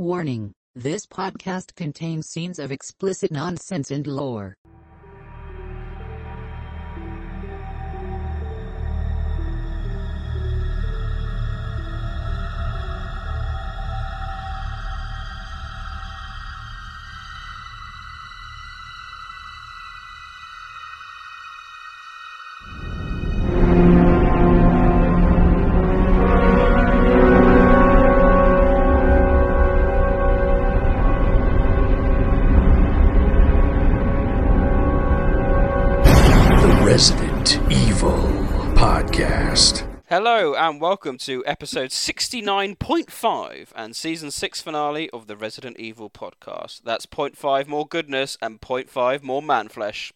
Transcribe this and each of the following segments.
Warning this podcast contains scenes of explicit nonsense and lore. Hello and welcome to episode 69.5 and season 6 finale of the Resident Evil podcast. That's 0.5 more goodness and 0.5 more man flesh.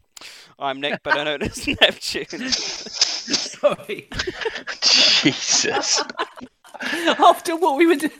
I'm Nick, better known as Neptune. Sorry. Jesus. After what we were doing.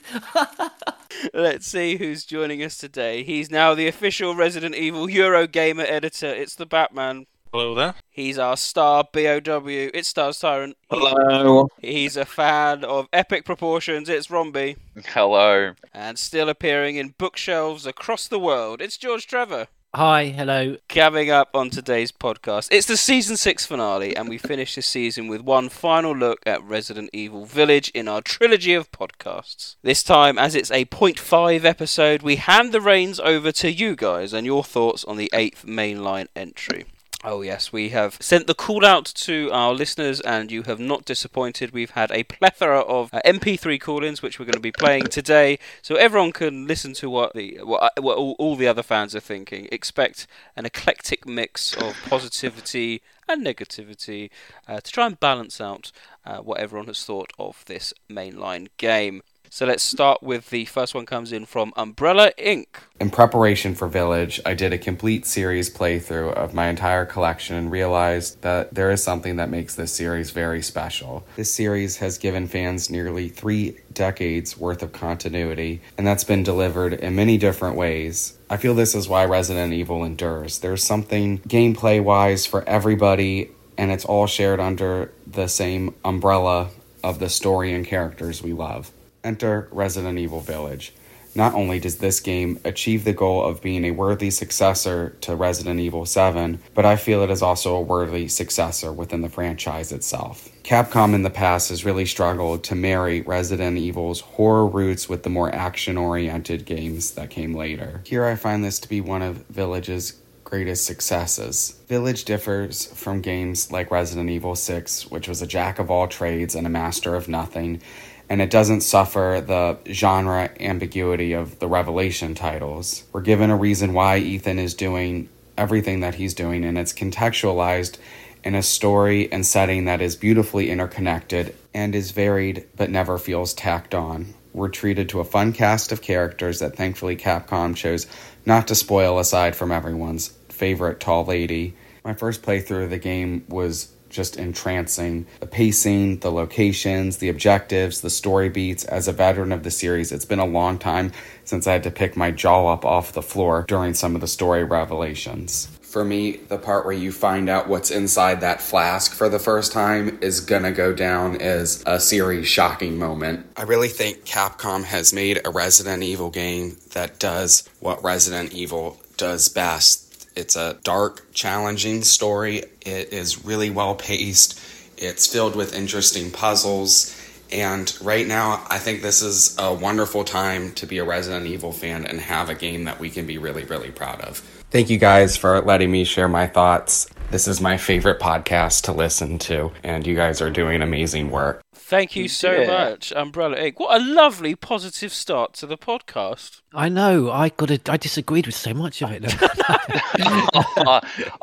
Let's see who's joining us today. He's now the official Resident Evil Eurogamer editor. It's the Batman. Hello there. He's our star BOW. It's Stars Tyrant. Hello. He's a fan of epic proportions. It's Romby. Hello. And still appearing in bookshelves across the world. It's George Trevor. Hi, hello. Coming up on today's podcast, it's the season six finale, and we finish this season with one final look at Resident Evil Village in our trilogy of podcasts. This time, as it's a 0.5 episode, we hand the reins over to you guys and your thoughts on the eighth mainline entry. Oh, yes, we have sent the call out to our listeners, and you have not disappointed. We've had a plethora of uh, MP3 call ins, which we're going to be playing today, so everyone can listen to what, the, what, uh, what all, all the other fans are thinking. Expect an eclectic mix of positivity and negativity uh, to try and balance out uh, what everyone has thought of this mainline game. So let's start with the first one comes in from Umbrella Inc. In preparation for Village, I did a complete series playthrough of my entire collection and realized that there is something that makes this series very special. This series has given fans nearly three decades worth of continuity, and that's been delivered in many different ways. I feel this is why Resident Evil endures. There's something gameplay wise for everybody, and it's all shared under the same umbrella of the story and characters we love. Enter Resident Evil Village. Not only does this game achieve the goal of being a worthy successor to Resident Evil 7, but I feel it is also a worthy successor within the franchise itself. Capcom in the past has really struggled to marry Resident Evil's horror roots with the more action oriented games that came later. Here I find this to be one of Village's greatest successes. Village differs from games like Resident Evil 6, which was a jack of all trades and a master of nothing, and it doesn't suffer the genre ambiguity of the Revelation titles. We're given a reason why Ethan is doing everything that he's doing, and it's contextualized in a story and setting that is beautifully interconnected and is varied but never feels tacked on. We're treated to a fun cast of characters that thankfully Capcom chose not to spoil aside from everyone's favorite tall lady. My first playthrough of the game was just entrancing. The pacing, the locations, the objectives, the story beats. As a veteran of the series, it's been a long time since I had to pick my jaw up off the floor during some of the story revelations. For me, the part where you find out what's inside that flask for the first time is gonna go down as a series shocking moment. I really think Capcom has made a Resident Evil game that does what Resident Evil does best it's a dark, challenging story. It is really well paced. It's filled with interesting puzzles. And right now, I think this is a wonderful time to be a Resident Evil fan and have a game that we can be really, really proud of. Thank you guys for letting me share my thoughts. This is my favorite podcast to listen to, and you guys are doing amazing work. Thank you so Yeah. much, Umbrella Inc. What a lovely positive start to the podcast. I know. I got. A, I disagreed with so much of it.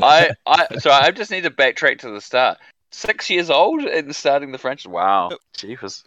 I, I, so I just need to backtrack to the start. Six years old in starting the franchise. Wow. Oh. Jeepers.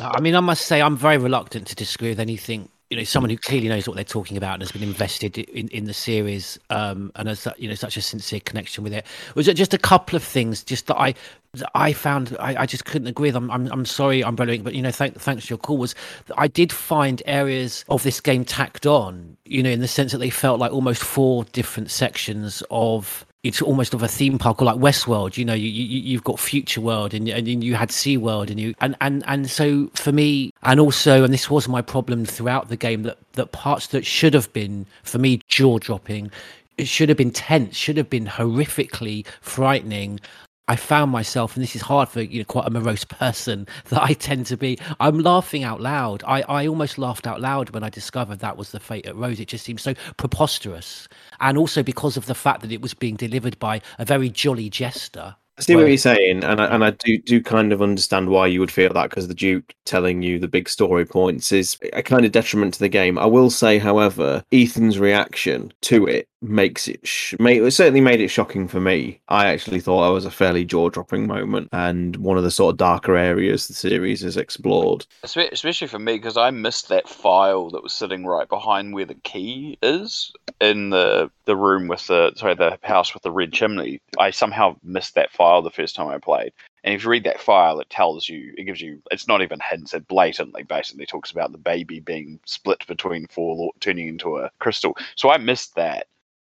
I mean, I must say, I'm very reluctant to disagree with anything. You know, someone who clearly knows what they're talking about and has been invested in, in the series, um, and has you know such a sincere connection with it. Was it just a couple of things, just that I that I found I, I just couldn't agree with. I'm I'm, I'm sorry, Umbrella Inc., but you know, thank, thanks for your call. Was I did find areas of this game tacked on, you know, in the sense that they felt like almost four different sections of it's almost of a theme park or like Westworld. You know, you, you you've got Future World and and you had Sea World and you and and and so for me, and also, and this was my problem throughout the game that that parts that should have been for me jaw dropping. It should have been tense, should have been horrifically frightening. I found myself, and this is hard for you know quite a morose person that I tend to be. I'm laughing out loud. I, I almost laughed out loud when I discovered that was the fate at Rose. It just seems so preposterous, and also because of the fact that it was being delivered by a very jolly jester. I see what you're saying, and I, and I do do kind of understand why you would feel that because the Duke telling you the big story points is a kind of detriment to the game. I will say, however, Ethan's reaction to it makes it sh- made, it certainly made it shocking for me. I actually thought that was a fairly jaw dropping moment and one of the sort of darker areas the series has explored. Especially for me, because I missed that file that was sitting right behind where the key is in the the room with the sorry the house with the red chimney. I somehow missed that file the first time I played. And if you read that file, it tells you, it gives you, it's not even hints, it blatantly basically talks about the baby being split between four, turning into a crystal. So I missed that.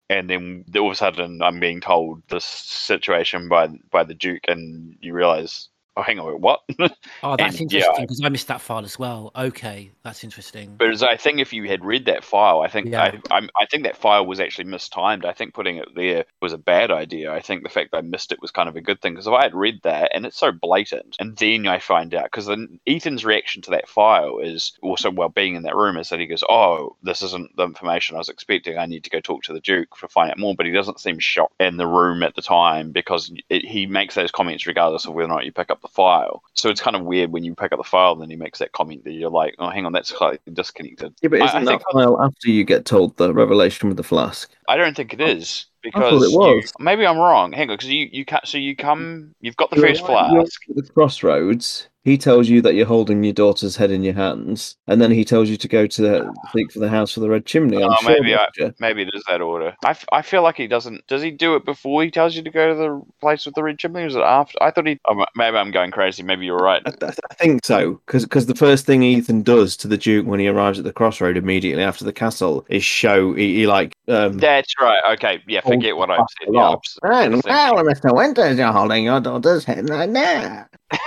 And then all of a sudden, I'm being told this situation by by the Duke, and you realize, oh, hang on, what? Oh, that's And, interesting because I missed that file as well. Okay, that's interesting. But as I think if you had read that file, I think Yeah. I, I'm, I think that file was actually mistimed. I think putting it there was a bad idea. I think the fact that I missed it was kind of a good thing because if I had read that and it's so blatant, and then I find out because then Ethan's reaction to that file is also while being in that room is that he goes, "Oh, this isn't the information I was expecting. I need to go talk to the Duke to find out more." But he doesn't seem shocked in the room at the time because it, he makes those comments regardless of whether or not you pick up the file. So it's kind of weird when you pick up the file and then he makes that comment that you're like, "Oh, hang on, that's slightly disconnected." Yeah, but isn't I that think- file after you get told the revelation with the flask? I don't think it oh, is thought because it you- maybe I'm wrong. Hang on, because you you ca- so you come, you've got the You're first right, flask. the crossroads. He tells you that you're holding your daughter's head in your hands, and then he tells you to go to the seek for the house for the red chimney. I'm Oh, sure maybe I- Maybe it is that order. I, f- I feel like he doesn't. Does he do it before he tells you to go to the place with the red chimney? Or is it after? I thought he. Oh, maybe I'm going crazy. Maybe you're right. I, I I think so, because the first thing Ethan does to the Duke when he arrives at the crossroad immediately after the castle is show he, he like um. That's right. Okay. Yeah. Oh, Forget what I've said. Yeah, off. I'm s- I'm And well, Mr. Winters, you're holding your daughter's head right now.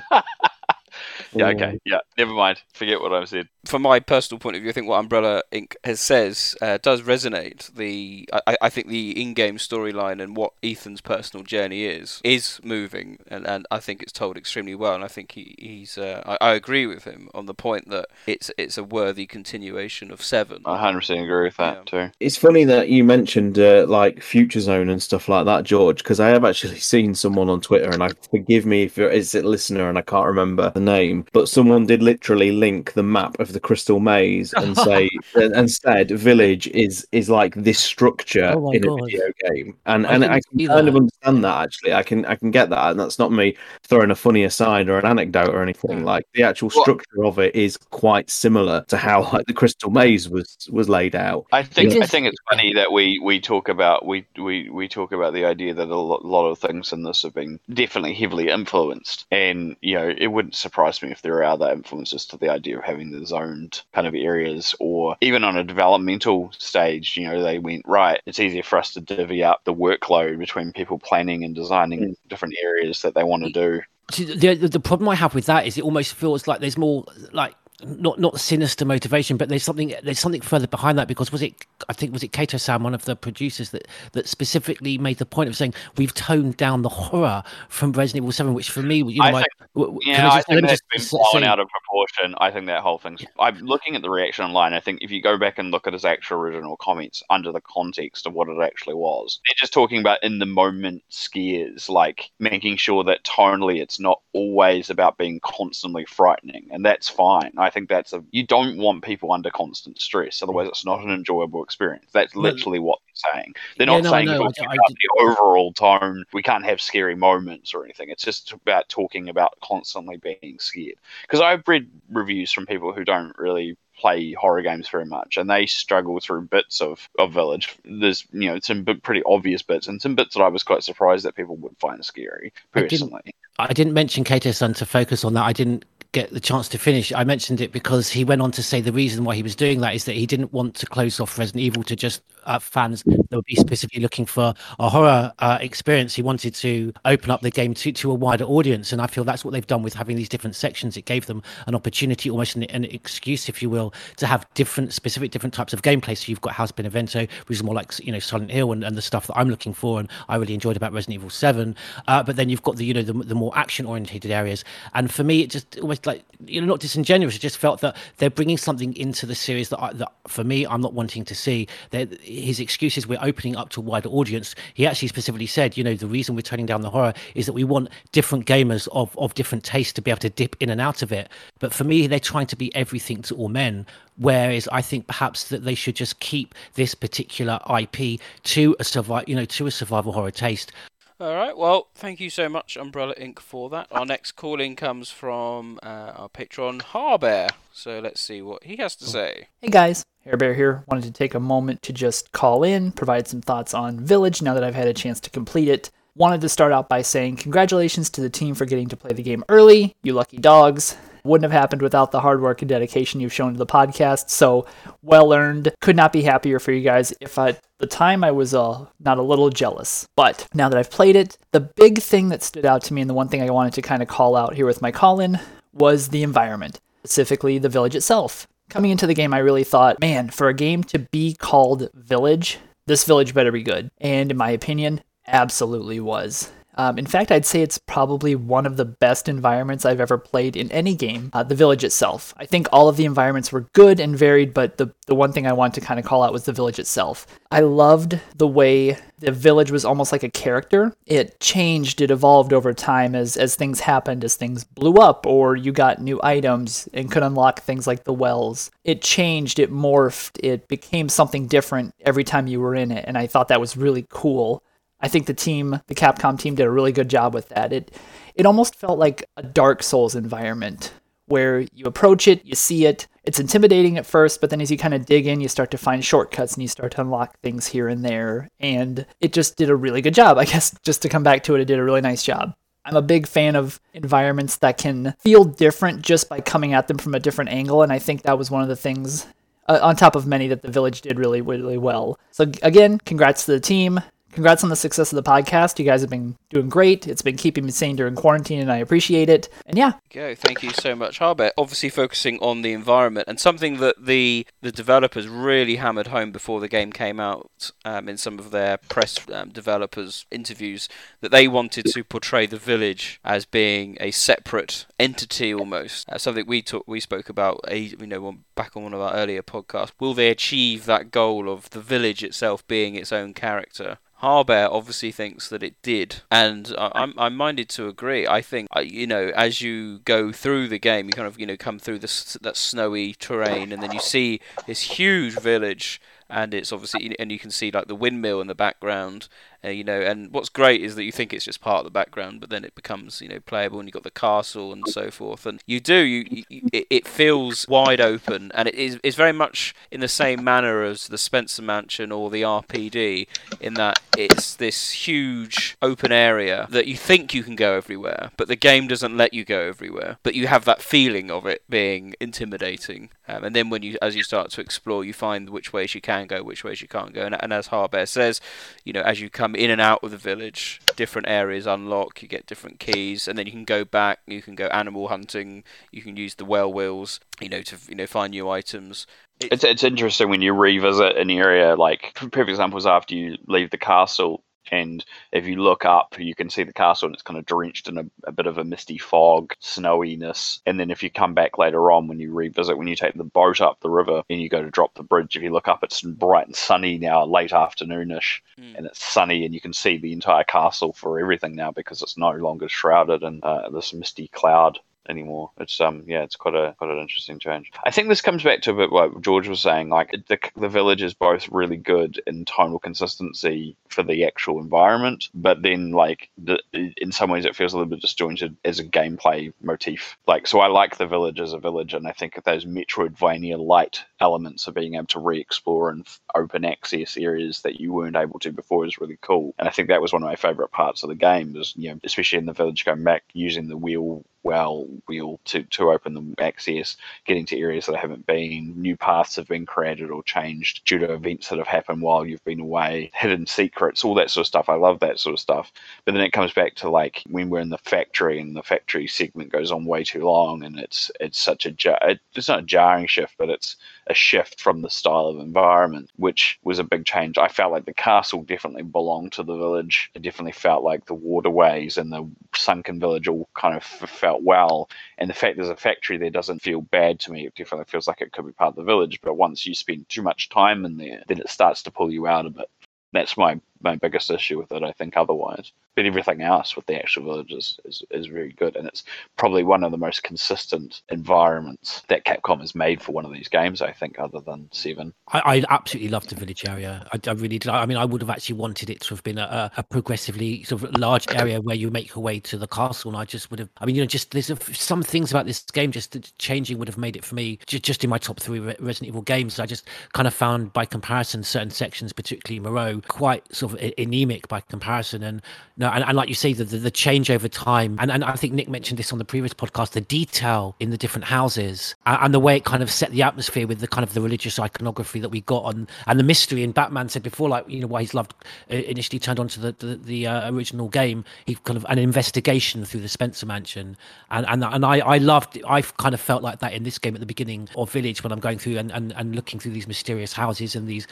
yeah. Okay. Yeah. Never mind. Forget what I've said. From my personal point of view, I think what Umbrella Inc. has says uh, does resonate. The I, I think the in-game storyline and what Ethan's personal journey is is moving, and, and I think it's told extremely well. And I think he, he's uh, I, I agree with him on the point that it's it's a worthy continuation of Seven. I 100 percent agree with that too. It's funny that you mentioned uh, like Future Zone and stuff like that, George, because I have actually seen someone on Twitter, and I forgive me if it's a listener and I can't remember the name, but someone did literally link the map of the Crystal Maze and say and, and said Village is is like this structure Oh my in a video game, and I and I didn't can see kind of understand that actually. I can I can get that, and that's not me throwing a funny aside or an anecdote or anything. Mm. Like the actual Well- structure of it is quite similar to how like the Crystal Maze was was laid out. I think It I think it's funny that we, we talk about we, we, we talk about the idea that a lo- lot of things in this have been definitely heavily influenced, and you know it wouldn't surprise me if there are other influences to the idea of having the zoned kind of areas, or even on a developmental stage, you know they went right. It's easier for us to divvy up the workload between people planning and designing mm. different areas that they want to do. See, the the problem I have with that is it almost feels like there's more like not not sinister motivation, but there's something there's something further behind that because was it I think was it Kato Sam, one of the producers that that specifically made the point of saying we've toned down the horror from Resident Evil Seven, which for me, you know, I my, think- Yeah, I, just- think that's been blown say- out of proportion. I think that whole thing's. I'm looking at the reaction online. I think if you go back and look at his actual original comments under the context of what it actually was, they're just talking about in the moment scares, like making sure that tonally it's not always about being constantly frightening, and that's fine. I think that's a. You don't want people under constant stress, otherwise it's not an enjoyable experience. That's literally what they're saying. They're Yeah, not no, saying know, I talking d- I about the overall tone. We can't have scary moments or anything. It's just about talking about constantly being scared. Because I've read reviews from people who don't really play horror games very much, and they struggle through bits of, of Village. There's you know some pretty obvious bits, and some bits that I was quite surprised that people would find scary personally. I didn't mention Kato's son to focus on that. I didn't get the chance to finish. I mentioned it because he went on to say the reason why he was doing that is that he didn't want to close off Resident Evil to just uh, fans that would be specifically looking for a horror uh, experience. He wanted to open up the game to, to a wider audience, and I feel that's what they've done with having these different sections. It gave them an opportunity, almost an, an excuse, if you will, to have different specific different types of gameplay. So you've got House Beneviento, which is more like you know Silent Hill and, and the stuff that I'm looking for, and I really enjoyed about Resident Evil Seven. Uh, but then you've got the you know the, the more action oriented areas, and for me, it just almost like you know not disingenuous. It just felt that they're bringing something into the series that, I, that for me I'm not wanting to see. They're, his excuses we're opening up to a wider audience. He actually specifically said, you know, the reason we're turning down the horror is that we want different gamers of of different tastes to be able to dip in and out of it. But for me, they're trying to be everything to all men. Whereas I think perhaps that they should just keep this particular IP to a survival, you know, to a survival horror taste. All right. Well, thank you so much, Umbrella Inc. for that. Our next calling comes from uh, our patron Harbear. So let's see what he has to say. Hey guys, Hairbear here. Wanted to take a moment to just call in, provide some thoughts on Village now that I've had a chance to complete it. Wanted to start out by saying congratulations to the team for getting to play the game early, you lucky dogs. Wouldn't have happened without the hard work and dedication you've shown to the podcast, so well earned. Could not be happier for you guys. If at the time I was uh, not a little jealous, but now that I've played it, the big thing that stood out to me and the one thing I wanted to kind of call out here with my call in was the environment, specifically the village itself. Coming into the game, I really thought, man, for a game to be called Village, this village better be good. And in my opinion, absolutely was. Um, in fact, I'd say it's probably one of the best environments I've ever played in any game, uh, the village itself. I think all of the environments were good and varied, but the, the one thing I want to kind of call out was the village itself. I loved the way the village was almost like a character. It changed, it evolved over time as, as things happened, as things blew up, or you got new items and could unlock things like the wells. It changed, it morphed, it became something different every time you were in it, and I thought that was really cool. I think the team, the Capcom team, did a really good job with that. It it almost felt like a Dark Souls environment where you approach it, you see it, it's intimidating at first, but then as you kind of dig in, you start to find shortcuts and you start to unlock things here and there. And it just did a really good job. I guess just to come back to it, it did a really nice job. I'm a big fan of environments that can feel different just by coming at them from a different angle, and I think that was one of the things, uh, on top of many, that the village did really, really well. So again, congrats to the team congrats on the success of the podcast. You guys have been doing great. It's been keeping me sane during quarantine, and I appreciate it. And yeah, Go. Thank you so much, Harbear. Obviously, focusing on the environment and something that the the developers really hammered home before the game came out um, in some of their press um, developers interviews that they wanted to portray the village as being a separate entity almost. Uh, something we talk, we spoke about, a, you know, back on one of our earlier podcasts. Will they achieve that goal of the village itself being its own character? Harbear obviously thinks that it did, and I- I'm I'm minded to agree. I think you know as you go through the game, you kind of you know come through this that snowy terrain, and then you see this huge village, and it's obviously and you can see like the windmill in the background, uh, you know. And what's great is that you think it's just part of the background, but then it becomes you know playable, and you've got the castle and so forth. And you do you, you it, feels wide open, and it is it's very much in the same manner as the Spencer Mansion or the RPD, in that it's this huge open area that you think you can go everywhere, but the game doesn't let you go everywhere. But you have that feeling of it being intimidating. Um, and then when you, as you start to explore, you find which ways you can go, which ways you can't go. And, and as Harbear says, you know, as you come in and out of the village, different areas unlock. You get different keys, and then you can go back. You can go animal hunting. You can use the well wheels, you know, to you know find new items. It's it's interesting when you revisit an area. Like perfect example is after you leave the castle, and if you look up, you can see the castle, and it's kind of drenched in a, a bit of a misty fog, snowiness. And then if you come back later on, when you revisit, when you take the boat up the river and you go to drop the bridge, if you look up, it's bright and sunny now, late afternoonish, Mm. and it's sunny, and you can see the entire castle for everything now because it's no longer shrouded in uh, this misty cloud anymore. It's um yeah, it's quite a quite an interesting change. I think this comes back to a bit what George was saying. Like the the village is both really good in tonal consistency for the actual environment, but then like the, in some ways it feels a little bit disjointed as a gameplay motif. Like so, I like the village as a village, and I think those Metroidvania light elements of being able to re-explore and open access areas that you weren't able to before is really cool. And I think that was one of my favorite parts of the game. Was you know especially in the village going back using the wheel well wheel to, to open the access, getting to areas that haven't been, new paths have been created or changed due to events that have happened while you've been away, hidden secrets, all that sort of stuff. I love that sort of stuff. But then it comes back to like when we're in the factory and the factory segment goes on way too long and it's it's such a jar it's not a jarring shift, but it's a shift from the style of environment, which was a big change. I felt like the castle definitely belonged to the village. It definitely felt like the waterways and the sunken village all kind of felt well. And the fact there's a factory there doesn't feel bad to me. It definitely feels like it could be part of the village. But once you spend too much time in there, then it starts to pull you out a bit. That's my my biggest issue with it. I think otherwise, but everything else with the actual village is, is, is very good, and it's probably one of the most consistent environments that Capcom has made for one of these games. I think, other than Seven. I, I absolutely loved the village area. I, I, really did. I mean, I would have actually wanted it to have been a, a, progressively sort of large area where you make your way to the castle, and I just would have. I mean, you know, just there's a, some things about this game just changing would have made it for me just, just in my top three Resident Evil games. I just kind of found by comparison certain sections, particularly Moreau, quite sort of anemic by comparison. And no, and, and like you say, the, the, the change over time, and, and I think Nick mentioned this on the previous podcast, the detail in the different houses and, and, the way it kind of set the atmosphere with the kind of the religious iconography that we got on, and the mystery. And Batman said before, like you know, why he's loved uh, initially turned on to the the, the uh, original game. He kind of an investigation through the Spencer Mansion, and and and I I loved. I kind of felt like that in this game at the beginning of Village when I'm going through and, and, and looking through these mysterious houses and these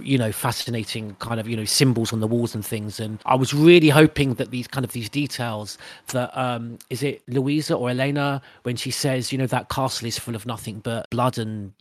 you know fascinating kind of you know symbols on the walls and things. And I was really hoping that these kind of these details that um is it Louisa or Elena when she says, you know, that castle is full of nothing but blood and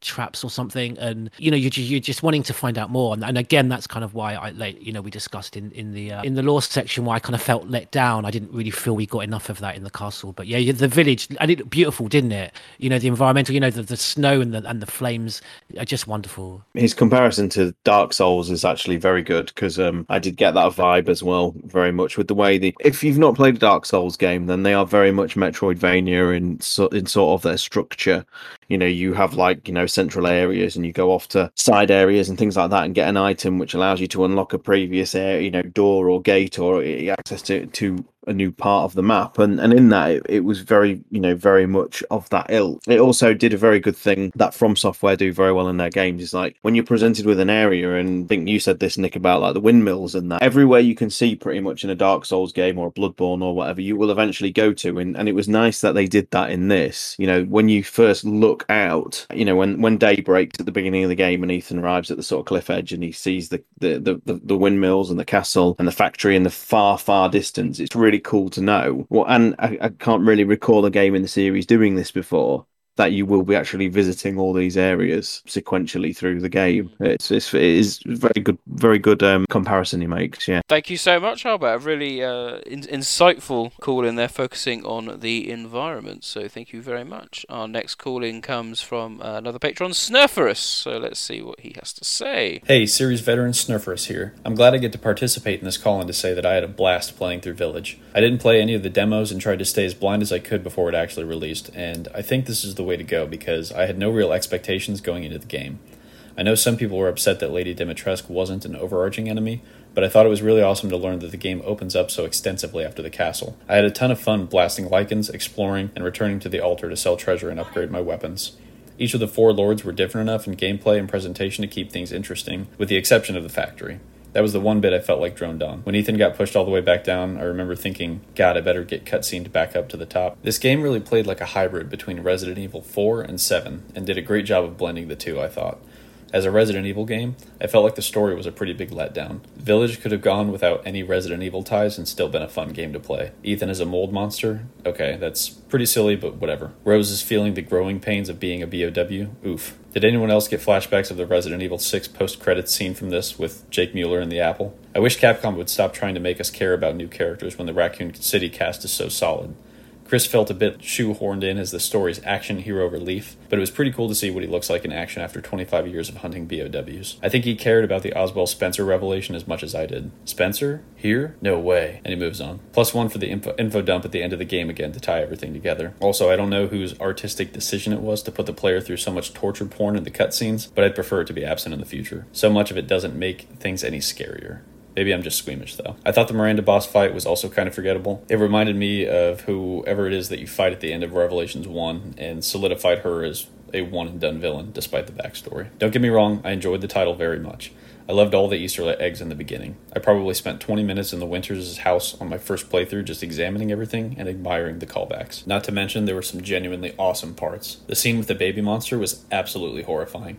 traps or something. And, you know, you're, you're just wanting to find out more. And, and again, that's kind of why I, like, you know, we discussed in, in the, uh, in the lore section why I kind of felt let down. I didn't really feel we got enough of that in the castle, but yeah, the village and it looked beautiful, didn't it? You know, the environmental, you know, the, the snow and the, and the flames are just wonderful. His comparison to Dark Souls is actually very good because um, I did get that vibe as well, very much with the way the. If you've not played a Dark Souls game, then they are very much Metroidvania in in sort of their structure. You know, you have like you know central areas, and you go off to side areas and things like that, and get an item which allows you to unlock a previous area, you know, door or gate or access to to a new part of the map. And and in that it, it, was very you know very much of that ilk. It also did a very good thing that FromSoftware do very well in their games. Is like when you're presented with an area and I think you said this Nick about like the windmills and that everywhere you can see pretty much in a Dark Souls game or a Bloodborne or whatever you will eventually go to. And, and it was nice that they did that in this. You know when you first look out you know when when day breaks at the beginning of the game and Ethan arrives at the sort of cliff edge and he sees the the the, the, the windmills and the castle and the factory in the far far distance it's really really cool to know. Well, and I, I can't really recall a game in the series doing this before that you will be actually visiting all these areas sequentially through the game. It's, it's it is very good, very good um, comparison he makes. Yeah. Thank you so much, Albert. A really uh, in- insightful call in there, focusing on the environment. So thank you very much. Our next calling comes from uh, another patron, Snurferus. So let's see what he has to say. Hey, series veteran Snurferus here. I'm glad I get to participate in this call and to say that I had a blast playing through Village. I didn't play any of the demos and tried to stay as blind as I could before it actually released, and I think this is the the way to go because I had no real expectations going into the game. I know some people were upset that Lady Dimitrescu wasn't an overarching enemy, but I thought it was really awesome to learn that the game opens up so extensively after the castle. I had a ton of fun blasting lycans, exploring, and returning to the altar to sell treasure and upgrade my weapons. Each of the four lords were different enough in gameplay and presentation to keep things interesting, with the exception of the factory. That was the one bit I felt like droned on. When Ethan got pushed all the way back down, I remember thinking, God, I better get cutscene back up to the top. This game really played like a hybrid between Resident Evil 4 and 7, and did a great job of blending the two, I thought. As a Resident Evil game, I felt like the story was a pretty big letdown. Village could have gone without any Resident Evil ties and still been a fun game to play. Ethan is a mold monster? Okay, that's pretty silly, but whatever. Rose is feeling the growing pains of being a BOW? Oof. Did anyone else get flashbacks of the Resident Evil 6 post credits scene from this with Jake Muller and the Apple? I wish Capcom would stop trying to make us care about new characters when the Raccoon City cast is so solid. Chris felt a bit shoehorned in as the story's action hero relief, but it was pretty cool to see what he looks like in action after 25 years of hunting BOWs. I think he cared about the Oswald Spencer revelation as much as I did. Spencer? Here? No way. And he moves on. Plus one for the info, info dump at the end of the game again to tie everything together. Also, I don't know whose artistic decision it was to put the player through so much torture porn in the cutscenes, but I'd prefer it to be absent in the future. So much of it doesn't make things any scarier. Maybe I'm just squeamish though. I thought the Miranda boss fight was also kind of forgettable. It reminded me of whoever it is that you fight at the end of Revelations 1 and solidified her as a one and done villain despite the backstory. Don't get me wrong, I enjoyed the title very much. I loved all the Easter eggs in the beginning. I probably spent 20 minutes in the Winters' house on my first playthrough just examining everything and admiring the callbacks. Not to mention, there were some genuinely awesome parts. The scene with the baby monster was absolutely horrifying.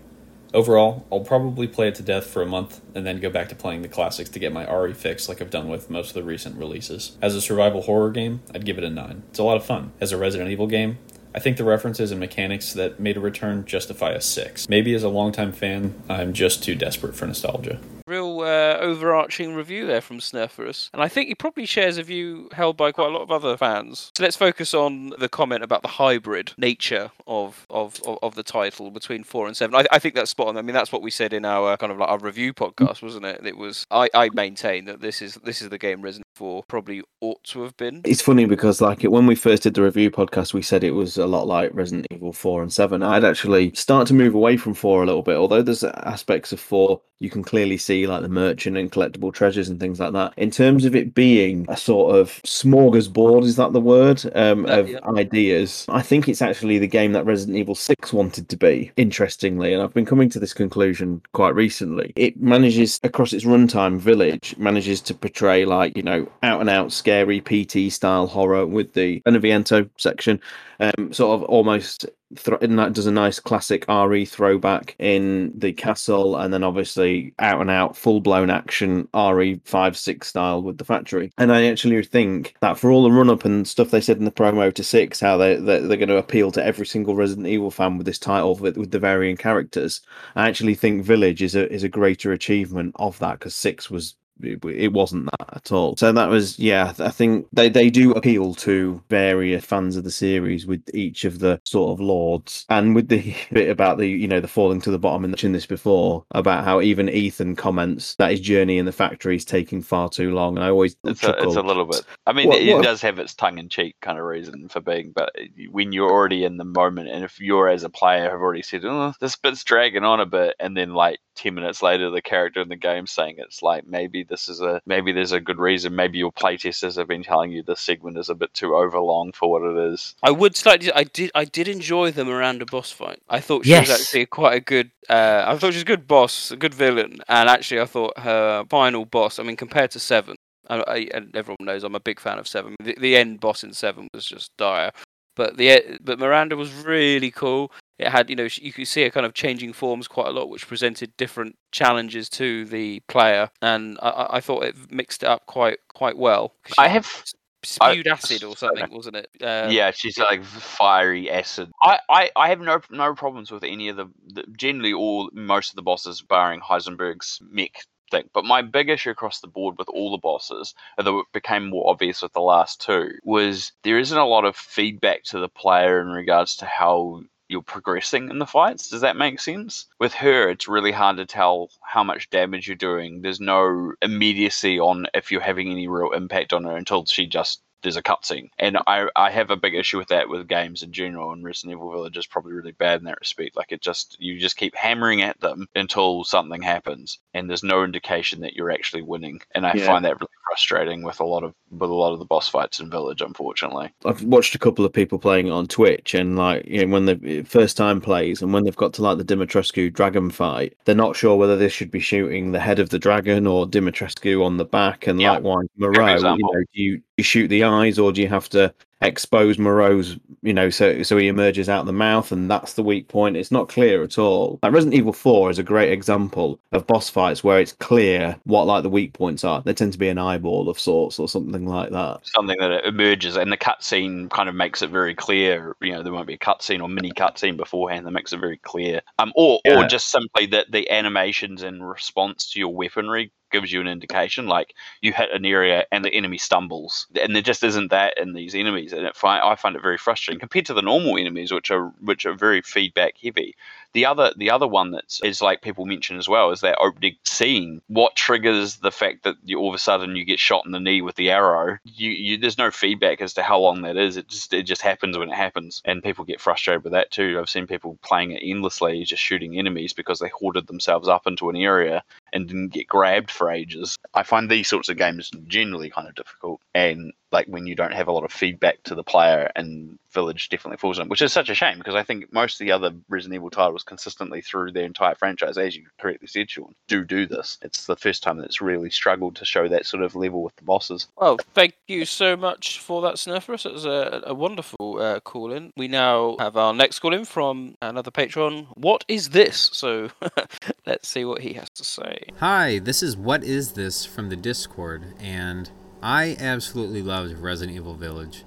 Overall, I'll probably play it to death for a month and then go back to playing the classics to get my RE fix like I've done with most of the recent releases. As a survival horror game, I'd give it a 9. It's a lot of fun. As a Resident Evil game, I think the references and mechanics that made a return justify a 6. Maybe as a longtime fan, I'm just too desperate for nostalgia. Real uh, overarching review there from Snurferus. And I think he probably shares a view held by quite a lot of other fans. So let's focus on the comment about the hybrid nature of of, of, of the title between four and seven. I, I think that's spot on. I mean, that's what we said in our kind of like our review podcast, wasn't it? It was I, I maintain that this is this is the game Resident Evil probably ought to have been. It's funny because like it, when we first did the review podcast, we said it was a lot like Resident Evil four and seven. I'd actually start to move away from four a little bit, although there's aspects of four you can clearly see like the merchant and collectible treasures and things like that. In terms of it being a sort of smorgasbord, is that the word? Um, of yeah. ideas. I think it's actually the game that Resident Evil 6 wanted to be, interestingly, and I've been coming to this conclusion quite recently. It manages, across its runtime, Village manages to portray like, you know, out and out scary PT style horror with the Beneviento section, um, sort of almost that does a nice classic RE throwback in the castle, and then obviously out and out full blown action RE five six style with the factory. And I actually think that for all the run up and stuff they said in the promo to six, how they they're, they're going to appeal to every single Resident Evil fan with this title with, with the varying characters. I actually think Village is a is a greater achievement of that because six was it, it wasn't that at all. So that was yeah. I think they they do appeal to various fans of the series with each of the sort of lords, and with the bit about the you know the falling to the bottom. And mentioned this before about how even Ethan comments that his journey in the factory is taking far too long, and I always It's a, it's a little bit. I mean, What- it, what- does have its tongue in cheek kind of reason for being, but when you're already in the moment, and if you're as a player have already said, "Oh, this bit's dragging on a bit," and then like ten minutes later, the character in the game saying it's like maybe this is a maybe there's a good reason. Maybe your playtesters have been telling you this segment is a bit too overlong for what it is. I would slightly. I did. I did enjoy the Miranda boss fight. I thought she Yes. was actually quite a good. Uh, I thought she was a good boss, a good villain, and actually, I thought her final boss. I mean, compared to Seven, I, I, and everyone knows I'm a big fan of Seven. The, the end boss in Seven was just dire, but the but Miranda was really cool. It had, you know, you could see her kind of changing forms quite a lot, which presented different challenges to the player, and I- I, I thought it mixed it up quite quite well. I have I- spewed acid or something, wasn't it? Uh, yeah, she's like fiery acid. I, I, I have no no problems with any of the, the generally all most of the bosses, barring Heisenberg's mech thing. But my big issue across the board with all the bosses, although it became more obvious with the last two, was there isn't a lot of feedback to the player in regards to how you're progressing in the fights. Does that make sense? With her, it's really hard to tell how much damage you're doing. There's no immediacy on if you're having any real impact on her until she just there's a cutscene. And I, I have a big issue with that with games in general, and Resident Evil Village is probably really bad in that respect. Like it just you just keep hammering at them until something happens, and there's no indication that you're actually winning. And I Yeah. find that really frustrating with a lot of with a lot of the boss fights in Village, unfortunately. I've watched a couple of people playing it on Twitch, and like you know, when the first time plays, and when they've got to like the Dimitrescu dragon fight, they're not sure whether they should be shooting the head of the dragon or Dimitrescu on the back, and Yeah. likewise Moreau. You know, do you, you shoot the eyes or do you have to expose Moreau's? You know, so so he emerges out the mouth, and that's the weak point. It's not clear at all. Like Resident Evil Four is a great example of boss fights where it's clear what like the weak points are. They tend to be an eyeball of sorts or something like that. something that emerges and the cutscene kind of makes it very clear you know there won't be a cutscene or mini cutscene beforehand that makes it very clear um or or just simply that the animations in response to your weaponry gives you an indication like you hit an area and the enemy stumbles. And there just isn't that in these enemies and it fi- I find it very frustrating compared to the normal enemies which are which are very feedback heavy The other the other one that's like people mention as well is that opening scene. What triggers the fact that you, all of a sudden you get shot in the knee with the arrow? You, you there's no feedback as to how long that is. It just it just happens when it happens, and people get frustrated with that too. I've seen people playing it endlessly, just shooting enemies because they hoarded themselves up into an area and didn't get grabbed for ages. I find these sorts of games generally kind of difficult, and like when you don't have a lot of feedback to the player, and Village definitely falls in, which is such a shame because I think most of the other Resident Evil titles consistently through their entire franchise, as you correctly said, Sean, do do this. It's the first time that it's really struggled to show that sort of level with the bosses. Well, thank you so much for that, Snurferus. It was a, a wonderful uh, call in. We now have our next call in from another patron. What is this? So let's see what he has to say. Hi, this is What Is This from the Discord, and I absolutely loved Resident Evil Village.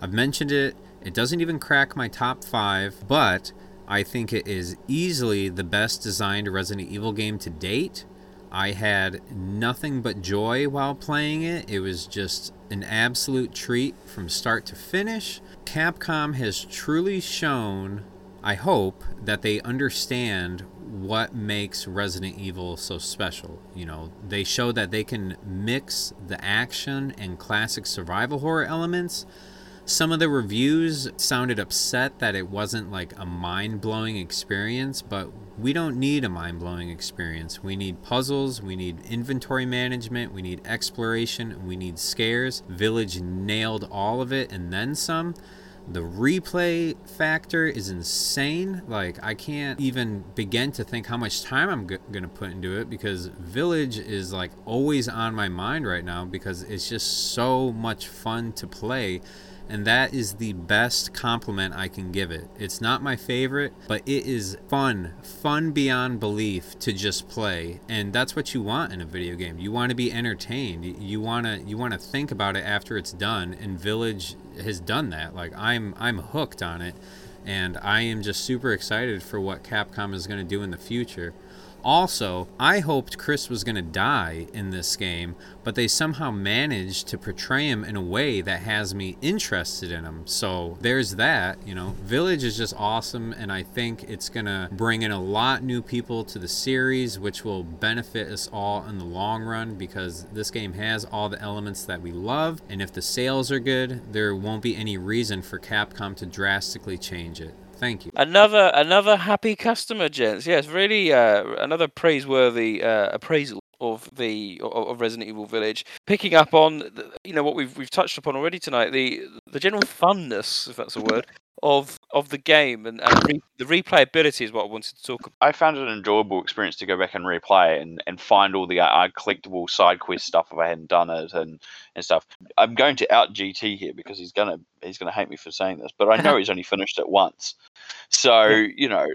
I've mentioned it, it doesn't even crack my top five, but I think it is easily the best designed Resident Evil game to date. I had nothing but joy while playing it. It was just an absolute treat from start to finish. Capcom has truly shown, I hope, that they understand what makes Resident Evil so special. You know, they show that they can mix the action and classic survival horror elements. Some of the reviews sounded upset that it wasn't like a mind blowing experience, but we don't need a mind blowing experience. We need puzzles, we need inventory management, we need exploration, we need scares. Village nailed all of it and then some. The replay factor is insane. Like, I can't even begin to think how much time I'm g- going to put into it because Village is like always on my mind right now because it's just so much fun to play. And that is the best compliment I can give it. It's not my favorite, but it is fun, fun beyond belief to just play. And that's what you want in a video game. You want to be entertained. You want to you want to think about it after it's done. And Village has done that. Like I'm I'm hooked on it and I am just super excited for what Capcom is going to do in the future. Also, I hoped Chris was going to die in this game, but they somehow managed to portray him in a way that has me interested in him. So there's that, you know. Village is just awesome, and I think it's going to bring in a lot new people to the series, which will benefit us all in the long run because this game has all the elements that we love, and if the sales are good, there won't be any reason for Capcom to drastically change it. Thank you. Another another happy customer, gents. Yes, really uh, another praiseworthy uh, appraisal of the of of Resident Evil Village. Picking up on you know what we've we've touched upon already tonight, the the general funness, if that's a word, of of the game and, and re- the replayability is what I wanted to talk about. I found it an enjoyable experience to go back and replay it and, and find all the uh, collectible side quest stuff if I hadn't done it and, and stuff. I'm going to out GT here because he's gonna he's gonna hate me for saying this, but I know he's only finished it once. So you know,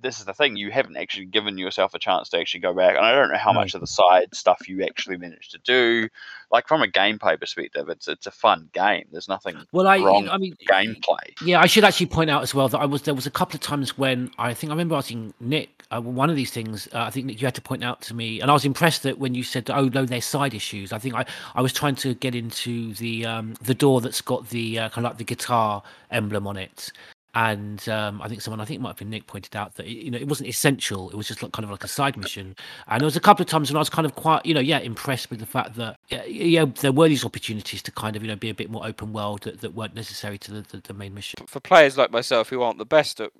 this is the thing. You haven't actually given yourself a chance to actually go back, and I don't know how much of the side stuff you actually managed to do. Like from a gameplay perspective, it's it's a fun game. There's nothing Well, I, wrong I mean, gameplay. Yeah, I should actually point out as well that I was there was a couple of times when I think I remember asking Nick uh, one of these things. Uh, I think Nick, you had to point out to me, and I was impressed that when you said, "Oh no, there's side issues." I think I, I was trying to get into the um, the door that's got the uh, kind of like the guitar emblem on it, and um, I think someone I think it might have been Nick pointed out that you know it wasn't essential. It was just like kind of like a side mission, and there was a couple of times when I was kind of quite you know yeah impressed with the fact that yeah, there were these opportunities to kind of you know be a bit more open world that, that weren't necessary to the, the, the main mission. For players like myself who aren't the best at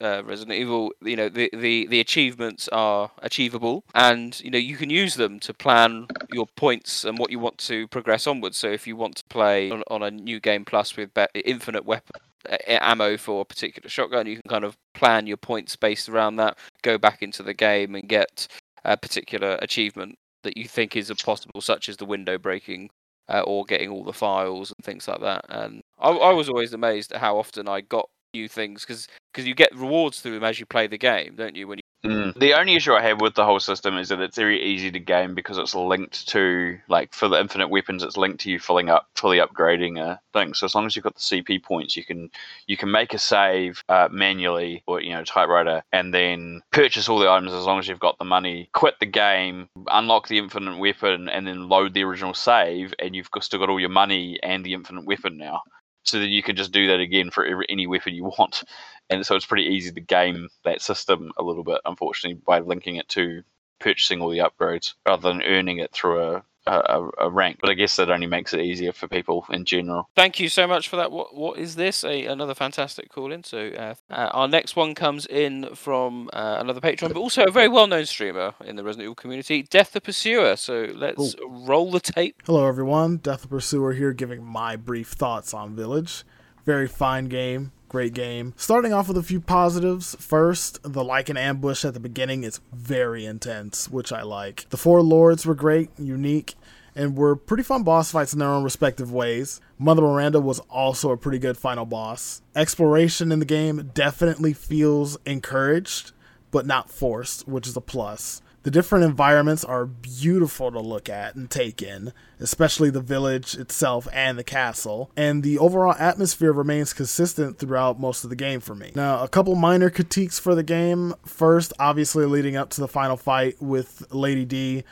uh, Resident Evil, you know the, the the achievements are achievable, and you know you can use them to plan your points and what you want to progress onwards. So if you want to play on, on a new game plus with be- infinite weapon uh, ammo for a particular shotgun, you can kind of plan your points based around that. Go back into the game and get a particular achievement that you think is possible, such as the window breaking uh, or getting all the files and things like that. And I, I was always amazed at how often I got new things because you get rewards through them as you play the game, don't you? When you Mm. The only issue I have with the whole system is that it's very easy to game because it's linked to like for the infinite weapons, it's linked to you filling up, fully upgrading a thing. So as long as you've got the CP points, you can you can make a save uh, manually or you know typewriter, and then purchase all the items as long as you've got the money. Quit the game, unlock the infinite weapon, and then load the original save, and you've still got all your money and the infinite weapon now. So that you can just do that again for every, any weapon you want. And so it's pretty easy to game that system a little bit, unfortunately, by linking it to purchasing all the upgrades rather than earning it through a a, a, rank. But I guess that only makes it easier for people in general. Thank you so much for that. What what is this? A, another fantastic call in. So uh, uh, our next one comes in from uh, another patron, but also a very well known streamer in the Resident Evil community, Death the Pursuer. So let's Ooh. roll the tape. Hello everyone, Death the Pursuer here, giving my brief thoughts on Village. Very fine game. Great game. Starting off with a few positives. First, the Lycan ambush at the beginning is very intense, which I like. The four lords were great, unique, and were pretty fun boss fights in their own respective ways. Mother Miranda was also a pretty good final boss. Exploration in the game definitely feels encouraged, but not forced, which is a plus. The different environments are beautiful to look at and take in, especially the village itself and the castle, and the overall atmosphere remains consistent throughout most of the game for me. Now, a couple minor critiques for the game. First, obviously leading up to the final fight with Lady D,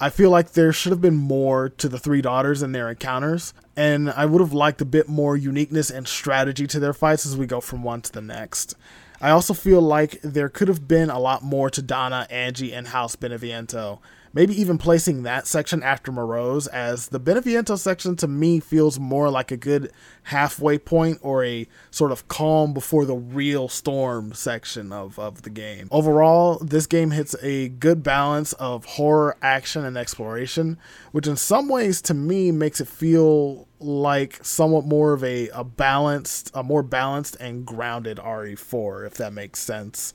I feel like there should have been more to the three daughters and their encounters, and I would have liked a bit more uniqueness and strategy to their fights as we go from one to the next. I also feel like there could have been a lot more to Donna, Angie, and House Beneviento maybe even placing that section after Moreau, as the Beneviento section to me feels more like a good halfway point or a sort of calm before the real storm section of, of the game. Overall, this game hits a good balance of horror, action, and exploration, which in some ways to me makes it feel like somewhat more of a, a balanced, a more balanced and grounded RE4, if that makes sense.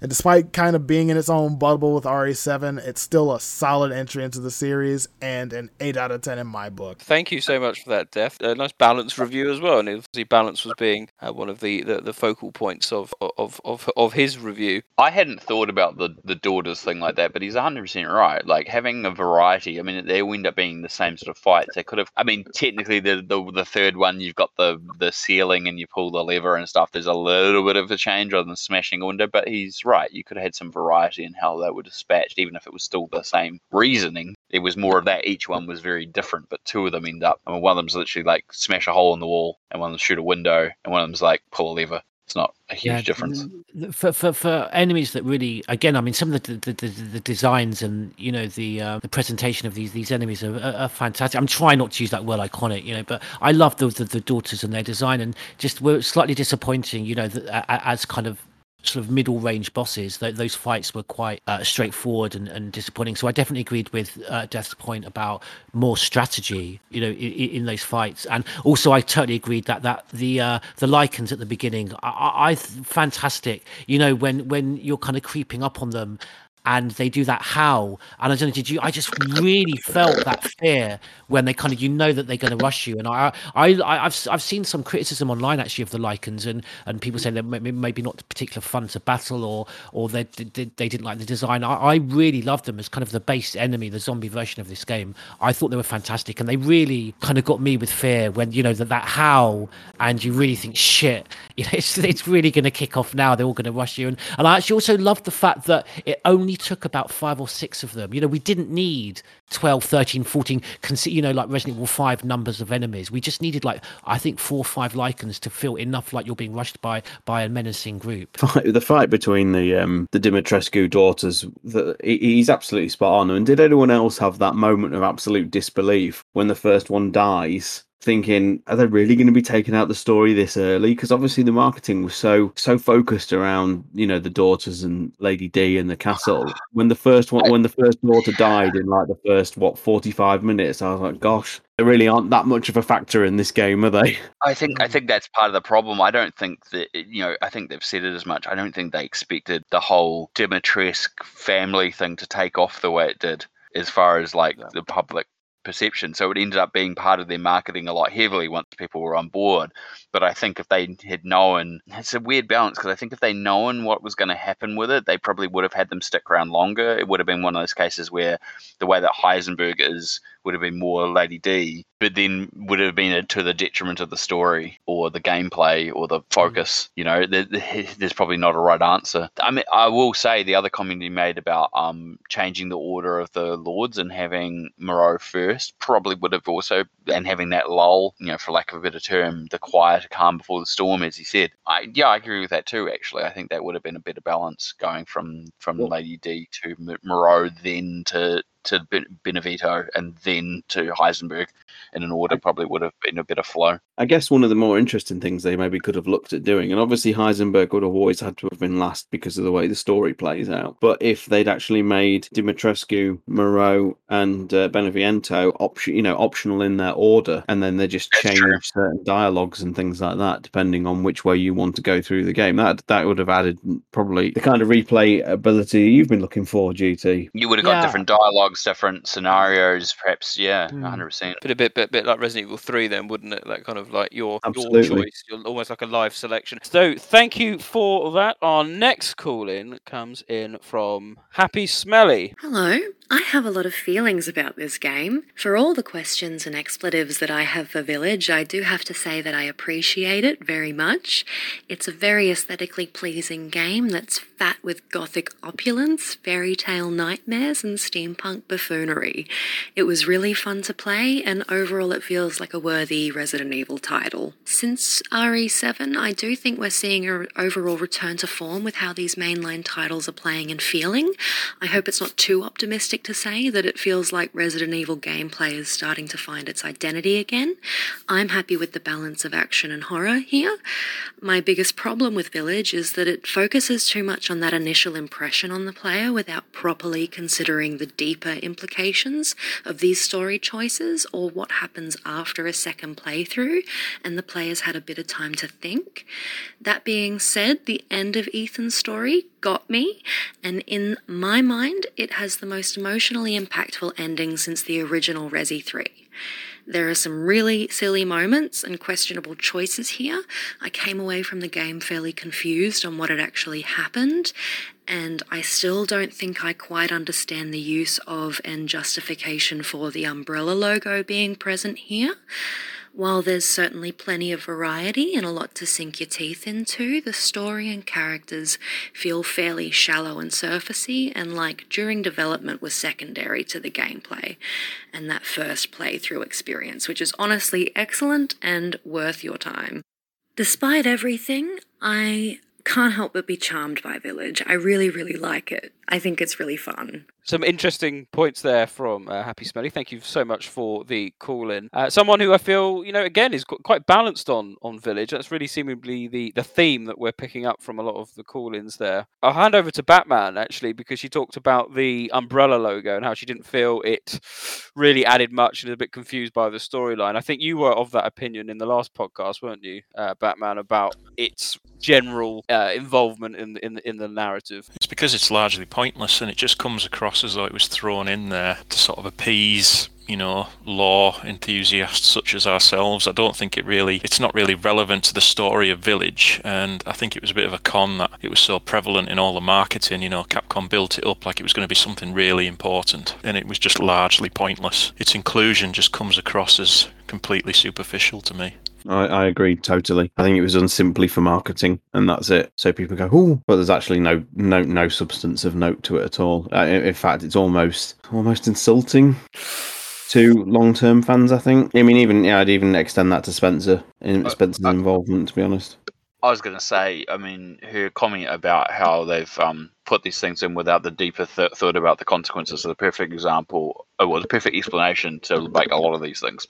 And despite kind of being in its own bubble with RE7, it's still a solid entry into the series and an 8 out of 10 in my book. Thank you so much for that, Def. A nice balanced review as well. And obviously, balance was being uh, one of the, the, the, focal points of, of, of, of his review. I hadn't thought about the, the daughters thing like that, but he's 100% right. Like having a variety, I mean, they end up being the same sort of fights. They could have, I mean, technically, the, the, the third one, you've got the, the ceiling and you pull the lever and stuff. There's a little bit of a change rather than smashing a window, but he's right. You could have had some variety in how they were dispatched, even if it was still the same reasoning. It was more of that. Each one was very different, but two of them end up. I mean, one of them's literally like smash a hole in the wall, and one of them shoot a window, and one of them's like pull a lever. It's not a huge yeah, difference. For, for for enemies that really, again, I mean, some of the the, the, the designs and you know the uh, the presentation of these these enemies are, are, are, fantastic. I'm trying not to use that word iconic, you know, but I love the, the, the daughters and their design, and just were slightly disappointing, you know, as kind of sort of middle range bosses, th- those fights were quite uh, straightforward and, and, disappointing. So I definitely agreed with uh, Def's point about more strategy, you know, in, in, those fights. And also, I totally agreed that that the uh, the Lycans at the beginning, I, I fantastic. You know, when when you're kind of creeping up on them and they do that howl. And I don't know, did you? I just really felt that fear when they kind of you know that they're going to rush you. And I, I, I have I've seen some criticism online actually of the Lycans and and people saying they're maybe not particular fun to battle or or they they, they didn't like the design. I, I really loved them as kind of the base enemy, the zombie version of this game. I thought they were fantastic, and they really kind of got me with fear when you know that that howl, and you really think shit, you know, it's it's really going to kick off now. They're all going to rush you, and and I actually also loved the fact that it only took about five or six of them. You know, we didn't need 12, 13, 14, you know, like Resident Evil 5 numbers of enemies. We just needed, like, I think four or five lycans to feel enough like you're being rushed by by a menacing group. The fight between the um, the Dimitrescu daughters, the, he's absolutely spot on. And did anyone else have that moment of absolute disbelief when the first one dies? Thinking, are they really going to be taking out the story this early? Because obviously the marketing was so so focused around you know the daughters and Lady D and the castle. When the first one, when the first daughter died in like the first what forty five minutes, I was like, gosh, they really aren't that much of a factor in this game, are they? I think I mm. think that's part of the problem. I don't think that you know. I think they've said it as much. I don't think they expected the whole Dimitrescu family thing to take off the way it did as far as like the public perception. So it ended up being part of their marketing a lot heavily once people were on board. But I think if they had known, it's a weird balance because I think if they'd known what was going to happen with it, they probably would have had them stick around longer. It would have been one of those cases where the way that Heisenberg is would have been more Lady D, but then would have been to the detriment of the story or the gameplay or the focus. You know, there, there's probably not a right answer. I mean, I will say the other comment you made about um, changing the order of the lords and having Moreau first probably would have also, and having that lull, you know, for lack of a better term, the quiet calm before the storm, as he said. I, yeah, I agree with that too. Actually, I think that would have been a better balance going from from Lady D to Moreau, then to to Beneviento and then to Heisenberg in an order probably would have been a better flow. I guess one of the more interesting things they maybe could have looked at doing, and obviously Heisenberg would have always had to have been last because of the way the story plays out. But if they'd actually made Dimitrescu, Moreau, and uh, Beneviento option, you know, optional in their order, and then they just change certain dialogues and things like that depending on which way you want to go through the game, that that would have added probably the kind of replay ability you've been looking for, GT. You would have got yeah. different dialogues, different scenarios, perhaps. Yeah, hmm. hundred percent. But a bit, bit, bit like Resident Evil Three, then wouldn't it? That kind of like your Absolutely. your choice, almost like a live selection. So thank you for that. Our next call in comes in from Happy Smelly. Hello. I have a lot of feelings about this game. For all the questions and expletives that I have for Village, I do have to say that I appreciate it very much. It's a very aesthetically pleasing game that's fat with gothic opulence, fairy tale nightmares, and steampunk buffoonery. It was really fun to play, and overall it feels like a worthy Resident Evil title. Since RE7, I do think we're seeing an overall return to form with how these mainline titles are playing and feeling. I hope it's not too optimistic to say that it feels like Resident Evil gameplay is starting to find its identity again. I'm happy with the balance of action and horror here. My biggest problem with Village is that it focuses too much on that initial impression on the player without properly considering the deeper implications of these story choices or what happens after a second playthrough and the player's had a bit of time to think. That being said, the end of Ethan's story got me, and in my mind, it has the most emotionally impactful ending since the original Resi 3. There are some really silly moments and questionable choices here. I came away from the game fairly confused on what had actually happened, and I still don't think I quite understand the use of and justification for the umbrella logo being present here. While there's certainly plenty of variety and a lot to sink your teeth into, the story and characters feel fairly shallow and surfacey, and like during development was secondary to the gameplay and that first playthrough experience, which is honestly excellent and worth your time. Despite everything, I can't help but be charmed by Village. I really, really like it. I think it's really fun. Some interesting points there from uh, Happy Smelly. Thank you so much for the call in. Uh, someone who I feel, you know, again is quite balanced on on Village. That's really seemingly the the theme that we're picking up from a lot of the call ins there. I'll hand over to Batman actually because she talked about the umbrella logo and how she didn't feel it really added much and is a bit confused by the storyline. I think you were of that opinion in the last podcast, weren't you, uh, Batman, about its general uh, involvement in in in the narrative? It's because it's largely pointless and it just comes across as though it was thrown in there to sort of appease you know lore enthusiasts such as ourselves. I don't think it really it's not really relevant to the story of village and i think it was a bit of a con that it was so prevalent in all the marketing. You know capcom built it up like it was going to be something really important and it was just largely pointless. Its inclusion just comes across as completely superficial to me I, I agree totally. I think it was done simply for marketing, and that's it. So people go, "Oh," but there's actually no no no substance of note to it at all. Uh, in, in fact, it's almost almost insulting to long-term fans. I think. I mean, even yeah, I'd even extend that to Spencer in Spencer's uh, involvement. To be honest, I was going to say. I mean, her comment about how they've um, put these things in without the deeper th- thought about the consequences. So the perfect example, oh, well, the perfect explanation to make a lot of these things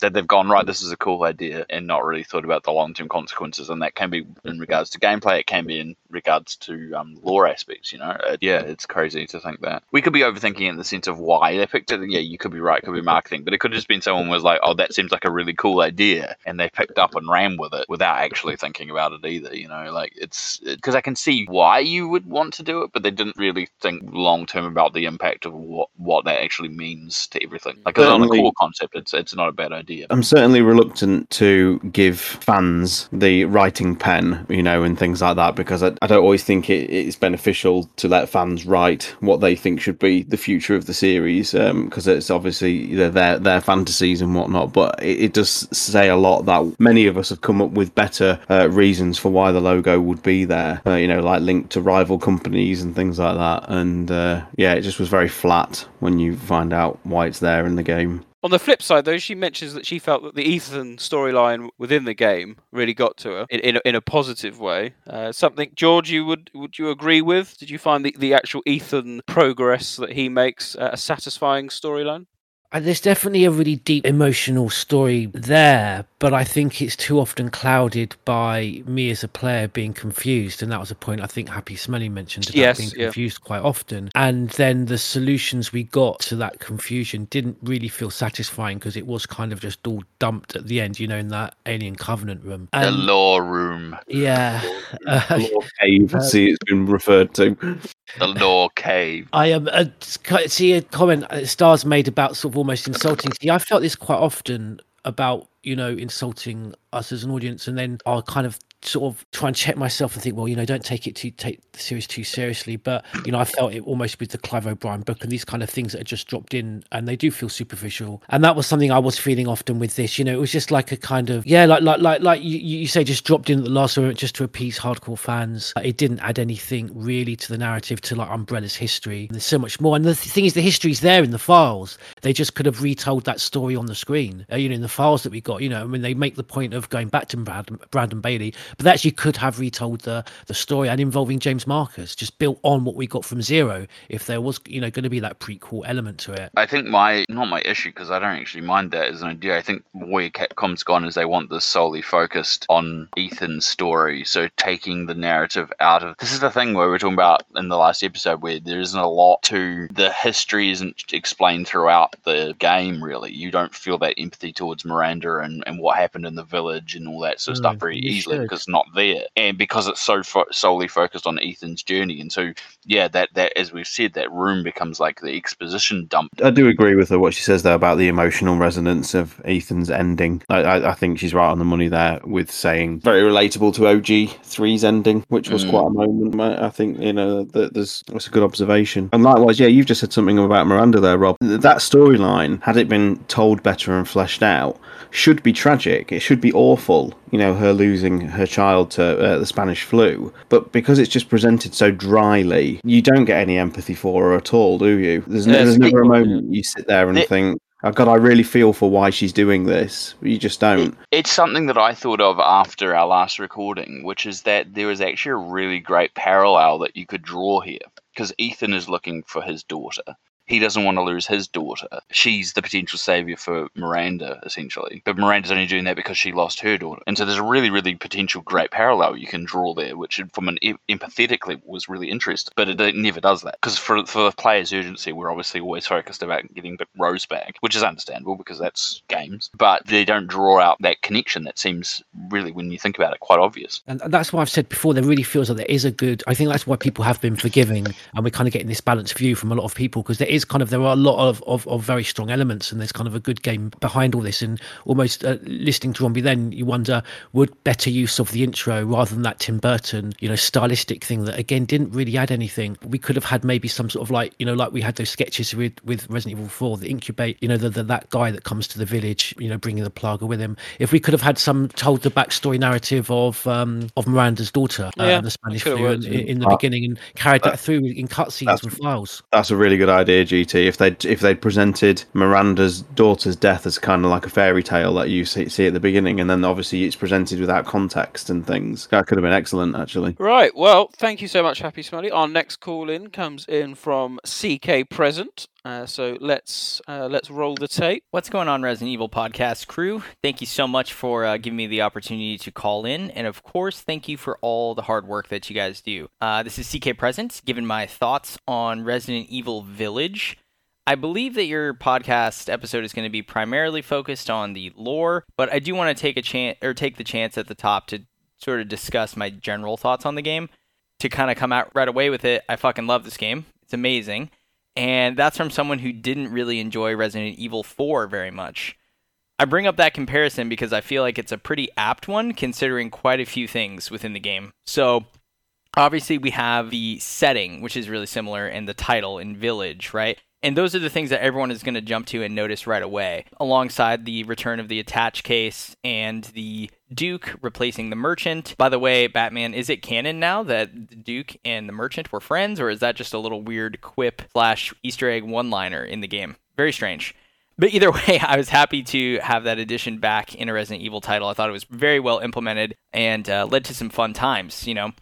that they've gone right. This is a cool idea, and not really thought about the long term consequences. And that can be in regards to gameplay. It can be in regards to um, lore aspects. You know, uh, yeah, it's crazy to think that we could be overthinking it in the sense of why they picked it. Yeah, you could be right. It could be marketing, but it could have just been someone was like, oh, that seems like a really cool idea, and they picked up and ran with it without actually thinking about it either. You know, like it's because I can see why you would want to do it, but they didn't really think long term about the impact of what what that actually means to everything. Like, on a core concept, it's it's not a bad idea. I'm certainly reluctant to give fans the writing pen, you know, and things like that because I, I don't always think it, it's beneficial to let fans write what they think should be the future of the series because it's obviously their their fantasies and whatnot. But it, it does say a lot that many of us have come up with better uh, reasons for why the logo would be there, uh, you know, like linked to rival companies and things like that. And uh, yeah, it just was very flat when you find out why it's there in the game. On the flip side, though, she mentions that she felt that the Ethan storyline within the game really got to her in, in, a, in a positive way. Uh, something, George, you would would you agree with? Did you find the, the actual Ethan progress that he makes uh, a satisfying storyline? Uh, There's definitely a really deep emotional story there, but I think it's too often clouded by me as a player being confused, and that was a point I think Happy Smelly mentioned about Yes, being yeah. confused quite often. And then the solutions we got to that confusion didn't really feel satisfying because it was kind of just all dumped at the end, you know, in that Alien Covenant room. the lore room, yeah, Lore cave, Uh, see, it's been referred to. the lore cave. I am uh, see a comment uh, Stars made about sort of almost insulting. See, I felt this quite often about you know insulting us as an audience, and then I'll kind of sort of try and check myself and think, well, you know, don't take it too take the series too seriously. But you know, I felt it almost with the Clive O'Brien book and these kind of things that are just dropped in, and they do feel superficial. And that was something I was feeling often with this. You know, it was just like a kind of yeah, like like like like you, you say, just dropped in at the last moment just to appease hardcore fans. It didn't add anything really to the narrative to like Umbrella's history. There's so much more, and the th- thing is, the history's there in the files. They just could have retold that story on the screen. Uh, you know, in the files that we got. You know, I mean, they make the point of going back to Brandon, Brandon Bailey, but they actually could have retold the the story and involving James Marcus, just built on what we got from Zero. If there was, you know, going to be that prequel element to it. I think my not my issue because I don't actually mind that as an idea. I think where Capcom's gone is they want this solely focused on Ethan's story, so taking the narrative out of this is the thing where we were talking about in the last episode where there isn't a lot to the history isn't explained throughout the game really. You don't feel that empathy towards Miranda and, and what happened in the village and all that sort of Mm, stuff very easily should. because it's not there, and because it's so fo- solely focused on Ethan's journey, and so yeah, that that as we've said, that room becomes like the exposition dump I do agree with her what she says there about the emotional resonance of Ethan's ending. I, I, I think she's right on the money there with saying very relatable to OG 3's ending, which was Mm. quite a moment. I I think you know that there's that's a good observation. And likewise, yeah, you've just said something about Miranda there, Rob. That storyline, had it been told better and fleshed out, should be tragic. It should be awful. You know, her losing her child to uh, the Spanish flu, but because it's just presented so dryly, you don't get any empathy for her at all, do you? There's, Yeah, there's never a moment you sit there and It- think, "Oh God, I really feel for why she's doing this." You just don't. It's something that I thought of after our last recording, which is that there is actually a really great parallel that you could draw here. Because Ethan is looking for his daughter. He doesn't want to lose his daughter. She's the potential savior for Miranda, essentially. But Miranda's only doing that because she lost her daughter. And so there's a really, really potential great parallel you can draw there, which from an em- empathetically was really interesting. But it, it never does that. Because for, for the player's urgency, we're obviously always focused about getting Rose back, which is understandable because that's games. But they don't draw out that connection that seems really, when you think about it, quite obvious. And that's why I've said before, there really feels like there is a good. I think that's why people have been forgiving, and we're kind of getting this balanced view from a lot of people because there is kind of there are a lot of, of, of very strong elements, and there's kind of a good game behind all this. And almost uh, listening to Rombie, then you wonder would better use of the intro rather than that Tim Burton, you know, stylistic thing that again didn't really add anything. We could have had maybe some sort of like you know, like we had those sketches with with Resident Evil Four, the incubate, you know, the, the that guy that comes to the village, you know, bringing the plaga with him. If we could have had some told the backstory narrative of um of Miranda's daughter, uh, Yeah, the Spanish flu in, in the Uh, beginning, and carried that- through in cutscenes and files. That's a really good idea, GT. If they if they'd presented Miranda's daughter's death as kind of like a fairy tale that you see, see at the beginning, and then obviously it's presented without context and things, that could have been excellent, actually. Right. Well, thank you so much, Happy Smelly. Our next call in comes in from CK Present. Uh, so let's uh, let's roll the tape. What's going on, Resident Evil podcast crew? Thank you so much for uh, giving me the opportunity to call in, and of course, thank you for all the hard work that you guys do. Uh, this is CK Present, giving my thoughts on Resident Evil Village. I believe that your podcast episode is going to be primarily focused on the lore, but I do want to take a chance or take the chance at the top to sort of discuss my general thoughts on the game. to kind of come out right away with it, I fucking love this game. It's amazing. And that's from someone who didn't really enjoy Resident Evil 4 very much. I bring up that comparison because I feel like it's a pretty apt one considering quite a few things within the game. So, obviously, we have the setting, which is really similar, and the title in Village, right? And those are the things that everyone is going to jump to and notice right away, alongside the return of the attach case and the Duke replacing the Merchant. By the way, Batman, is it canon now that Duke and the Merchant were friends, or is that just a little weird quip slash Easter egg one liner in the game? Very strange. But either way, I was happy to have that addition back in a Resident Evil title. I thought it was very well implemented and uh, led to some fun times. You know,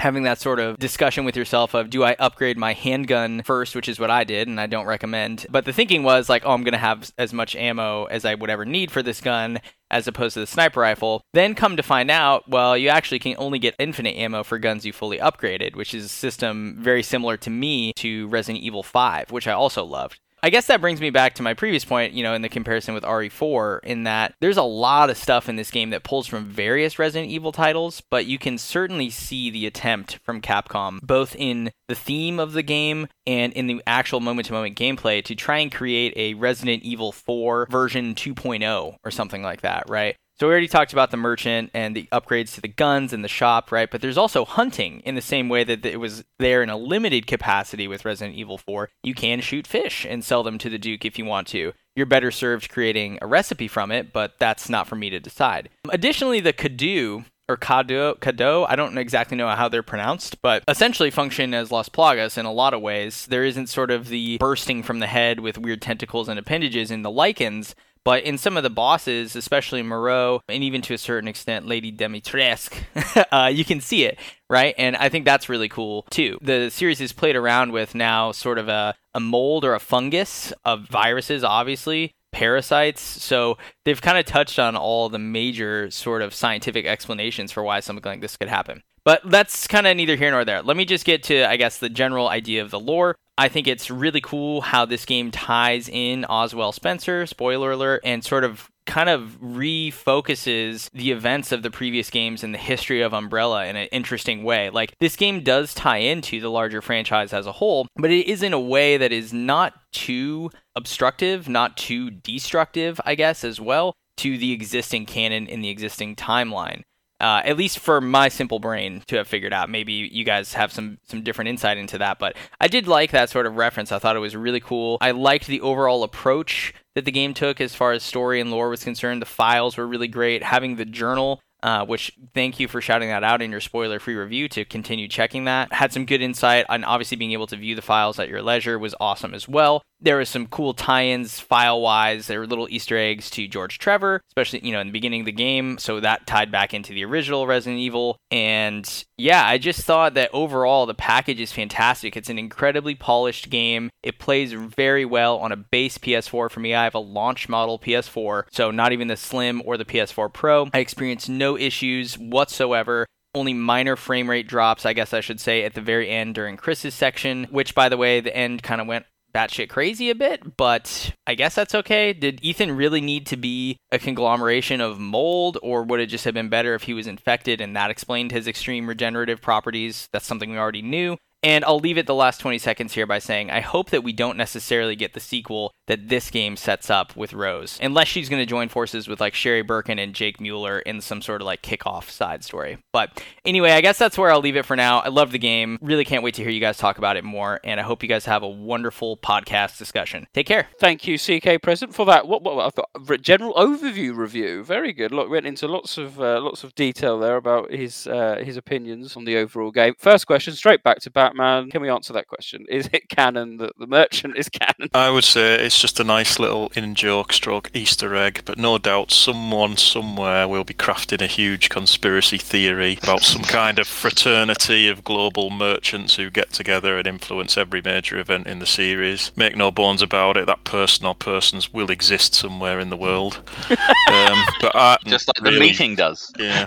having that sort of discussion with yourself of do I upgrade my handgun first, which is what I did, and I don't recommend. But the thinking was like, oh, I'm going to have as much ammo as I would ever need for this gun, as opposed to the sniper rifle. Then come to find out, well, you actually can only get infinite ammo for guns you fully upgraded, which is a system very similar to me to Resident Evil 5, which I also loved. I guess that brings me back to my previous point, you know, in the comparison with RE4, in that there's a lot of stuff in this game that pulls from various Resident Evil titles, but you can certainly see the attempt from Capcom, both in the theme of the game and in the actual moment to moment gameplay, to try and create a Resident Evil 4 version 2.0 or something like that, right? So we already talked about the merchant and the upgrades to the guns and the shop, right? But there's also hunting in the same way that it was there in a limited capacity with Resident Evil 4. You can shoot fish and sell them to the Duke if you want to. You're better served creating a recipe from it, but that's not for me to decide. Additionally, the Cadou or Kado, Kado, I don't exactly know how they're pronounced, but essentially function as Las Plagas in a lot of ways. There isn't sort of the bursting from the head with weird tentacles and appendages in the Lycans, but in some of the bosses, especially Moreau, and even to a certain extent Lady Dimitrescu, uh, you can see it, right? And I think that's really cool too. The series is played around with now sort of a, a mold or a fungus of viruses, obviously, parasites. So they've kind of touched on all the major sort of scientific explanations for why something like this could happen. But that's kind of neither here nor there. Let me just get to, I guess, the general idea of the lore. I think it's really cool how this game ties in Oswell Spencer, spoiler alert, and sort of kind of refocuses the events of the previous games and the history of Umbrella in an interesting way. Like, this game does tie into the larger franchise as a whole, but it is in a way that is not too obstructive, not too destructive, I guess, as well, to the existing canon in the existing timeline. Uh, at least for my simple brain to have figured out. Maybe you guys have some some different insight into that, but I did like that sort of reference. I thought it was really cool. I liked the overall approach that the game took as far as story and lore was concerned. The files were really great. Having the journal uh, which thank you for shouting that out in your spoiler free review to continue checking that. Had some good insight and obviously being able to view the files at your leisure was awesome as well. There was some cool tie-ins file-wise. There were little Easter eggs to George Trevor, especially you know in the beginning of the game, so that tied back into the original Resident Evil. And yeah, I just thought that overall the package is fantastic. It's an incredibly polished game. It plays very well on a base PS4. For me, I have a launch model PS4, so not even the Slim or the PS4 Pro. I experienced no issues whatsoever only minor frame rate drops, I guess I should say, at the very end during Chris's section, which, by the way, the end kind of went batshit crazy a bit, but I guess that's okay. Did Ethan really need to be a conglomeration of mold, or would it just have been better if he was infected and that explained his extreme regenerative properties? That's something we already knew. And I'll leave it the last 20 seconds here by saying I hope that we don't necessarily get the sequel that this game sets up with Rose, unless she's going to join forces with like Sherry Birkin and Jake Muller in some sort of like kickoff side story. But anyway, I guess that's where I'll leave it for now. I love the game. Really can't wait to hear you guys talk about it more. And I hope you guys have a wonderful podcast discussion. Take care. Thank you, CK Present, for that. What, what, what general overview review. Very good. Look, went into lots of uh, lots of detail there about his uh, his opinions on the overall game. First question, straight back to Batman. Can we answer that question? Is it canon that the merchant is canon? I would say it's just a nice little in joke stroke Easter egg, but no doubt someone somewhere will be crafting a huge conspiracy theory about some kind of fraternity of global merchants who get together and influence every major event in the series. Make no bones about it, that person or persons will exist somewhere in the world. um, but I, Just like really, the meeting does. Yeah.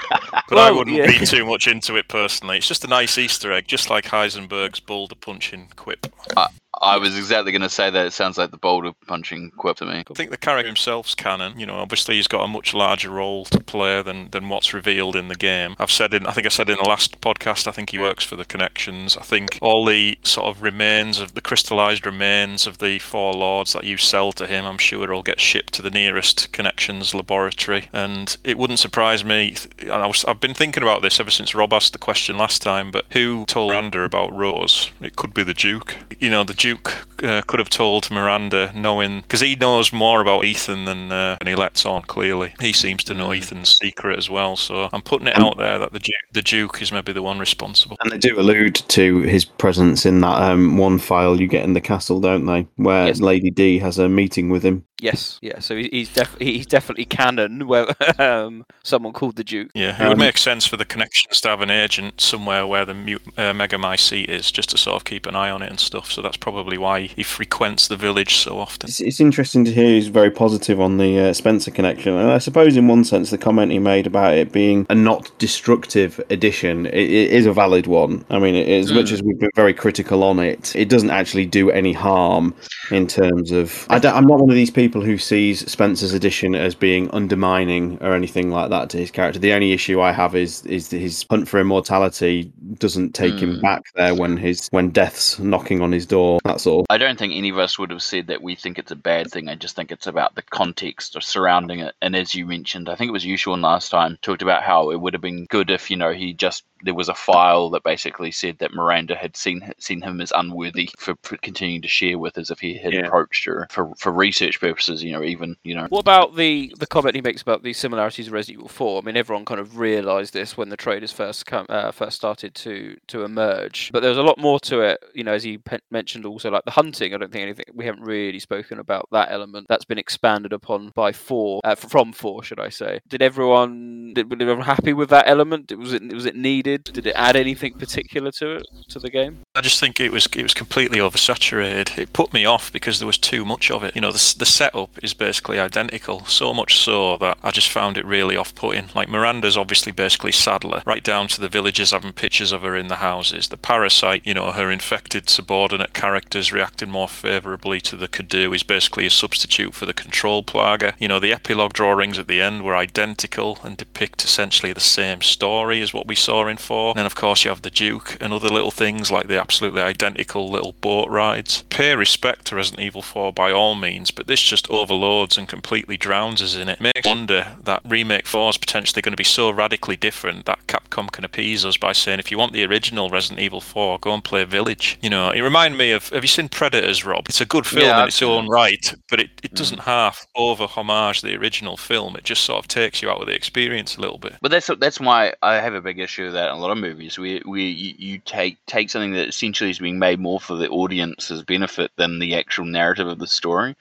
But I wouldn't yeah. read too much into it personally. It's just a nice Easter egg, just like Heisenberg's boulder punching quip. I, I was exactly going to say that. It sounds like the boulder punching quip to me. I think the character himself's canon. You know, obviously he's got a much larger role to play than, than what's revealed in the game. I've said in, I think I said in the last podcast, I think he works for the connections. I think all the sort of remains of the crystallized remains of the four lords that you sell to him, I'm sure will get shipped to the nearest connections laboratory. And it wouldn't surprise me. And I was, I've been thinking about this ever since Rob asked the question last time. But who told Miranda about Rose? It could be the Duke. You know, the Duke uh, could have told Miranda, knowing because he knows more about Ethan than, uh, than he lets on. Clearly, he seems to know Ethan's secret as well. So I'm putting it out there that the Duke, the Duke is maybe the one responsible. And they do allude to his presence in that um, one file you get in the castle, don't they? Where Lady D has a meeting with him. Yes, yeah. So he's definitely he's definitely canon. Where um, someone called the Duke. Yeah, it would make sense for the connections to have an agent somewhere where the uh, Megamycete is, just to sort of keep an eye on it and stuff. So that's probably why he frequents the village so often. It's, it's interesting to hear he's very positive on the uh, Spencer connection, and I suppose in one sense the comment he made about it being a not destructive addition it, it is a valid one. I mean, it, as much Mm. as we've been very critical on it, it doesn't actually do any harm in terms of. I don't, I'm not one of these people who sees Spencer's addition as being undermining or anything like that to his character. The only issue I have is is his hunt for immortality doesn't take him Mm. back there when his when death's knocking on his door. That's all. I don't think any of us would have said that we think it's a bad thing. I just think it's about the context of surrounding it. And as you mentioned, I think it was you, Sean, last time, talked about how it would have been good if, you know, he just there was a file that basically said that Miranda had seen seen him as unworthy for, for continuing to share with us if he had Yeah. approached her for, for research purposes, you know, even, you know. What about the the comment he makes about the similarities of Resident Evil 4? I mean, everyone kind of realised this when the trailers first come uh, first started to to emerge, but there was a lot more to it. You know, as he pe- mentioned, also like the hunting. I don't think anything we haven't really spoken about that element. That's been expanded upon by four uh, from four, should I say? Did everyone did, were everyone happy with that element? Was it was it needed? Did it add anything particular to it to the game? I just think it was it was completely oversaturated. It put me off because there was too much of it. You know, the the setup is basically identical, so much so that I just found it really off-putting. Like Miranda's obviously basically Saddler, right down to the villagers having pictures of her in the houses. The parasite, you know, her infected subordinate characters reacting more favourably to the Cadou is basically a substitute for the control plaga. You know, the epilogue drawings at the end were identical and depict essentially the same story as what we saw in 4. And then, of course, you have the Duke and other little things like the absolutely identical little boat rides. Pay respect to Resident Evil 4 by all means, but this just overloads and completely drowns us in it. Makes wonder that Remake 4 is potentially going to be so radically different that Capcom can appease us by saying, if you want the original Resident Evil 4, go and play Village. You know, it reminded me of, have you seen Predators, Rob? It's a good film Yeah, in its own right, but it, it hmm. doesn't half over homage the original film. It just sort of takes you out of the experience a little bit. But that's that's why I have a big issue with that in a lot of movies. Where where you, you take take something that essentially is being made more for the audience's benefit than the actual narrative of the story.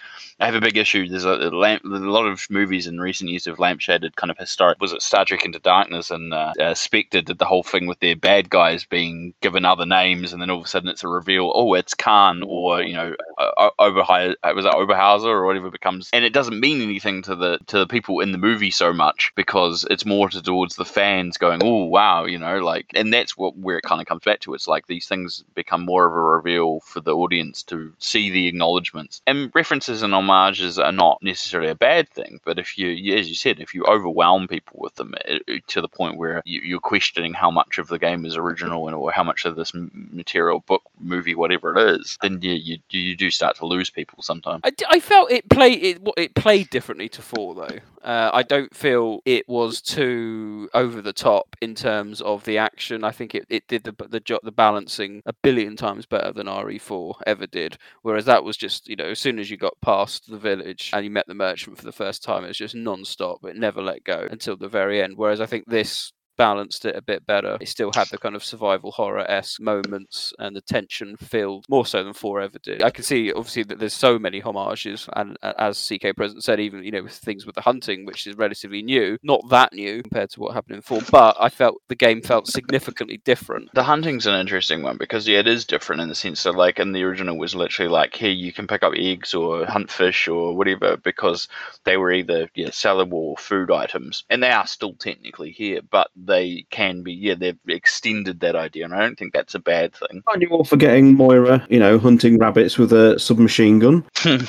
I have a big issue. There's a, a, lamp, a lot of movies in recent years have lampshaded kind of historic. Was it Star Trek Into Darkness and uh, uh, Spectre did the whole thing with their bad guys being given other names, and then all of a sudden it's a reveal. Oh, it's Khan or you know uh, Oberheiser. Was it Oberhauser or whatever becomes? And it doesn't mean anything to the to the people in the movie so much because it's more towards the fans going, oh wow, you know, like, and that's what where it kind of comes back to. It's like these things become more of a reveal for the audience to see the acknowledgements and references and homages are not necessarily a bad thing. But if you, as you said, if you overwhelm people with them it, it- to the point where you, you're questioning how much of the game is original and or how much of this material, book, movie, whatever it is, then yeah, you you do start to lose people sometimes. I felt it played it it played differently to four though. Uh, I don't feel it was too over the top in terms of the action. I think it, it did the the jo- the balancing a billion times better than RE4 ever did. Whereas that was just you know as soon as you got past the village and you met the merchant for the first time, it was just non-stop. It never let go until the very end. Whereas I think this balanced it a bit better. It still had the kind of survival horror esque moments and the tension filled more so than four ever did. I can see obviously that there's so many homages, and as CK Present said, even you know with things with the hunting, which is relatively new, not that new compared to what happened in four, but I felt the game felt significantly different. The hunting's an interesting one because yeah, it is different in the sense that like in the original was literally like here you can pick up eggs or hunt fish or whatever because they were either yeah sellable or food items and they are still technically here, but they can be. Yeah, they've extended that idea, and I don't think that's a bad thing. Aren't you all forgetting Moira, you know, hunting rabbits with a submachine gun?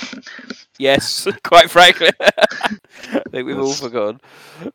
Yes, quite frankly. I think we've all forgotten.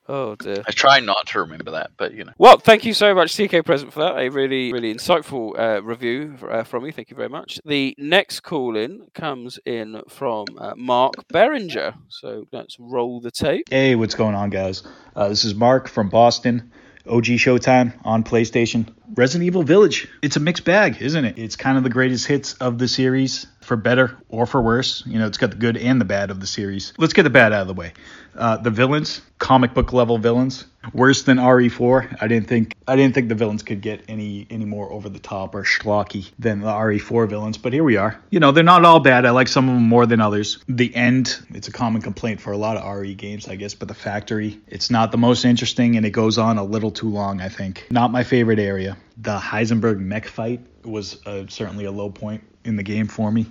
Oh dear. I try not to remember that, but you know. Well, thank you so much, CK Present, for that. A really, really insightful uh, review uh, from you. Thank you very much. The next call in comes in from uh, Mark Beringer. So let's roll the tape. Hey, what's going on, guys? Uh, this is Mark from Boston. OG Showtime on PlayStation. Resident Evil Village. It's a mixed bag, isn't it? It's kind of the greatest hits of the series, for better or for worse. You know, it's got the good and the bad of the series. Let's get the bad out of the way. Uh, the villains, comic book level villains, worse than RE4. I didn't think I didn't think the villains could get any any more over the top or schlocky than the RE4 villains, but here we are. You know, they're not all bad. I like some of them more than others. The end, it's a common complaint for a lot of RE games, I guess, but the factory, it's not the most interesting and it goes on a little too long, I think. Not my favorite area. The Heisenberg mech fight was uh, certainly a low point in the game for me.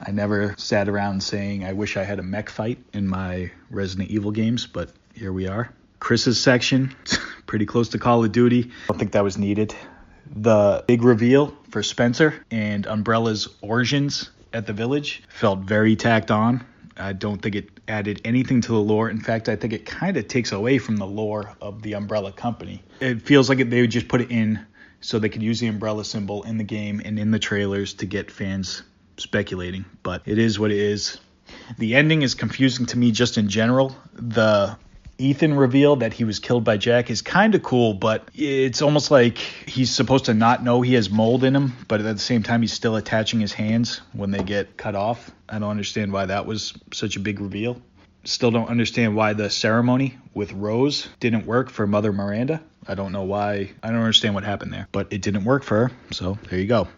I never sat around saying I wish I had a mech fight in my Resident Evil games, but here we are. Chris's section, pretty close to Call of Duty. I don't think that was needed. The big reveal for Spencer and Umbrella's origins at the village felt very tacked on. I don't think it added anything to the lore. In fact, I think it kind of takes away from the lore of the Umbrella Company. It feels like they would just put it in so they could use the umbrella symbol in the game and in the trailers to get fans speculating. But it is what it is. The ending is confusing to me just in general. The Ethan reveal that he was killed by Jack is kind of cool, but it's almost like he's supposed to not know he has mold in him, but at the same time, he's still attaching his hands when they get cut off. I don't understand why that was such a big reveal. Still don't understand why the ceremony with Rose didn't work for Mother Miranda. I don't know why. I don't understand what happened there, but it didn't work for her. So there you go.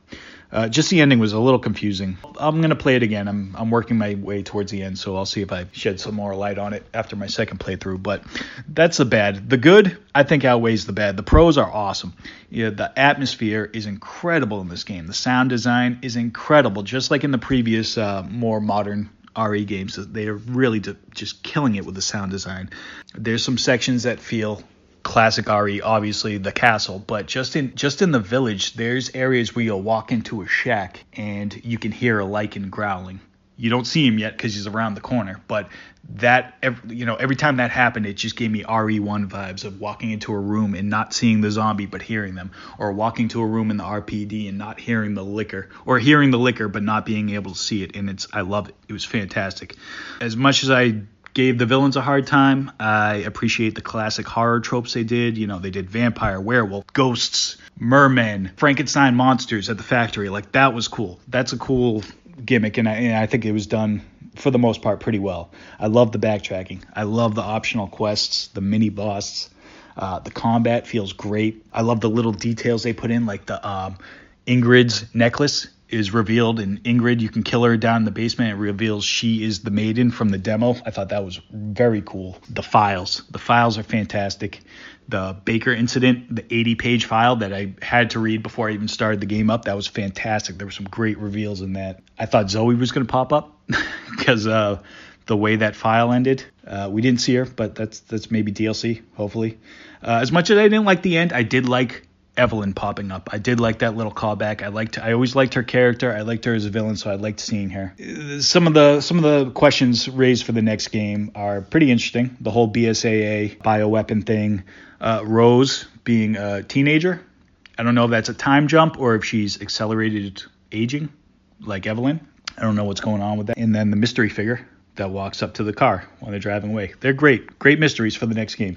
Uh, just the ending was a little confusing. I'm gonna play it again. I'm I'm working my way towards the end, so I'll see if I shed some more light on it after my second playthrough. But that's the bad. The good I think outweighs the bad. The pros are awesome. Yeah, the atmosphere is incredible in this game. The sound design is incredible, just like in the previous uh, more modern RE games. They are really just killing it with the sound design. There's some sections that feel classic RE, obviously the castle, but just in just in the village, there's areas where you'll walk into a shack and you can hear a lycan growling. You don't see him yet because he's around the corner, but that every, you know every time that happened, it just gave me RE1 vibes of walking into a room and not seeing the zombie but hearing them, or walking to a room in the RPD and not hearing the licker, or hearing the licker but not being able to see it. And it's I love it. It was fantastic. As much as I gave the villains a hard time. I appreciate the classic horror tropes they did. You know, they did vampire, werewolf, ghosts, mermen, Frankenstein monsters at the factory. Like that was cool. That's a cool gimmick, and I, and I think it was done for the most part pretty well. I love the backtracking. I love the optional quests, the mini boss. Uh, the combat feels great. I love the little details they put in, like the um, Ingrid's necklace is revealed in Ingrid. You can kill her down in the basement. It reveals she is the maiden from the demo. I thought that was very cool. The files. The files are fantastic. The Baker incident, the 80 page file that I had to read before I even started the game up, that was fantastic. There were some great reveals in that. I thought Zoe was going to pop up because uh, the way that file ended. Uh, we didn't see her, but that's that's maybe DLC, hopefully. Uh, as much as I didn't like the end, I did like Evelyn popping up. I did like that little callback. I liked I always liked her character. I liked her as a villain, so I liked seeing her. Some of the some of the questions raised for the next game are pretty interesting. The whole BSAA bioweapon thing, uh, Rose being a teenager. I don't know if that's a time jump or if she's accelerated aging, like Evelyn. I don't know what's going on with that. And then the mystery figure that walks up to the car when they're driving away. They're great, great mysteries for the next game.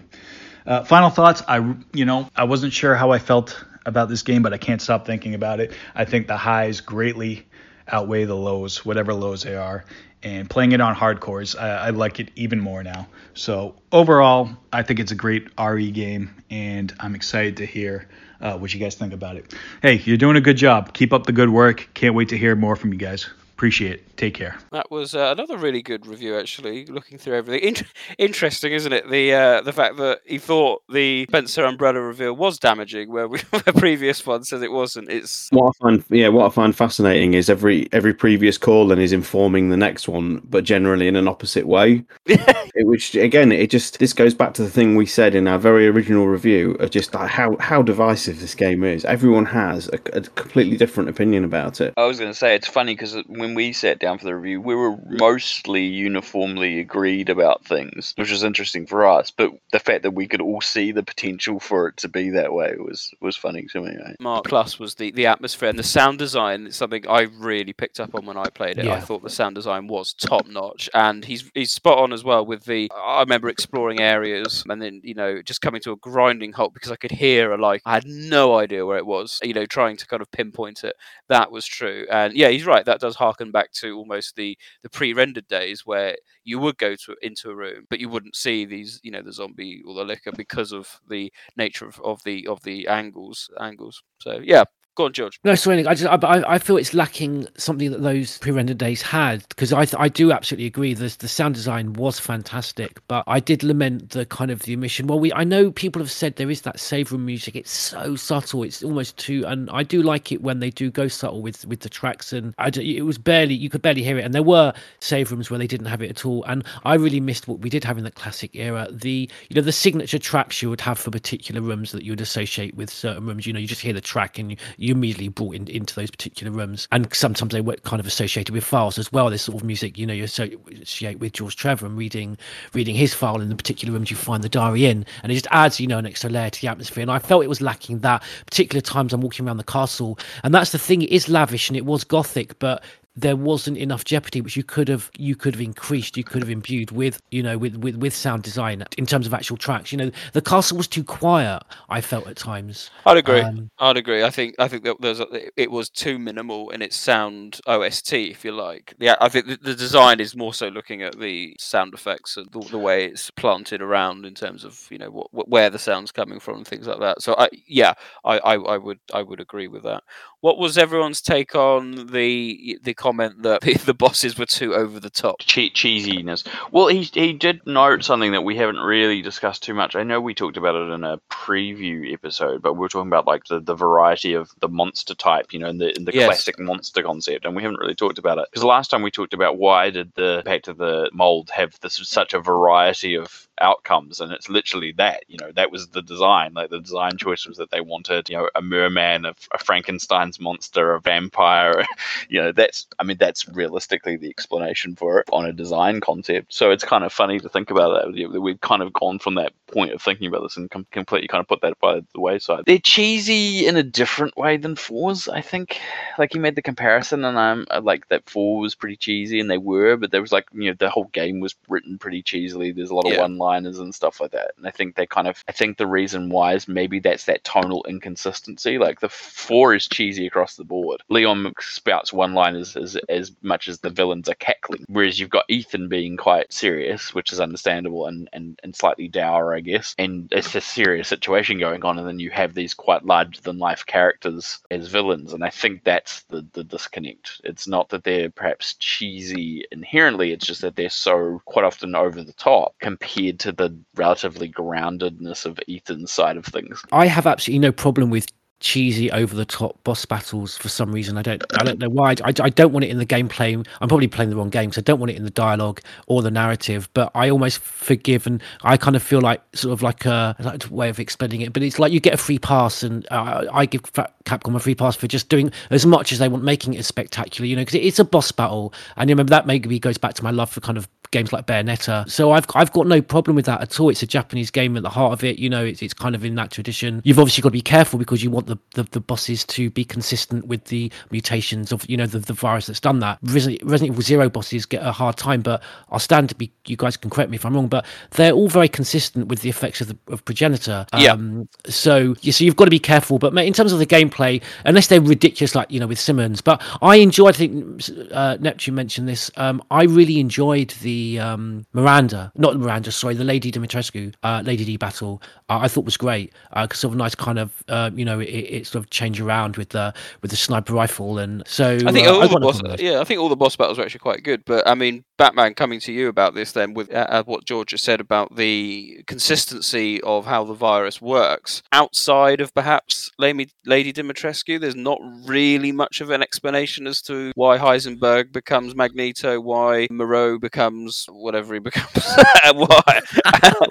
Uh, final thoughts. I you know I wasn't sure how I felt about this game, but I can't stop thinking about it. I think the highs greatly outweigh the lows, whatever lows they are. And playing it on hardcores, I, I like it even more now. So overall, I think it's a great RE game, and I'm excited to hear uh, what you guys think about it. Hey, you're doing a good job. Keep up the good work. Can't wait to hear more from you guys. Appreciate it. Take care. That was uh, another really good review, actually. Looking through everything, In- interesting, isn't it? The uh, the fact that he thought the Spencer Umbrella reveal was damaging, where we the previous one says it wasn't. It's What I find, yeah, what I find fascinating is every every previous call and is informing the next one, but generally in an opposite way. it, which again, it just this goes back to the thing we said in our very original review of just like how how divisive this game is. Everyone has a, a completely different opinion about it. I was going to say it's funny because when we sat down for the review, we were mostly uniformly agreed about things, which was interesting for us. But the fact that we could all see the potential for it to be that way was was funny to me. eh? Mark Plus was the, the atmosphere and the sound design. It's something I really picked up on when I played it. I thought the sound design was top notch, and he's he's spot on as well with the. I remember exploring areas and then you know just coming to a grinding halt because I could hear a like I had no idea where it was. You know, trying to kind of pinpoint it. That was true, and yeah, he's right. That does harken back to almost the the pre-rendered days where you would go to into a room, but you wouldn't see these, you know, the zombie or the licker because of the nature of, of the of the angles angles. So yeah, go on, George. No, sorry, I just I, I feel it's lacking something that those pre-rendered days had because I I do absolutely agree. The the sound design was fantastic, but I did lament the kind of the omission. Well, we I know people have said there is that save room music. It's so subtle. It's almost too, and I do like it when they do go subtle with with the tracks. And I d- it was barely you could barely hear it. And there were save rooms where they didn't have it at all. And I really missed what we did have in the classic era. The you know the signature tracks you would have for particular rooms that you would associate with certain rooms. You know, you just hear the track and you, you immediately brought in, into those particular rooms. And sometimes they were kind of associated with files as well. This sort of music, you know, you associate with George Trevor and reading reading his file in the particular rooms you find the diary in, and it just adds you know an extra layer to the atmosphere. And I felt it was lacking that particular times I'm walking around the castle, and that's the thing. It is lavish and it was gothic, but there wasn't enough jeopardy which you could have you could have increased you could have imbued with you know with with, with sound design in terms of actual tracks you know the castle was too quiet i felt at times I'd agree. Um, I'd agree. I think I think that there's a, it was too minimal in its sound OST, if you like. Yeah, I think the, the design is more so looking at the sound effects and the, the way it's planted around in terms of you know what, where the sound's coming from and things like that. So I yeah, I, I, I would I would agree with that. What was everyone's take on the the comment that the, bosses were too over the top? che- cheesiness. Well, he he did note something that we haven't really discussed too much. I know we talked about it in a preview episode, but we were talking about like the, the variety of the monster type, you know, in the in the Yes. classic monster concept, and we haven't really talked about it because last time we talked about why did the Pact of the Mold have this such a variety of outcomes, and it's literally that. You know, that was the design. Like the design choice was that they wanted, you know, a merman, a, a Frankenstein's monster, a vampire. you know, that's I mean that's realistically the explanation for it on a design concept. So it's kind of funny to think about that. We've kind of gone from that point of thinking about this and com- completely kind of put that by the wayside. They're cheesy in a different way than fours, I think. Like you made the comparison, and I'm uh, like that four was pretty cheesy, and they were, but there was like you know the whole game was written pretty cheesily. There's a lot of Yeah. One-liners and stuff like that, and I think they kind of I think the reason why is maybe that's that tonal inconsistency. Like the four is cheesy across the board. Leon spouts one-liners as as much as the villains are cackling, whereas you've got Ethan being quite serious, which is understandable and and, and slightly dour, I guess. And it's a serious situation going on, and then you have these quite larger than life characters as villains, and I think that's the the disconnect. It's not that they're perhaps cheesy inherently; it's just that they're so quite often over the top compared to the relatively groundedness of Ethan's side of things. I have absolutely no problem with cheesy over the top boss battles for some reason. I don't I don't know why. I, I don't want it in the gameplay. I'm probably playing the wrong game, so I don't want it in the dialogue or the narrative. But I almost forgive, and I kind of feel like sort of like a, like a way of explaining it. But it's like you get a free pass, and uh, I give Capcom a free pass for just doing as much as they want, making it spectacular. You know, because it's a boss battle, and you remember that maybe goes back to my love for kind of games like Bayonetta. So I've I've got no problem with that at all. It's a Japanese game at the heart of it. You know, it's it's kind of in that tradition. You've obviously got to be careful because you want the, the, the bosses to be consistent with the mutations of you know the, the virus that's done that. Resident, Resident Evil Zero bosses get a hard time, but I'll stand to be. You guys can correct me if I'm wrong, but they're all very consistent with the effects of the of progenitor. Yeah. Um, so yeah, so you've got to be careful. But mate, in terms of the gameplay, unless they're ridiculous, like you know with Simmons, but I enjoyed. I think uh, Neptune mentioned this. Um, I really enjoyed the the um, Miranda, not Miranda, sorry, the Lady Dimitrescu, uh, Lady D battle, uh, I thought was great because uh, of a nice kind of uh, you know it, it, sort of change around with the with the sniper rifle and so I think uh, all I the boss, yeah, I think all the boss battles were actually quite good. But I mean, Batman coming to you about this then with uh, what George has said about the consistency of how the virus works outside of perhaps Lady, Lady Dimitrescu. There's not really much of an explanation as to why Heisenberg becomes Magneto, why Moreau becomes whatever he becomes, and why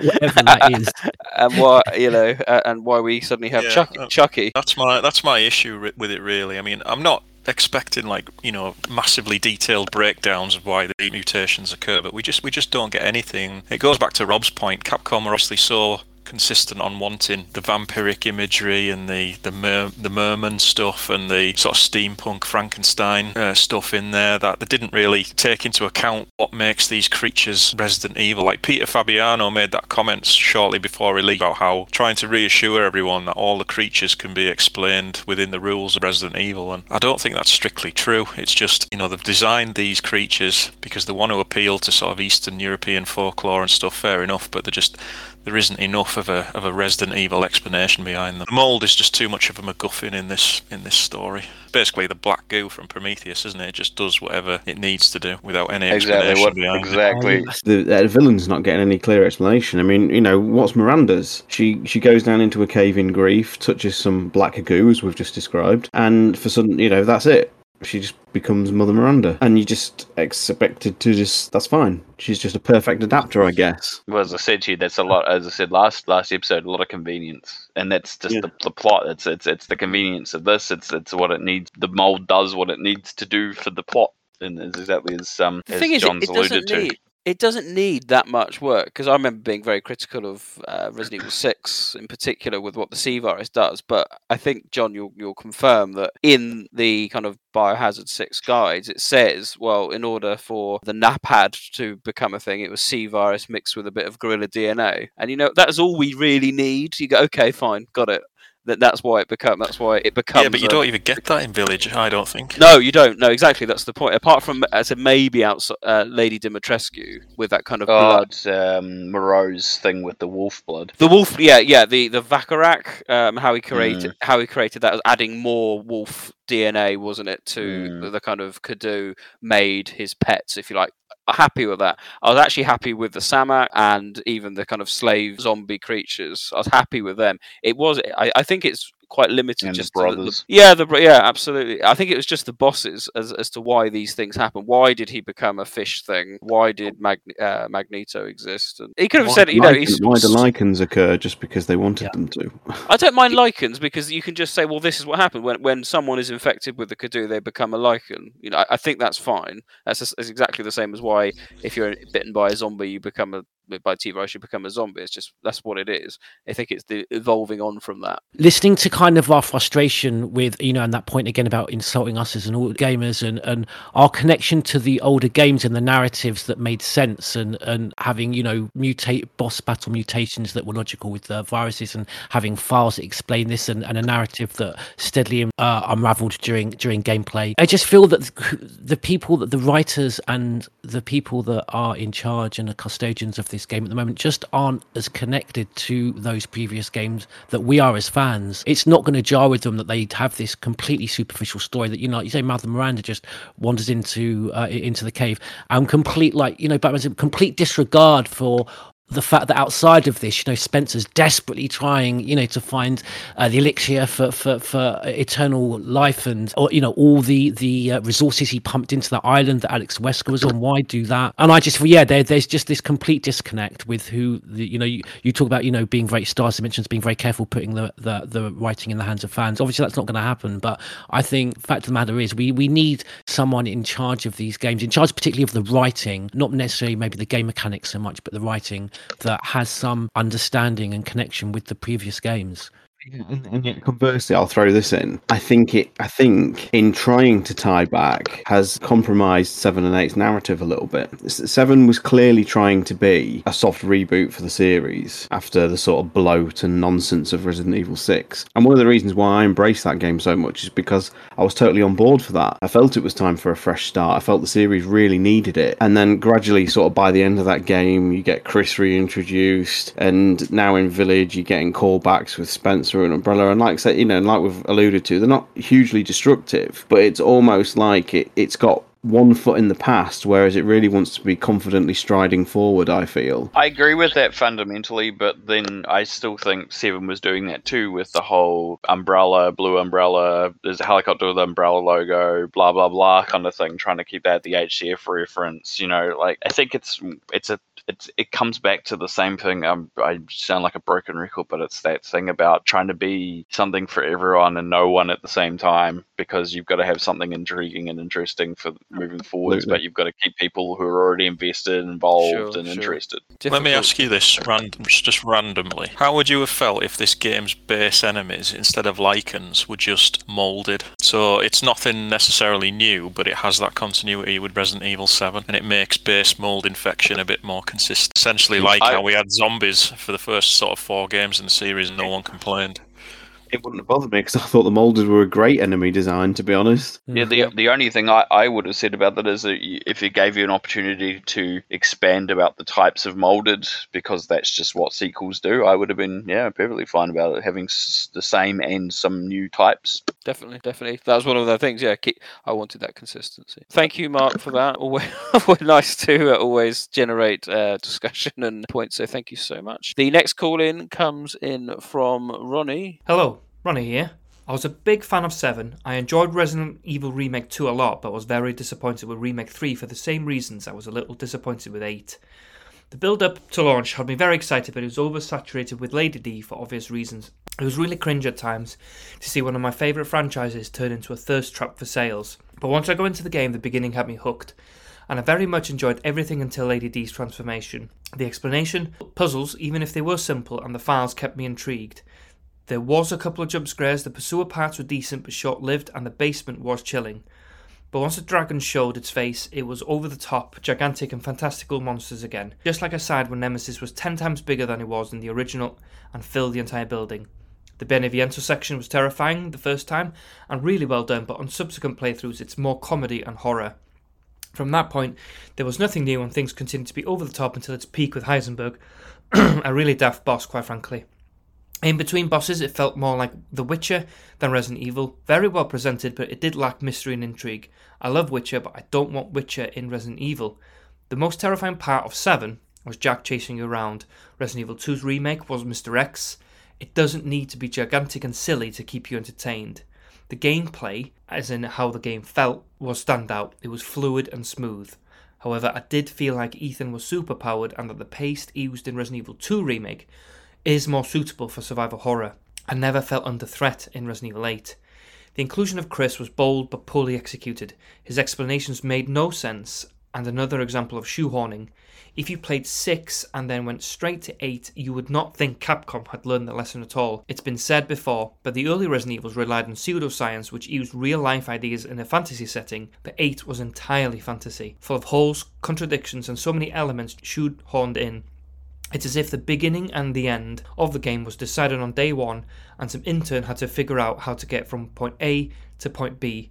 whatever that is, and why you know, uh, and why we suddenly have Yeah, Chucky. uh, Chucky. That's my that's my issue with it. Really, I mean, I'm not expecting like you know massively detailed breakdowns of why the mutations occur, but we just we just don't get anything. It goes back to Rob's point. Capcom are obviously so consistent on wanting the vampiric imagery and the the mer- the merman stuff and the sort of steampunk Frankenstein uh, stuff in there that they didn't really take into account what makes these creatures Resident Evil. Like Peter Fabiano made that comment shortly before release about how trying to reassure everyone that all the creatures can be explained within the rules of Resident Evil, and I don't think that's strictly true. It's just you know they've designed these creatures because they want to appeal to sort of Eastern European folklore and stuff. Fair enough, but they're just there isn't enough of a of a Resident Evil explanation behind them. The mold is just too much of a MacGuffin in this in this story. Basically, the black goo from Prometheus, isn't it? It just does whatever it needs to do without any Exactly explanation what- behind exactly. it. The uh, villain's not getting any clear explanation. I mean, you know, what's Miranda's? She she goes down into a cave in grief, touches some black goo as we've just described, and for some, you know, that's it. She just becomes Mother Miranda, and you just expected to just that's fine. She's just a perfect adapter, I guess. Well, as I said to you, that's a lot. As I said last last episode, a lot of convenience, and that's just the, the plot. It's it's it's the convenience of this. It's it's what it needs. The mold does what it needs to do for the plot, and it's exactly as um The as thing is, it, John's alluded to. need it doesn't need that much work because I remember being very critical of uh, Resident Evil Six in particular with what the C virus does. But I think John, you'll you'll confirm that in the kind of Biohazard Six guides, it says, well, in order for the NAPAD to become a thing, it was C virus mixed with a bit of gorilla DNA, and you know that is all we really need. You go, okay, fine, got it. That that's why it become. That's why it becomes. Yeah, but you a- don't even get that in Village. I don't think. no, you don't. No, exactly. That's the point. Apart from, as a maybe outside uh, Lady Dimitrescu with that kind of Oh, blood. it's, um, Moreau's thing with the wolf blood. The wolf, yeah, yeah. The the Varcolac, um, how he created Mm. how he created that was adding more wolf DNA, wasn't it, to Mm. the, the kind of Cadou made his pets, if you like. Happy with that. I was actually happy with the Samca and even the kind of slave zombie creatures. I was happy with them. It was. I, I think it's quite limited And just the- the- yeah, the yeah, absolutely. I think it was just the bosses as as to why these things happen. Why did he become a fish thing? Why did Mag- uh, Magneto exist? And he could have Why said, you know, why do lycans occur just because they wanted them to? I don't mind lycans because you can just say, well, this is what happened when when someone is infected with the Cadou, they become a lycan. You know, I, I think that's fine. That's, that's exactly the same as why if you're bitten by a zombie, you become a by T virus, you become a zombie. It's just that's what it is. I think it's the evolving on from that. listening to kind of our frustration with you know and that point again about insulting us as an old gamers and and our connection to the older games and the narratives that made sense and and having you know mutate boss battle mutations that were logical with the viruses and having files that explain this and, and a narrative that steadily uh, unraveled during during gameplay i just feel that the people that the writers and the people that are in charge and the custodians of this game at the moment just aren't as connected to those previous games that we are as fans. It's not going to jar with them that they have this completely superficial story that you know, like you say, Mother Miranda just wanders into uh, into the cave and complete like you know, Batman's complete disregard for the fact that outside of this, you know, Spencer's desperately trying, you know, to find uh, the elixir for, for for eternal life, and or you know, all the the uh, resources he pumped into the island that Alex Wesker was on. Why do that? And I just, feel, yeah, there, there's just this complete disconnect with who the, you know, you, you talk about, you know, being very stars dimensions, being very careful putting the, the the writing in the hands of fans. Obviously, that's not going to happen, but I think fact of the matter is, we we need someone in charge of these games, in charge particularly of the writing, not necessarily maybe the game mechanics so much, but the writing that has some understanding and connection with the previous games. And, and yet conversely, I'll throw this in. I think it. I think in trying to tie back has compromised seven and eight's narrative a little bit. Seven was clearly trying to be a soft reboot for the series after the sort of bloat and nonsense of Resident Evil Six. And one of the reasons why I embraced that game so much is because I was totally on board for that. I felt it was time for a fresh start. I felt the series really needed it. And then gradually, sort of by the end of that game, you get Chris reintroduced, and now in Village, you're getting callbacks with Spencer and Umbrella. And like I said, you know, and like we've alluded to, they're not hugely destructive, but it's almost like it, it's got one foot in the past, whereas it really wants to be confidently striding forward. I feel. I agree with that fundamentally, but then I still think Seven was doing that too with the whole umbrella, blue umbrella, there's a helicopter with umbrella logo, blah blah blah kind of thing, trying to keep that the HCF reference. You know, like I think it's it's a it's it comes back to the same thing. Um, I sound like a broken record, but it's that thing about trying to be something for everyone and no one at the same time because you've got to have something intriguing and interesting for moving forwards, but you've got to keep people who are already invested, involved, Sure, and sure. interested. Let me ask you this random, just randomly. How would you have felt if this game's base enemies, instead of lycans, were just moulded? So it's nothing necessarily new, but it has that continuity with Resident Evil 7, and it makes base mold infection a bit more consistent. Essentially, mm, like I- how we had zombies for the first sort of four games in the series, and no one complained. It wouldn't have bothered me because I thought the molders were a great enemy design. To be honest. Yeah, the mm-hmm. the only thing I, I would have said about that is that if it gave you an opportunity to expand about the types of molded, because that's just what sequels do, I would have been yeah perfectly fine about it having s- the same and some new types. Definitely, definitely. That was one of the things. Yeah, keep, I wanted that consistency. Thank you, Mark, for that. Always, always nice to uh, always generate uh, discussion and points. So thank you so much. The next call in comes in from Ronnie. Hello, Ronnie here. I was a big fan of 7. I enjoyed Resident Evil Remake 2 a lot, but was very disappointed with Remake 3 for the same reasons I was a little disappointed with 8. The build up to launch had me very excited, but it was oversaturated with Lady D for obvious reasons. It was really cringe at times to see one of my favourite franchises turn into a thirst trap for sales. But once I got into the game, the beginning had me hooked, and I very much enjoyed everything until Lady D's transformation. The explanation, puzzles, even if they were simple, and the files kept me intrigued. There was a couple of jump scares, the pursuer parts were decent but short lived, and the basement was chilling. But once the dragon showed its face, it was over the top, gigantic and fantastical monsters again. Just like said when Nemesis was 10 times bigger than it was in the original and filled the entire building. The Beneviento section was terrifying the first time and really well done, but on subsequent playthroughs it's more comedy and horror. From that point, there was nothing new and things continued to be over the top until its peak with Heisenberg, a really daft boss, quite frankly. In between bosses, it felt more like The Witcher than Resident Evil. Very well presented, but it did lack mystery and intrigue. I love Witcher, but I don't want Witcher in Resident Evil. The most terrifying part of 7 was Jack chasing you around. Resident Evil 2's remake was Mr. X. It doesn't need to be gigantic and silly to keep you entertained. The gameplay, as in how the game felt, was standout. It was fluid and smooth. However, I did feel like Ethan was superpowered and that the pace used in Resident Evil 2 remake is more suitable for survival horror. I never felt under threat in Resident Evil 8. The inclusion of Chris was bold but poorly executed. His explanations made no sense, and another example of shoehorning. If you played 6 and then went straight to 8, you would not think Capcom had learned the lesson at all. It's been said before, but the early Resident Evils relied on pseudoscience which used real life ideas in a fantasy setting, but 8 was entirely fantasy, full of holes, contradictions, and so many elements shoehorned in it's as if the beginning and the end of the game was decided on day one, and some intern had to figure out how to get from point A to point B.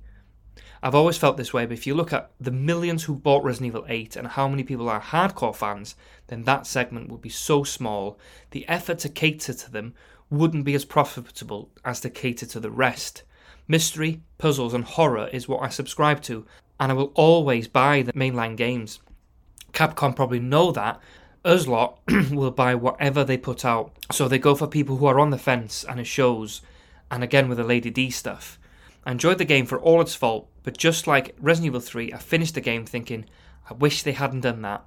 I've always felt this way, but if you look at the millions who bought Resident Evil 8 and how many people are hardcore fans, then that segment would be so small, the effort to cater to them wouldn't be as profitable as to cater to the rest. Mystery, puzzles, and horror is what I subscribe to, and I will always buy the mainline games. Capcom probably know that. Us lot will buy whatever they put out. So they go for people who are on the fence and it shows. And again with the Lady D stuff. I enjoyed the game for all its fault, but just like Resident Evil 3, I finished the game thinking, I wish they hadn't done that.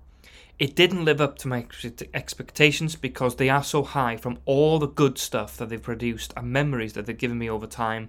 It didn't live up to my expectations because they are so high from all the good stuff that they've produced and memories that they've given me over time.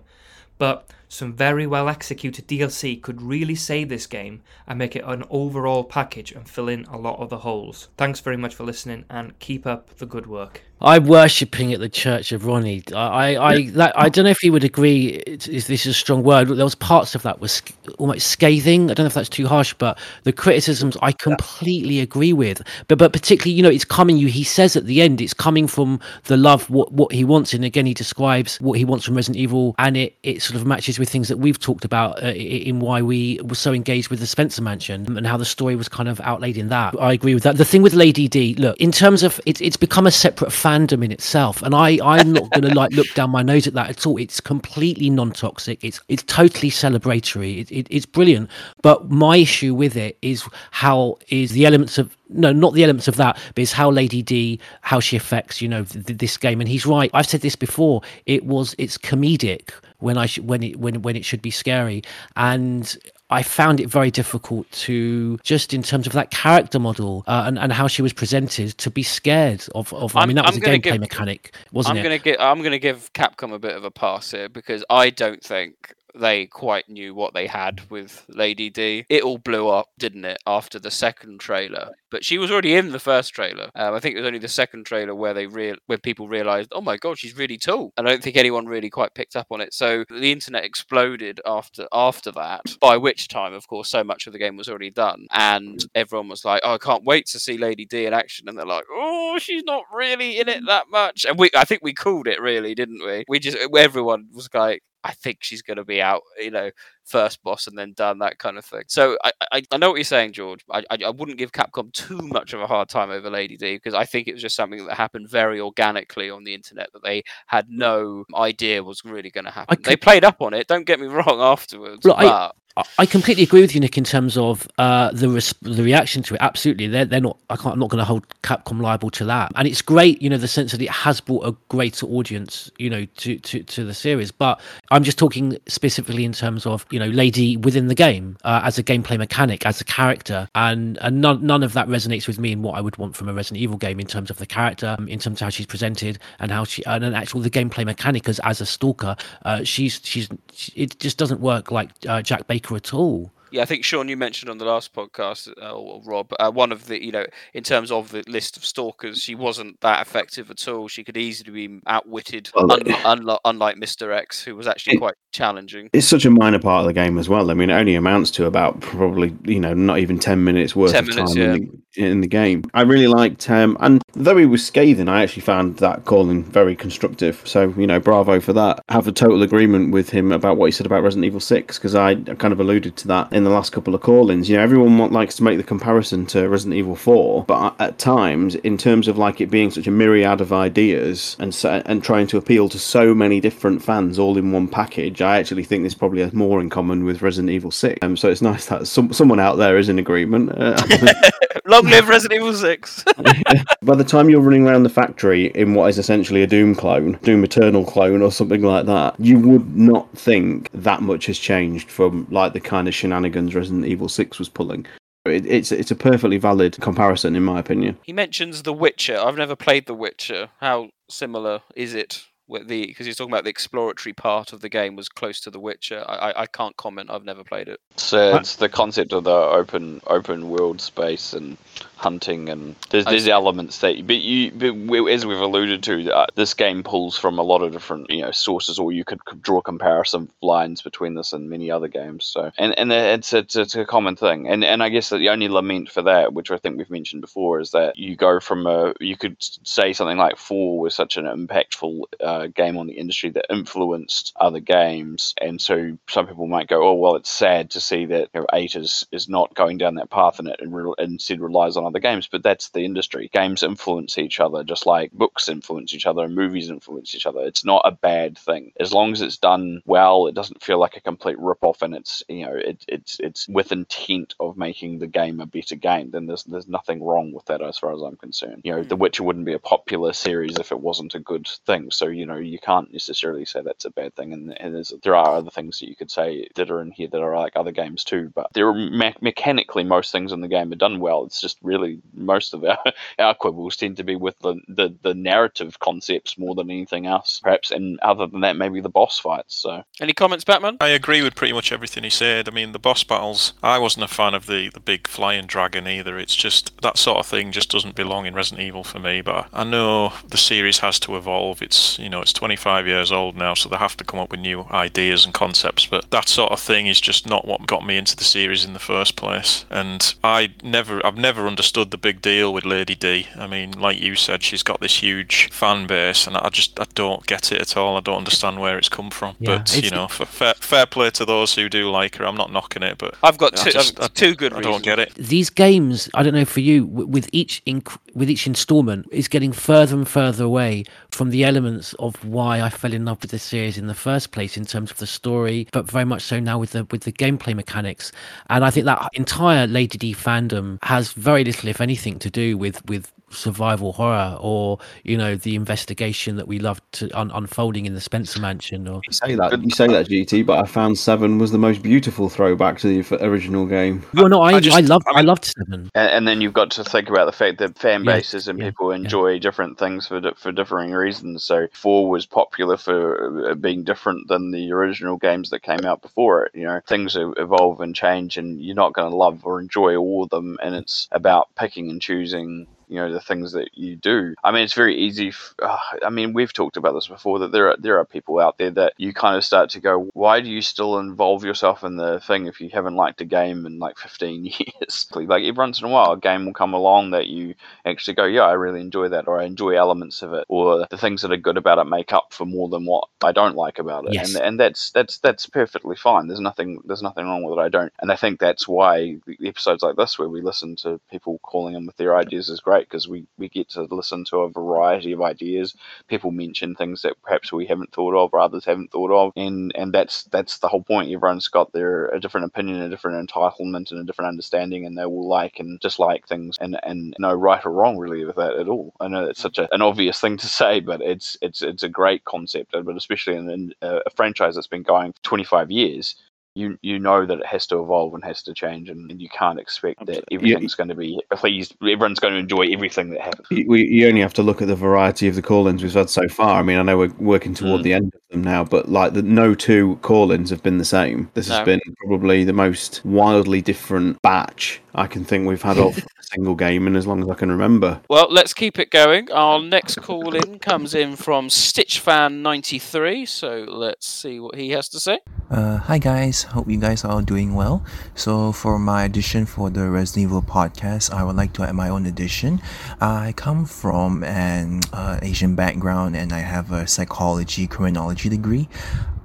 But some very well executed DLC could really save this game and make it an overall package and fill in a lot of the holes. Thanks very much for listening and keep up the good work. I'm worshipping at the Church of Ronnie. I, I, I, that, I don't know if you would agree. Is this is a strong word? There was parts of that was almost scathing. I don't know if that's too harsh, but the criticisms I completely agree with. But, but particularly, you know, it's coming. You, he says at the end, it's coming from the love what what he wants, and again, he describes what he wants from Resident Evil, and it it sort of matches with things that we've talked about uh, in why we were so engaged with the Spencer Mansion and how the story was kind of outlaid in that. I agree with that. The thing with Lady D, look, in terms of it's it's become a separate fandom in itself and i i'm not going to like look down my nose at that at all. It's completely non-toxic. It's it's totally celebratory. It, it, it's brilliant. But my issue with it is how is the elements of no not the elements of that but it's how lady d how she affects you know th- this game. And he's right. I've said this before. It was it's comedic when i sh- when it when when it should be scary and I found it very difficult to just in terms of that character model uh, and, and how she was presented to be scared of. of I mean, that was I'm a gameplay give, mechanic, wasn't I'm it? Gonna give, I'm going to give Capcom a bit of a pass here because I don't think they quite knew what they had with Lady D. It all blew up, didn't it, after the second trailer? But she was already in the first trailer. Um, I think it was only the second trailer where they real where people realized, oh my god, she's really tall. And I don't think anyone really quite picked up on it. So the internet exploded after after that. By which time, of course, so much of the game was already done, and everyone was like, oh, I can't wait to see Lady D in action. And they're like, oh, she's not really in it that much. And we, I think we called it really, didn't we? We just everyone was like, I think she's going to be out, you know, first boss and then done that kind of thing. So I, I, I know what you're saying, George. I, I, I, wouldn't give Capcom too much of a hard time over Lady D because I think it was just something that happened very organically on the internet that they had no idea was really going to happen. Could... They played up on it. Don't get me wrong. Afterwards, Look, but I completely agree with you, Nick, in terms of uh, the res- the reaction to it. Absolutely, they're they're not. I can't. I'm not going to hold Capcom liable to that. And it's great, you know, the sense that it has brought a greater audience, you know, to to to the series. But I'm just talking specifically in terms of you know, Lady within the game uh, as a gameplay mechanic, as a character, and and none none of that resonates with me in what I would want from a Resident Evil game in terms of the character, in terms of how she's presented, and how she and actual the gameplay mechanic as as a stalker. Uh, she's she's it just doesn't work like uh, Jack Baker at all. Yeah, I think Sean, you mentioned on the last podcast, uh, or Rob, uh, one of the, you know, in terms of the list of stalkers, she wasn't that effective at all. She could easily be outwitted, well, un- unlike, unlike Mr. X, who was actually it, quite challenging. It's such a minor part of the game as well. I mean, it only amounts to about probably, you know, not even 10 minutes worth 10 of minutes, time yeah. in, the, in, the, game. I really liked, um, and though he was scathing, I actually found that calling very constructive. So, you know, bravo for that. I have a total agreement with him about what he said about Resident Evil 6, because I kind of alluded to that in the last couple of call-ins. You know, everyone likes to make the comparison to Resident Evil 4, but at times, in terms of like it being such a myriad of ideas and and trying to appeal to so many different fans all in one package, I actually think this probably has more in common with Resident Evil 6. Um, so it's nice that some, someone out there is in agreement. Uh, Long live Resident Evil 6. By the time you're running around the factory in what is essentially a Doom clone, Doom Eternal clone or something like that, you would not think that much has changed from like the kind of shenanigans Resident Evil 6 was pulling. It, it's it's a perfectly valid comparison in my opinion. He mentions The Witcher. I've never played The Witcher. How similar is it the because he's talking about the exploratory part of the game was close to The Witcher. I I, I can't comment. I've never played it. So it's the concept of the open open world space and hunting and there's there's elements that but you but as we've alluded to uh, this game pulls from a lot of different you know sources or you could, draw comparison lines between this and many other games so. And and it's it's, it's a common thing. And and I guess that the only lament for that which I think we've mentioned before is that you go from a you could say something like four was such an impactful uh, game on the industry that influenced other games. And so some people might go oh well it's sad to see that you know, eight is is not going down that path and it and re- instead relies on other games, but that's the industry. Games influence each other, just like books influence each other and movies influence each other. It's not a bad thing as long as it's done well. It doesn't feel like a complete rip off, and it's you know it, it's it's with intent of making the game a better game. Then there's there's nothing wrong with that as far as I'm concerned. You know, hmm. The Witcher wouldn't be a popular series if it wasn't a good thing. So you know, you can't necessarily say that's a bad thing. And, and there's, there are other things that you could say that are in here that are like other games too. But there are me- mechanically most things in the game are done well. It's just really most of our, our quibbles tend to be with the, the, the narrative concepts more than anything else, perhaps. And other than that, maybe the boss fights. So, any comments, Batman? I agree with pretty much everything he said. I mean, the boss battles. I wasn't a fan of the the big flying dragon either. It's just that sort of thing just doesn't belong in Resident Evil for me. But I know the series has to evolve. It's you know it's 25 years old now, so they have to come up with new ideas and concepts. But that sort of thing is just not what got me into the series in the first place. And I never, I've never understood the big deal with Lady D. I mean, like you said, she's got this huge fan base, and I just I don't get it at all. I don't understand where it's come from. Yeah, but you know, fair, fair play to those who do like her. I'm not knocking it, but I've got two, just- I've- two good I don't get it. these games i don't know for you with each inc- with each installment is getting further and further away from the elements of why i fell in love with the series in the first place in terms of the story but very much so now with the with the gameplay mechanics and i think that entire lady d fandom has very little if anything to do with with survival horror or you know the investigation that we love to un- unfolding in the spencer mansion or You say that you say that GT, but I found Seven was the most beautiful throwback to the original game. well no i i, loved i loved seven and, and then you've got to think about the fact that fan Yeah, bases and people enjoy different things for for differing reasons. So four was popular for uh, being different than the original games that came out before it. You know, things evolve and change, and you're not going to love or enjoy all of them. And it's about picking and choosing you know the things that you do. I mean, it's very easy. F- uh, I mean, we've talked about this before that there are there are people out there that you kind of start to go, why do you still involve yourself in the thing if you haven't liked a game in like 15 years? like every once in a while, a game will come along that you actually go, yeah, I really enjoy that, or I enjoy elements of it, or the things that are good about it make up for more than what I don't like about it, Yes. and and that's that's that's perfectly fine. There's nothing there's nothing wrong with it. I don't, and I think that's why the episodes like this, where we listen to people calling in with their ideas, is great because we we get to listen to a variety of ideas. People mention things that perhaps we haven't thought of, or others haven't thought of, and and that's that's the whole point. Everyone's got their a different opinion, a different entitlement, and a different understanding, and they will like and dislike things, and and no right or wrong really with that at all. I know it's such a, an obvious thing to say, but it's it's it's a great concept, but especially in, in a, a franchise that's been going for 25 years. You, you know that it has to evolve and has to change, and, and you can't expect that everything's going to be pleased. Everyone's going to enjoy everything that happens. You, we, you only have to look at the variety of the call-ins we've had so far. I mean, I know we're working toward Mm. the end of them now, but like the no two call-ins have been the same. This has been probably the most wildly different batch I can think we've had of a single game in as long as I can remember. Well, let's keep it going. Our next call in comes in from Stitchfan93, so let's see what he has to say. Uh, hi guys, hope you guys are doing well. So for my edition for the Resident Evil podcast, I would like to add my own addition. I come from an uh, Asian background and I have a psychology criminology degree.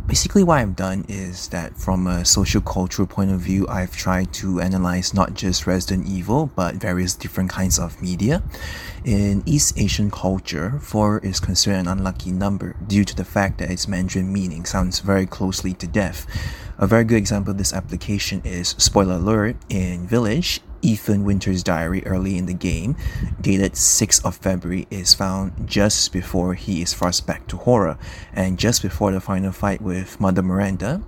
Basically, what I've done is that from a social cultural point of view, I've tried to analyze not just Resident Evil, but various different kinds of media. In East Asian culture, 4 is considered an unlucky number due to the fact that its Mandarin meaning sounds very closely to death. A very good example of this application is spoiler alert in Village. Ethan Winter's diary early in the game, dated 6th of February, is found just before he is thrust back to horror, and just before the final fight with Mother Miranda,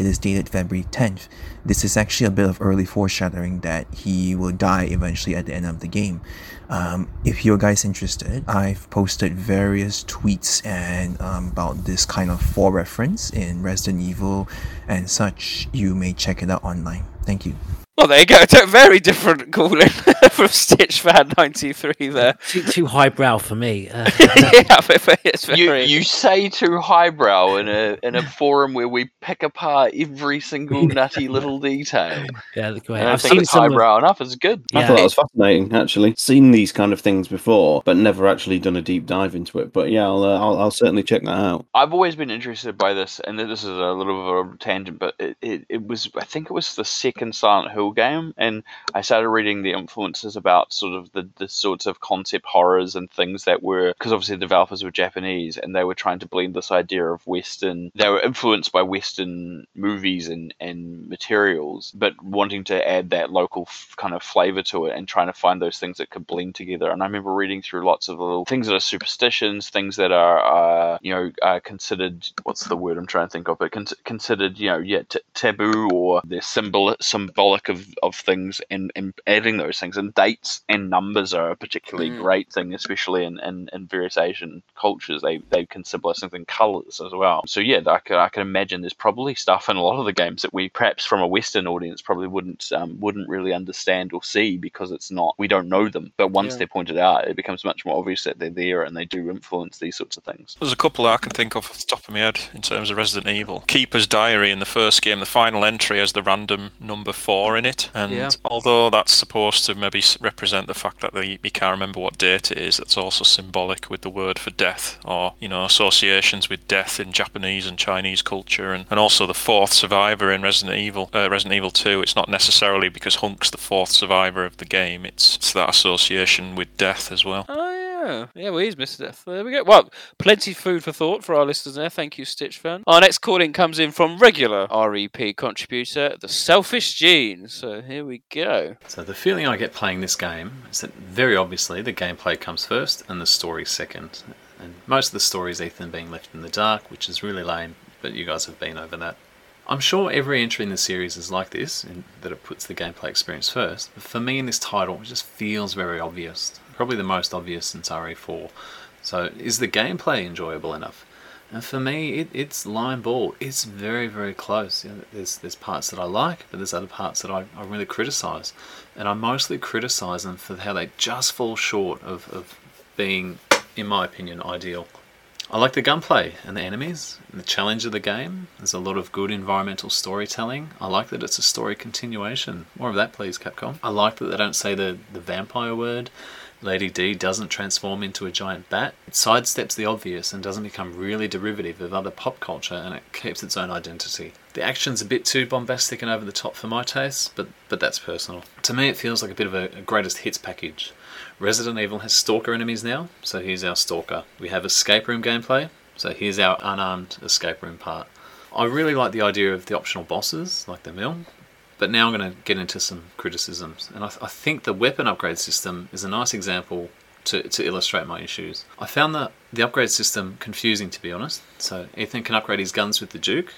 it is dated February 10th. This is actually a bit of early foreshadowing that he will die eventually at the end of the game. Um, if you guys interested, I've posted various tweets and um, about this kind of 4 reference in Resident Evil and such. You may check it out online. Thank you. Well, there you go. A very different call in from Stitchfan93 there. too, too highbrow for me uh, yeah, but- but it's You, very- you say too highbrow in a in a forum where we pick apart every single nutty little detail. yeah go I ahead. don't i've think seen it's some of- highbrow enough. It's good. I thought it was fascinating, actually. Seen these kind of things before, but never actually done a deep dive into it. But yeah, I'll, uh, I'll, I'll certainly check that out. I've always been interested by this, and this is a little bit of a tangent, but it, it, it was I think it was the second Silent Hill Game, and I started reading the influences about sort of the, the sorts of concept horrors and things that were because obviously the developers were Japanese and they were trying to blend this idea of Western. They were influenced by Western movies and and materials, but wanting to add that local f- kind of flavor to it and trying to find those things that could blend together. And I remember reading through lots of little things that are superstitions, things that are uh, you know uh, considered what's the word I'm trying to think of, but con- considered you know yeah t- taboo or they're symbol symbolic of, of things and, and adding those things and dates and numbers are a particularly Mm. great thing, especially in, in, in various Asian cultures. They they can symbolize things in colors as well. So yeah, I can, I can imagine there's probably stuff in a lot of the games that we perhaps from a Western audience probably wouldn't um, wouldn't really understand or see because it's not we don't know them. But once Yeah. they're pointed out, it becomes much more obvious that they're there and they do influence these sorts of things. There's a couple I can think of off the top of my head in terms of Resident Evil. Keeper's Diary in the first game, the final entry has the random number four in it, and Yeah. although that's supposed to maybe represent the fact that the, you can't remember what date it is, it's also symbolic with the word for death, or you know associations with death in Japanese and Chinese culture, and, and also the fourth survivor in Resident Evil, uh, Resident Evil Two. It's not necessarily because Hunk's the fourth survivor of the game; it's, it's that association with death as well. Oh yeah, yeah. Well, he's Mr. Death. There we go. Well, plenty of food for thought for our listeners there. Thank you, Stitch fan. Our next call in comes in from regular REP contributor, the Selfish Gene. So here we go. So the feeling I get playing this game is that very obviously the gameplay comes first and the story second. And most of the story is Ethan being left in the dark, which is really lame, but you guys have been over that. I'm sure every entry in the series is like this, in that it puts the gameplay experience first. But for me in this title, it just feels very obvious. Probably the most obvious since RE4. So is the gameplay enjoyable enough? And for me, it, it's line ball. It's very, very close. You know, there's there's parts that I like, but there's other parts that I, I really criticise. And I mostly criticise them for how they just fall short of, of being, in my opinion, ideal. I like the gunplay and the enemies and the challenge of the game. There's a lot of good environmental storytelling. I like that it's a story continuation. More of that, please, Capcom. I like that they don't say the, the vampire word. Lady D doesn't transform into a giant bat. It sidesteps the obvious and doesn't become really derivative of other pop culture and it keeps its own identity. The action's a bit too bombastic and over the top for my taste, but, but that's personal. To me, it feels like a bit of a, a greatest hits package. Resident Evil has stalker enemies now, so here's our stalker. We have escape room gameplay, so here's our unarmed escape room part. I really like the idea of the optional bosses, like the mill, but now I'm going to get into some criticisms. And I, I think the weapon upgrade system is a nice example to, to illustrate my issues. I found the, the upgrade system confusing, to be honest. So Ethan can upgrade his guns with the Duke,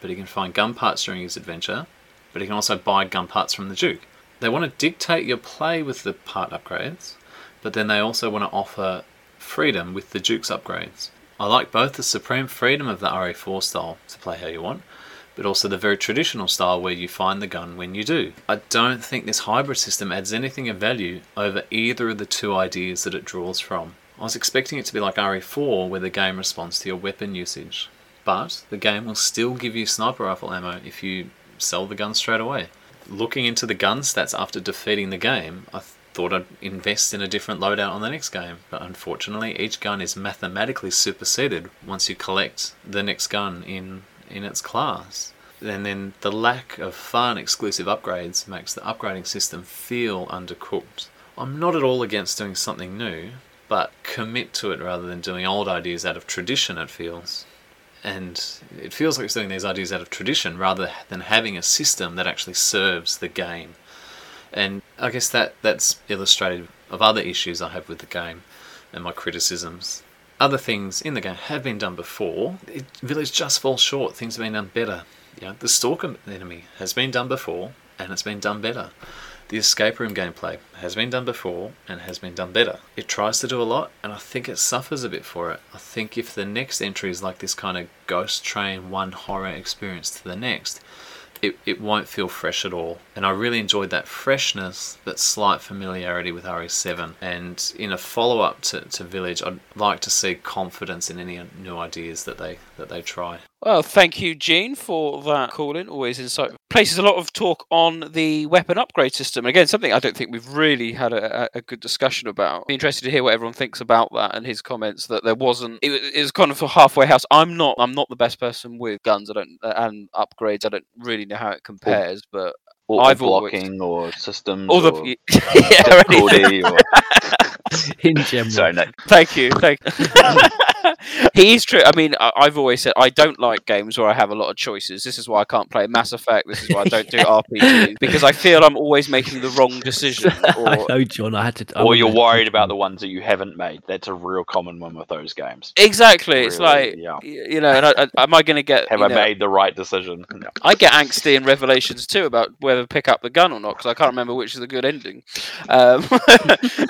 but he can find gun parts during his adventure, but he can also buy gun parts from the Duke. They want to dictate your play with the part upgrades, but then they also want to offer freedom with the Duke's upgrades. I like both the supreme freedom of the RE4 style to play how you want, but also the very traditional style where you find the gun when you do. I don't think this hybrid system adds anything of value over either of the two ideas that it draws from. I was expecting it to be like RE4 where the game responds to your weapon usage, but the game will still give you sniper rifle ammo if you sell the gun straight away. Looking into the gun stats after defeating the game, I thought I'd invest in a different loadout on the next game, but unfortunately each gun is mathematically superseded once you collect the next gun in in its class. And then the lack of fun exclusive upgrades makes the upgrading system feel undercooked. I'm not at all against doing something new, but commit to it rather than doing old ideas out of tradition, it feels. And it feels like it's doing these ideas out of tradition rather than having a system that actually serves the game. And I guess that that's illustrative of other issues I have with the game and my criticisms. Other things in the game have been done before. It, Village just falls short. Things have been done better. You know, the stalker enemy has been done before and it's been done better. The escape room gameplay has been done before and has been done better. It tries to do a lot, and I think it suffers a bit for it. I think if the next entry is like this kind of ghost train one horror experience to the next, it, it won't feel fresh at all. And I really enjoyed that freshness, that slight familiarity with RE7. And in a follow up to, to Village, I'd like to see confidence in any new ideas that they that they try. Well, thank you, Gene, for that call in. Always insightful. Places a lot of talk on the weapon upgrade system. Again, something I don't think we've really had a, a- good discussion about. Be interested to hear what everyone thinks about that and his comments that there wasn't. It, was- it was kind of a halfway house. I'm not. I'm not the best person with guns. I don't and upgrades. I don't really know how it compares, but Or, I've always- blocking or systems All the- or Yeah, difficulty or in general. Sorry, no. Thank you. Thank he is true. I mean, I, I've always said I don't like games where I have a lot of choices. This is why I can't play Mass Effect. This is why I don't do RPGs because I feel I'm always making the wrong decision. I Or know, John. I had to. Or you're worried about the ones that you haven't made. That's a real common one with those games. exactly, it's like yeah. you know. And I, I, am I going to get? Have I know, made the right decision? No. I get angsty in Revelations too about whether pick up the gun or not because I can't remember which is the good ending. Um,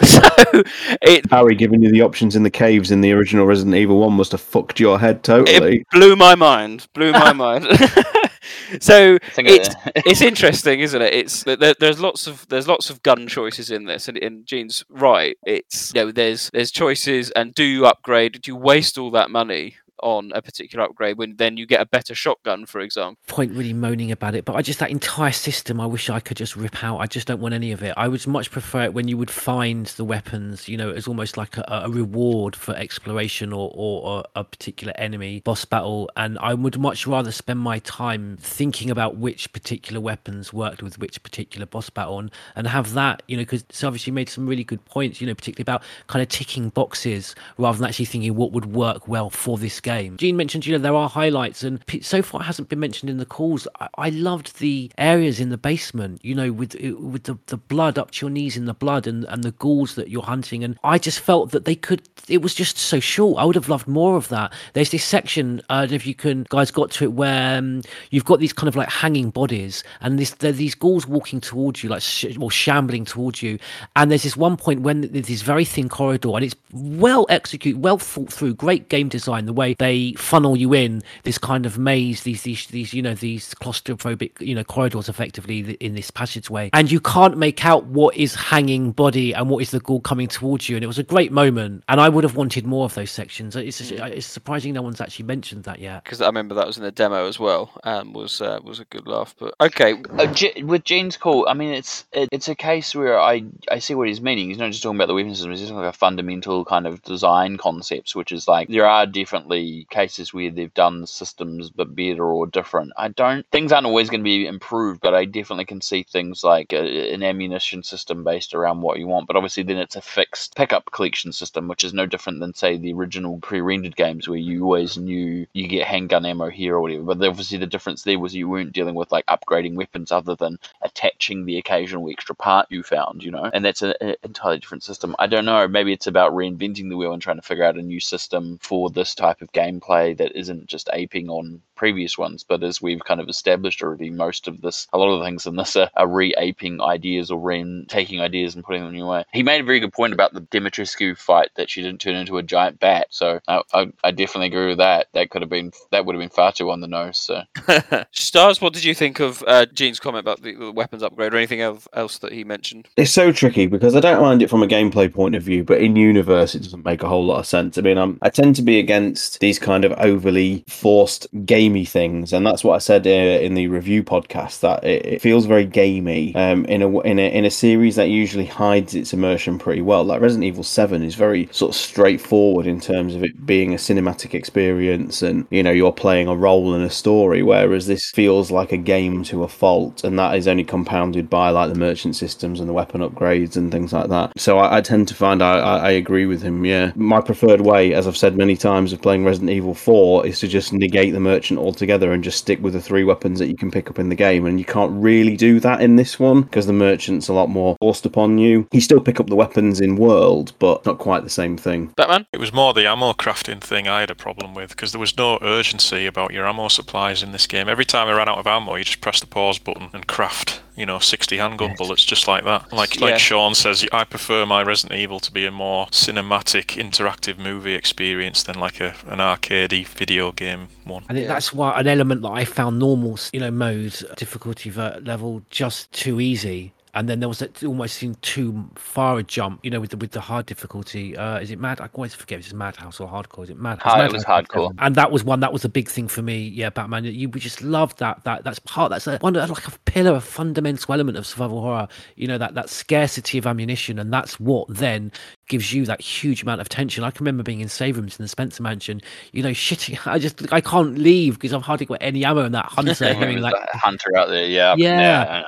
so it Harry giving you the options in the caves in the original Resident Evil 1 must have fucked your head totally. it blew my mind. Blew my mind. so it's it- it's interesting, isn't it? It's there, there's lots of there's lots of gun choices in this, and, and Gene's right. It's you know there's there's choices, and do you upgrade? Do you waste all that money? On a particular upgrade, when then you get a better shotgun, for example. point really moaning about it, but I just that entire system I wish I could just rip out. I just don't want any of it. I would much prefer it when you would find the weapons, you know, as almost like a, a reward for exploration or, or, or a particular enemy boss battle. And I would much rather spend my time thinking about which particular weapons worked with which particular boss battle and, and have that, you know, because obviously made some really good points, you know, particularly about kind of ticking boxes rather than actually thinking what would work well for this game. Gene mentioned, you know, there are highlights, and so far it hasn't been mentioned in the calls. I, I loved the areas in the basement, you know, with with the, the blood up to your knees in the blood and, and the ghouls that you're hunting. And I just felt that they could, it was just so short. I would have loved more of that. There's this section, uh, if you can, guys, got to it where um, you've got these kind of like hanging bodies, and this these ghouls walking towards you, like sh- or shambling towards you. And there's this one point when there's this very thin corridor, and it's well executed, well thought through, great game design. The way they funnel you in this kind of maze, these these these you know these claustrophobic you know corridors, effectively in this passageway, and you can't make out what is hanging body and what is the ghoul coming towards you. And it was a great moment, and I would have wanted more of those sections. It's it's surprising no one's actually mentioned that yet. Because I remember that was in the demo as well, and was uh, was a good laugh. But okay, Uh, Ge- with Gene's call, I mean, it's it, it's a case where I I see what he's meaning. He's not just talking about the weapon system; he's just talking about fundamental kind of design concepts, which is like there are definitely cases where they've done systems but better or different. I don't things aren't always going to be improved, but I definitely can see things like a, an ammunition system based around what you want. But obviously, then it's a fixed pickup collection system, which is no different than say the original pre-rendered games where you always knew you get handgun ammo here or whatever. But obviously, the difference there was you weren't dealing with like upgrading weapons other than attaching the occasional extra part you found, you know, and that's an entirely different system. I don't know. Maybe it's about reinventing the wheel and trying to figure out a new system for this type of gameplay that isn't just aping on previous ones, but as we've kind of established already, most of this, a lot of the things in this are, are re-aping ideas or re taking ideas and putting them in a new way. He made a very good point about the Dimitrescu fight that she didn't turn into a giant bat. So I, I, I definitely agree with that. That could have been that would have been far too on the nose. So Stars, what did you think of uh, Gene's comment about the, the weapons upgrade or anything else, else that he mentioned? It's so tricky because I don't mind it from a gameplay point of view, but in universe, it doesn't make a whole lot of sense. I mean, I'm, I tend to be against these kind of overly forced gamey things, and that's what I said uh, in the review podcast. That it, it feels very gamey um, in a in a in a series that usually hides its immersion pretty well. Like Resident Evil Seven is very sort of straightforward in terms of it being a cinematic experience, and you know you're playing a role in a story. Whereas this feels like a game to a fault, and that is only compounded by like the merchant systems and the weapon upgrades and things like that. So I, I tend to find I, I, I agree with him. Yeah, my preferred way, as I've said many times, of playing Resident Evil Four is to just negate the merchant altogether and just stick with the three weapons that you can pick up in the game. And you can't really do that in this one because the merchant's a lot more forced upon you. You still pick up the weapons in world, but not quite the same thing. Batman? It was more the ammo crafting thing I had a problem with because there was no urgency about your ammo supplies in this game. Every time I ran out of ammo, you just press the pause button and craft, you know, 60 handgun bullets just like that. Like Yeah. like Sean says, I prefer my Resident Evil to be a more cinematic, interactive movie experience than like a an arcadey video game one. I think that's why an element that I found normal, you know, mode difficulty level just too easy. And then there was that almost seemed too far a jump, you know, with the with the hard difficulty. Uh, is it mad? I always forget. Is it Madhouse or Hardcore? Is it Madhouse? Hard- it was Hardcore. And that was one that was a big thing for me. Yeah, Batman. You would just love that. That that's part. That's a, one like a pillar, a fundamental element of survival horror. You know that that scarcity of ammunition, and that's what then gives you that huge amount of tension. I can remember being in save rooms in the Spencer Mansion, you know, shitting. I just I can't leave because I've hardly got any ammo in that hunter. hearing like, That hunter out there, yeah, Yeah.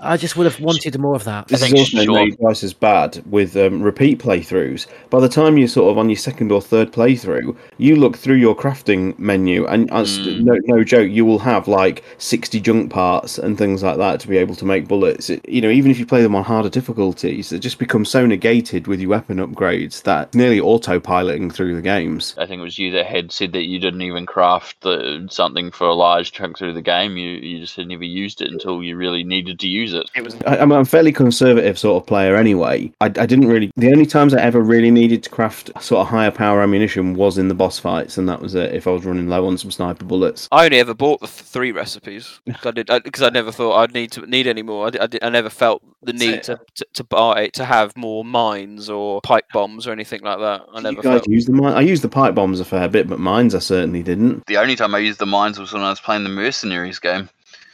I just would have wanted more of that. This is also made twice as bad with um, repeat playthroughs. By the time you're sort of on your second or third playthrough, you look through your crafting menu, and st- no, no joke, you will have like 60 junk parts and things like that to be able to make bullets. It- you know, even if you play them on harder difficulties, it just becomes so negated with your weapon upgrades that nearly autopiloting through the games. I think it was you that had said that you didn't even craft the, something for a large chunk through the game. You you just had never used it until you really needed to use it. It was I, I'm a fairly conservative sort of player anyway. I, I didn't really. The only times I ever really needed to craft sort of higher power ammunition was in the boss fights, and that was it. If I was running low on some sniper bullets. I only ever bought the three recipes. 'Cause I did because I, never thought I'd need to need any more. I, di- I, I never felt the need to, to to buy to have more mines or pipe bombs or anything like that. I You never guys felt. use the mi- I used the pipe bombs a fair bit, but mines I certainly didn't. the only time I used the mines was when I was playing the mercenaries game.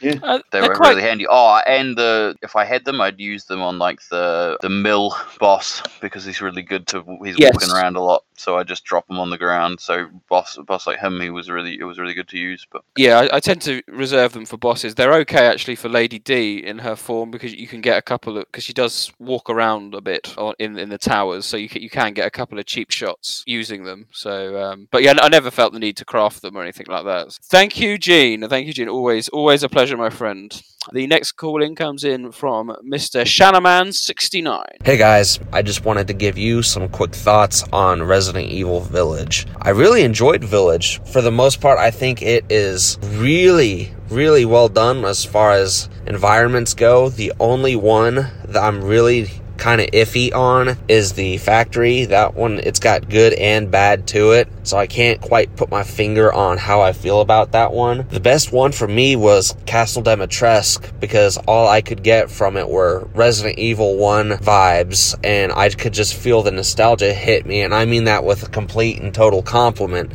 Yeah, Uh, they were quite- really handy. Oh, and the if I had them, I'd use them on like the the mill boss because he's really good to. He's Yes. walking around a lot, so I just drop him on the ground. So boss boss like him, he was really it was really good to use. But Yeah, I, I tend to reserve them for bosses. They're okay actually for Lady D in her form because you can get a couple of because she does walk around a bit on, in in the towers, so you can, you can get a couple of cheap shots using them. So, um, but yeah, I never felt the need to craft them or anything like that. Thank you, Gene. Thank you, Gene. Always always a pleasure, my friend. The next call in comes in from Mr. Shanaman69. Hey guys, I just wanted to give you some quick thoughts on Resident Evil Village. I really enjoyed Village. For the most part, I think it is really, really well done as far as environments go. The only one that I'm really kind of iffy on is the factory. That one, it's got good and bad to it. So I can't quite put my finger on how I feel about that one. The best one for me was Castle Dimitrescu because all I could get from it were Resident Evil 1 vibes and I could just feel the nostalgia hit me. And I mean that with a complete and total compliment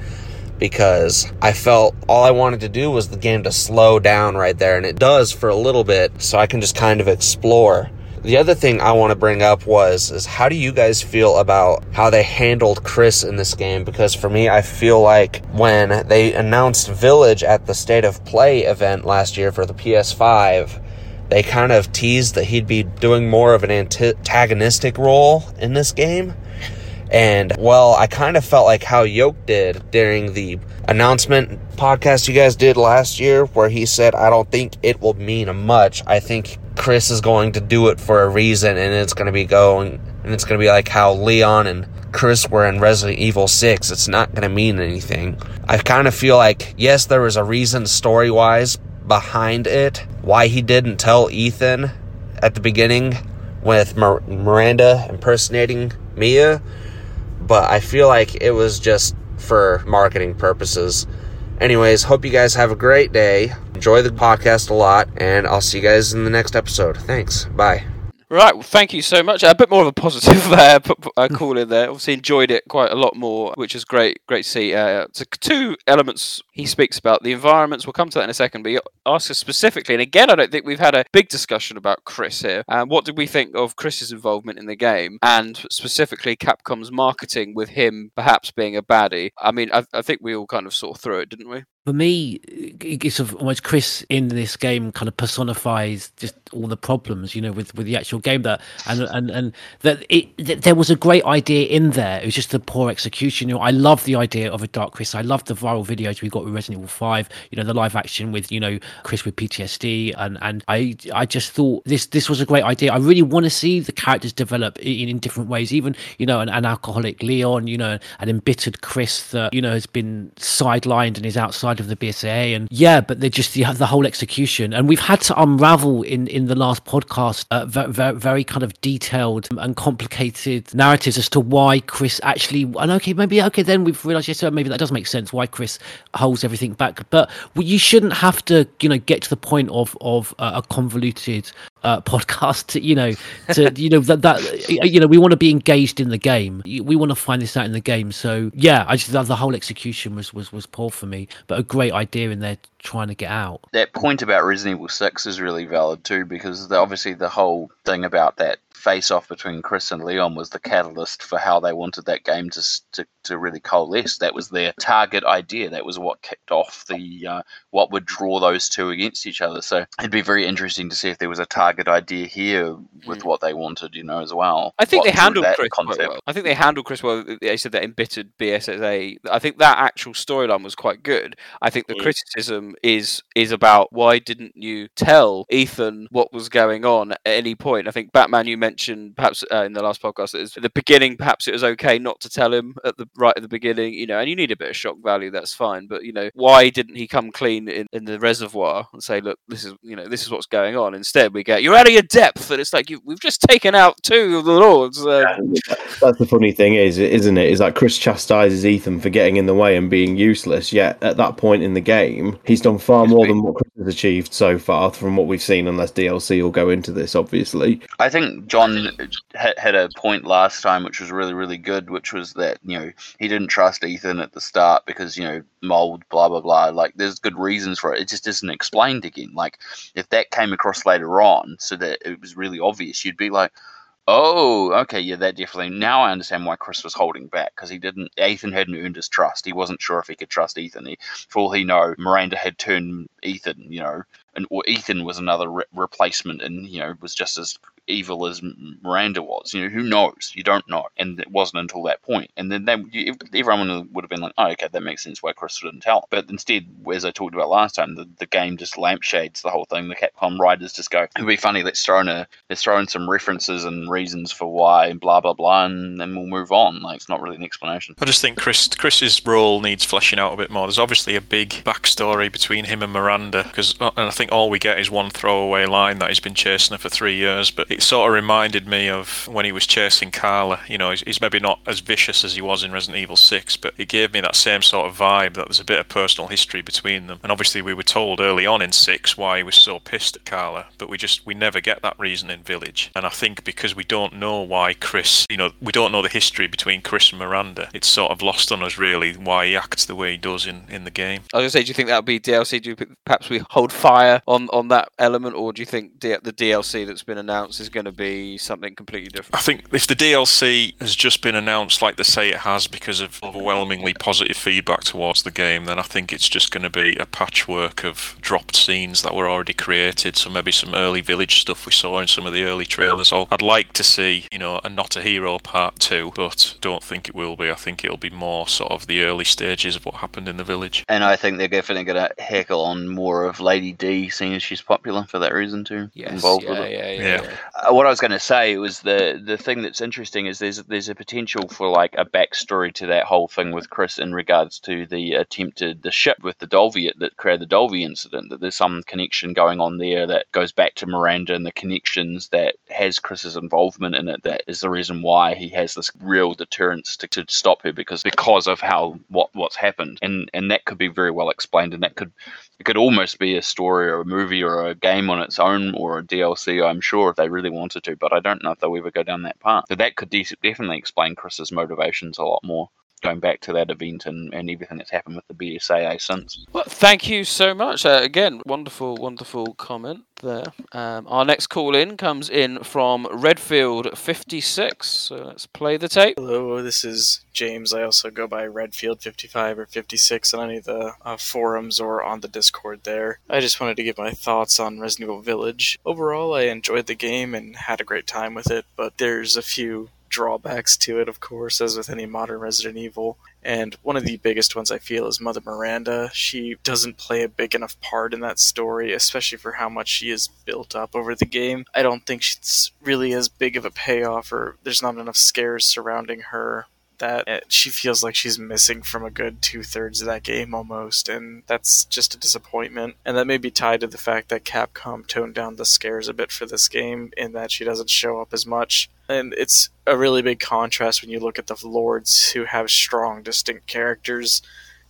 because I felt all I wanted to do was the game to slow down right there, and it does for a little bit, so I can just kind of explore. The other thing I want to bring up was is how do you guys feel about how they handled Chris in this game? Because for me, I feel like when they announced Village at the State of Play event last year for the PS5, they kind of teased that he'd be doing more of an antagonistic role in this game. And well, I kind of felt like how Yoke did during the announcement podcast you guys did last year, where he said, I don't think it will mean much. I think Chris is going to do it for a reason, and it's going to be going, and it's going to be like how Leon and Chris were in Resident Evil 6. It's not going to mean anything. I kind of feel like, yes, there was a reason story wise behind it, why he didn't tell Ethan at the beginning with Mir- Miranda impersonating Mia but I feel like it was just for marketing purposes. Anyways, hope you guys have a great day. Enjoy the podcast a lot, and I'll see you guys in the next episode. Thanks. Bye. Right, well, thank you so much. A bit more of a positive uh, call in there. Obviously, enjoyed it quite a lot more, which is great. Great to see. Uh, so two elements he speaks about the environments. We'll come to that in a second, but he asks us specifically, and again, I don't think we've had a big discussion about Chris here. Um, what did we think of Chris's involvement in the game, and specifically Capcom's marketing with him perhaps being a baddie? I mean, I, I think we all kind of saw through it, didn't we? For me, it's of almost Chris in this game kind of personifies just all the problems, you know, with, with the actual game that and and and that it that there was a great idea in there. It was just the poor execution. You know, I love the idea of a Dark Chris. I love the viral videos we got with Resident Evil Five. You know, the live action with you know Chris with PTSD, and and I I just thought this this was a great idea. I really want to see the characters develop in, in different ways. Even you know, an, an alcoholic Leon, you know, an embittered Chris that you know has been sidelined and is outside of the BSAA, and yeah, but they're just the the whole execution. And we've had to unravel in in the last podcast uh, very, very very kind of detailed and complicated narratives as to why Chris actually. And okay, maybe okay, then we've realised yes, maybe that does make sense why Chris holds everything back. But you shouldn't have to you know get to the point of of uh, a convoluted uh, podcast to, you know to you know that that you know we want to be engaged in the game we want to find this out in the game so yeah i just the whole execution was was was poor for me but a great idea and they're trying to get out. That point about Resident Evil 6 is really valid too because obviously the whole thing about that face off between Chris and Leon was the catalyst for how they wanted that game to to, to really coalesce. That was their target idea. That was what kicked off the uh, what would draw those two against each other. So it'd be very interesting to see if there was a target idea here with what they wanted, you know, as well. I think What they handled Chris quite concept. well. I think they handled Chris well. They said that embittered BSAA. I think that actual storyline was quite good. I think the Yeah. criticism is is about why didn't you tell Ethan what was going on at any point? I think Batman, you mentioned perhaps uh, in the last podcast that is at the beginning. Perhaps it was okay not to tell him at the right at the beginning, you know, and you need a bit of shock value. That's fine, but you know, why didn't he come clean in, in the reservoir and say, look, this is you know this is what's going on? Instead, we get you're out of your depth, and it's like you, we've just taken out two of the lords. Um, That's the funny thing, is isn't it? Is that Chris chastises Ethan for getting in the way and being useless. Yet at that point in the game, he's done far more than what Chris has achieved so far, from what we've seen. Unless DLC will go into this, obviously. I think John had, a point last time, which was really, really good, which was that, you know, he didn't trust Ethan at the start because, you know, mold, blah, blah, blah. Like, there's good reasons for it. It just isn't explained again. Like, if that came across later on so that it was really obvious, you'd be like, Oh, okay, yeah, that definitely. Now I understand why Chris was holding back because he didn't. Ethan hadn't earned his trust. He wasn't sure if he could trust Ethan. He, for all he know, Miranda had turned Ethan, you know, and or Ethan was another re- replacement, and you know was just as evil as Miranda was. You know, who knows? You don't know, and it wasn't until that point. And then everyone would have been like, "Oh, okay, that makes sense why Chris didn't tell." But instead, as I talked about last time, the, the game just lampshades the whole thing. The Capcom writers just go, "It'd be funny. Let's throw in a let's throw in some references and reasons for why, and blah blah blah, and then we'll move on." Like it's not really an explanation. I just think Chris Chris's role needs fleshing out a bit more. There's obviously a big backstory between him and Miranda, because uh, and I think all we get is one throwaway line that he's been chasing her for three years. But it sort of reminded me of when he was chasing Carla. You know, he's, he's maybe not as vicious as he was in Resident Evil Six, but it gave me that same sort of vibe that there's a bit of personal history between them. And obviously, we were told early on in Six why he was so pissed at Carla, but we just we never get that reason in Village. And I think because we don't know why Chris, you know, we don't know the history between Chris and Miranda, it's sort of lost on us really why he acts the way he does in, in the game. I was gonna say, do you think that would be DLC? Do you, perhaps we hold fire on, on that element, or do you think the DLC that's been announced is going to be something completely different? I think if the DLC has just been announced like they say it has because of overwhelmingly positive feedback towards the game, then I think it's just going to be a patchwork of dropped scenes that were already created. So maybe some early village stuff we saw in some of the early trailers. So I'd like to see, you know, a not a hero part two, but don't think it will be. I think it'll be more sort of the early stages of what happened in the village. And I think they're definitely going to heckle on more of Lady D, seeing as she's popular for that reason too. involved with yeah, it. yeah, yeah, yeah. Uh, Uh, what I was going to say was the the thing that's interesting is there's there's a potential for like a backstory to that whole thing with Chris in regards to the attempted the ship with the Dulvey that created the Dulvey incident. That there's some connection going on there that goes back to Miranda and the connections that has Chris's involvement in it. That is the reason why he has this real deterrence to, to stop her because because of how what what's happened and and that could be very well explained and that could it could almost be a story or a movie or a game on its own or a DLC, I'm sure, if they really wanted to, but I don't know if they'll ever go down that path. But that could de- definitely explain Chris's motivations a lot more, going back to that event and, and everything that's happened with the BSAA since. Well, thank you so much. Uh, again, wonderful, wonderful comment there. Um, our next call in comes in from Redfield 56. So let's play the tape. Hello, this is James. I also go by Redfield 55 or 56 on any of the uh, forums or on the Discord there. I just wanted to give my thoughts on Resident Evil Village. Overall, I enjoyed the game and had a great time with it, but there's a few drawbacks to it, of course, as with any modern Resident Evil. And one of the biggest ones I feel is Mother Miranda. She doesn't play a big enough part in that story, especially for how much she is built up over the game. I don't think she's really as big of a payoff, or there's not enough scares surrounding her that uh, she feels like she's missing from a good two thirds of that game almost, and that's just a disappointment. And that may be tied to the fact that Capcom toned down the scares a bit for this game, in that she doesn't show up as much. And it's a really big contrast when you look at the Lords who have strong, distinct characters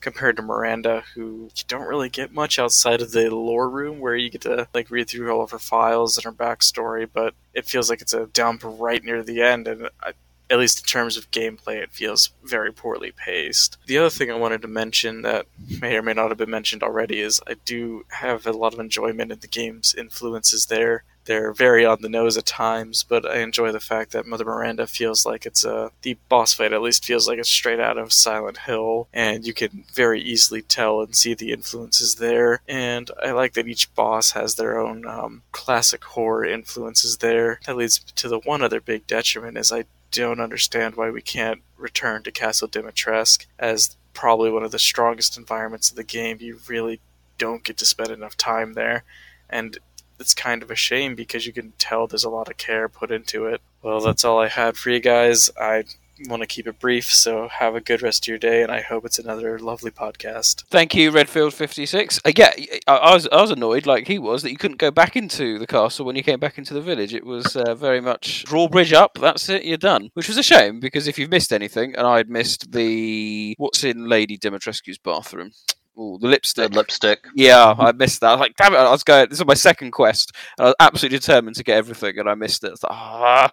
compared to Miranda, who you don't really get much outside of the lore room where you get to like read through all of her files and her backstory, but it feels like it's a dump right near the end, and I, at least in terms of gameplay, it feels very poorly paced. The other thing I wanted to mention that may or may not have been mentioned already is I do have a lot of enjoyment in the game's influences there. they're very on the nose at times, but I enjoy the fact that Mother Miranda feels like it's a the boss fight at least feels like it's straight out of Silent Hill, and you can very easily tell and see the influences there. And I like that each boss has their own um, classic horror influences there. That leads to the one other big detriment is I don't understand why we can't return to Castle Dimitrescu as probably one of the strongest environments of the game. You really don't get to spend enough time there, and it's kind of a shame because you can tell there's a lot of care put into it. Well, that's all I had for you guys. I want to keep it brief, so have a good rest of your day, and I hope it's another lovely podcast. Thank you, Redfield fifty six. Uh, yeah, I, I was I was annoyed, like he was, that you couldn't go back into the castle when you came back into the village. It was uh, very much drawbridge up. That's it, you're done. Which was a shame because if you've missed anything, and I'd missed the what's in Lady Dimitrescu's bathroom. Ooh, the lipstick. lipstick. Yeah, I missed that. I was like, damn it! I was going. This is my second quest. And I was absolutely determined to get everything, and I missed it. I, like, ah.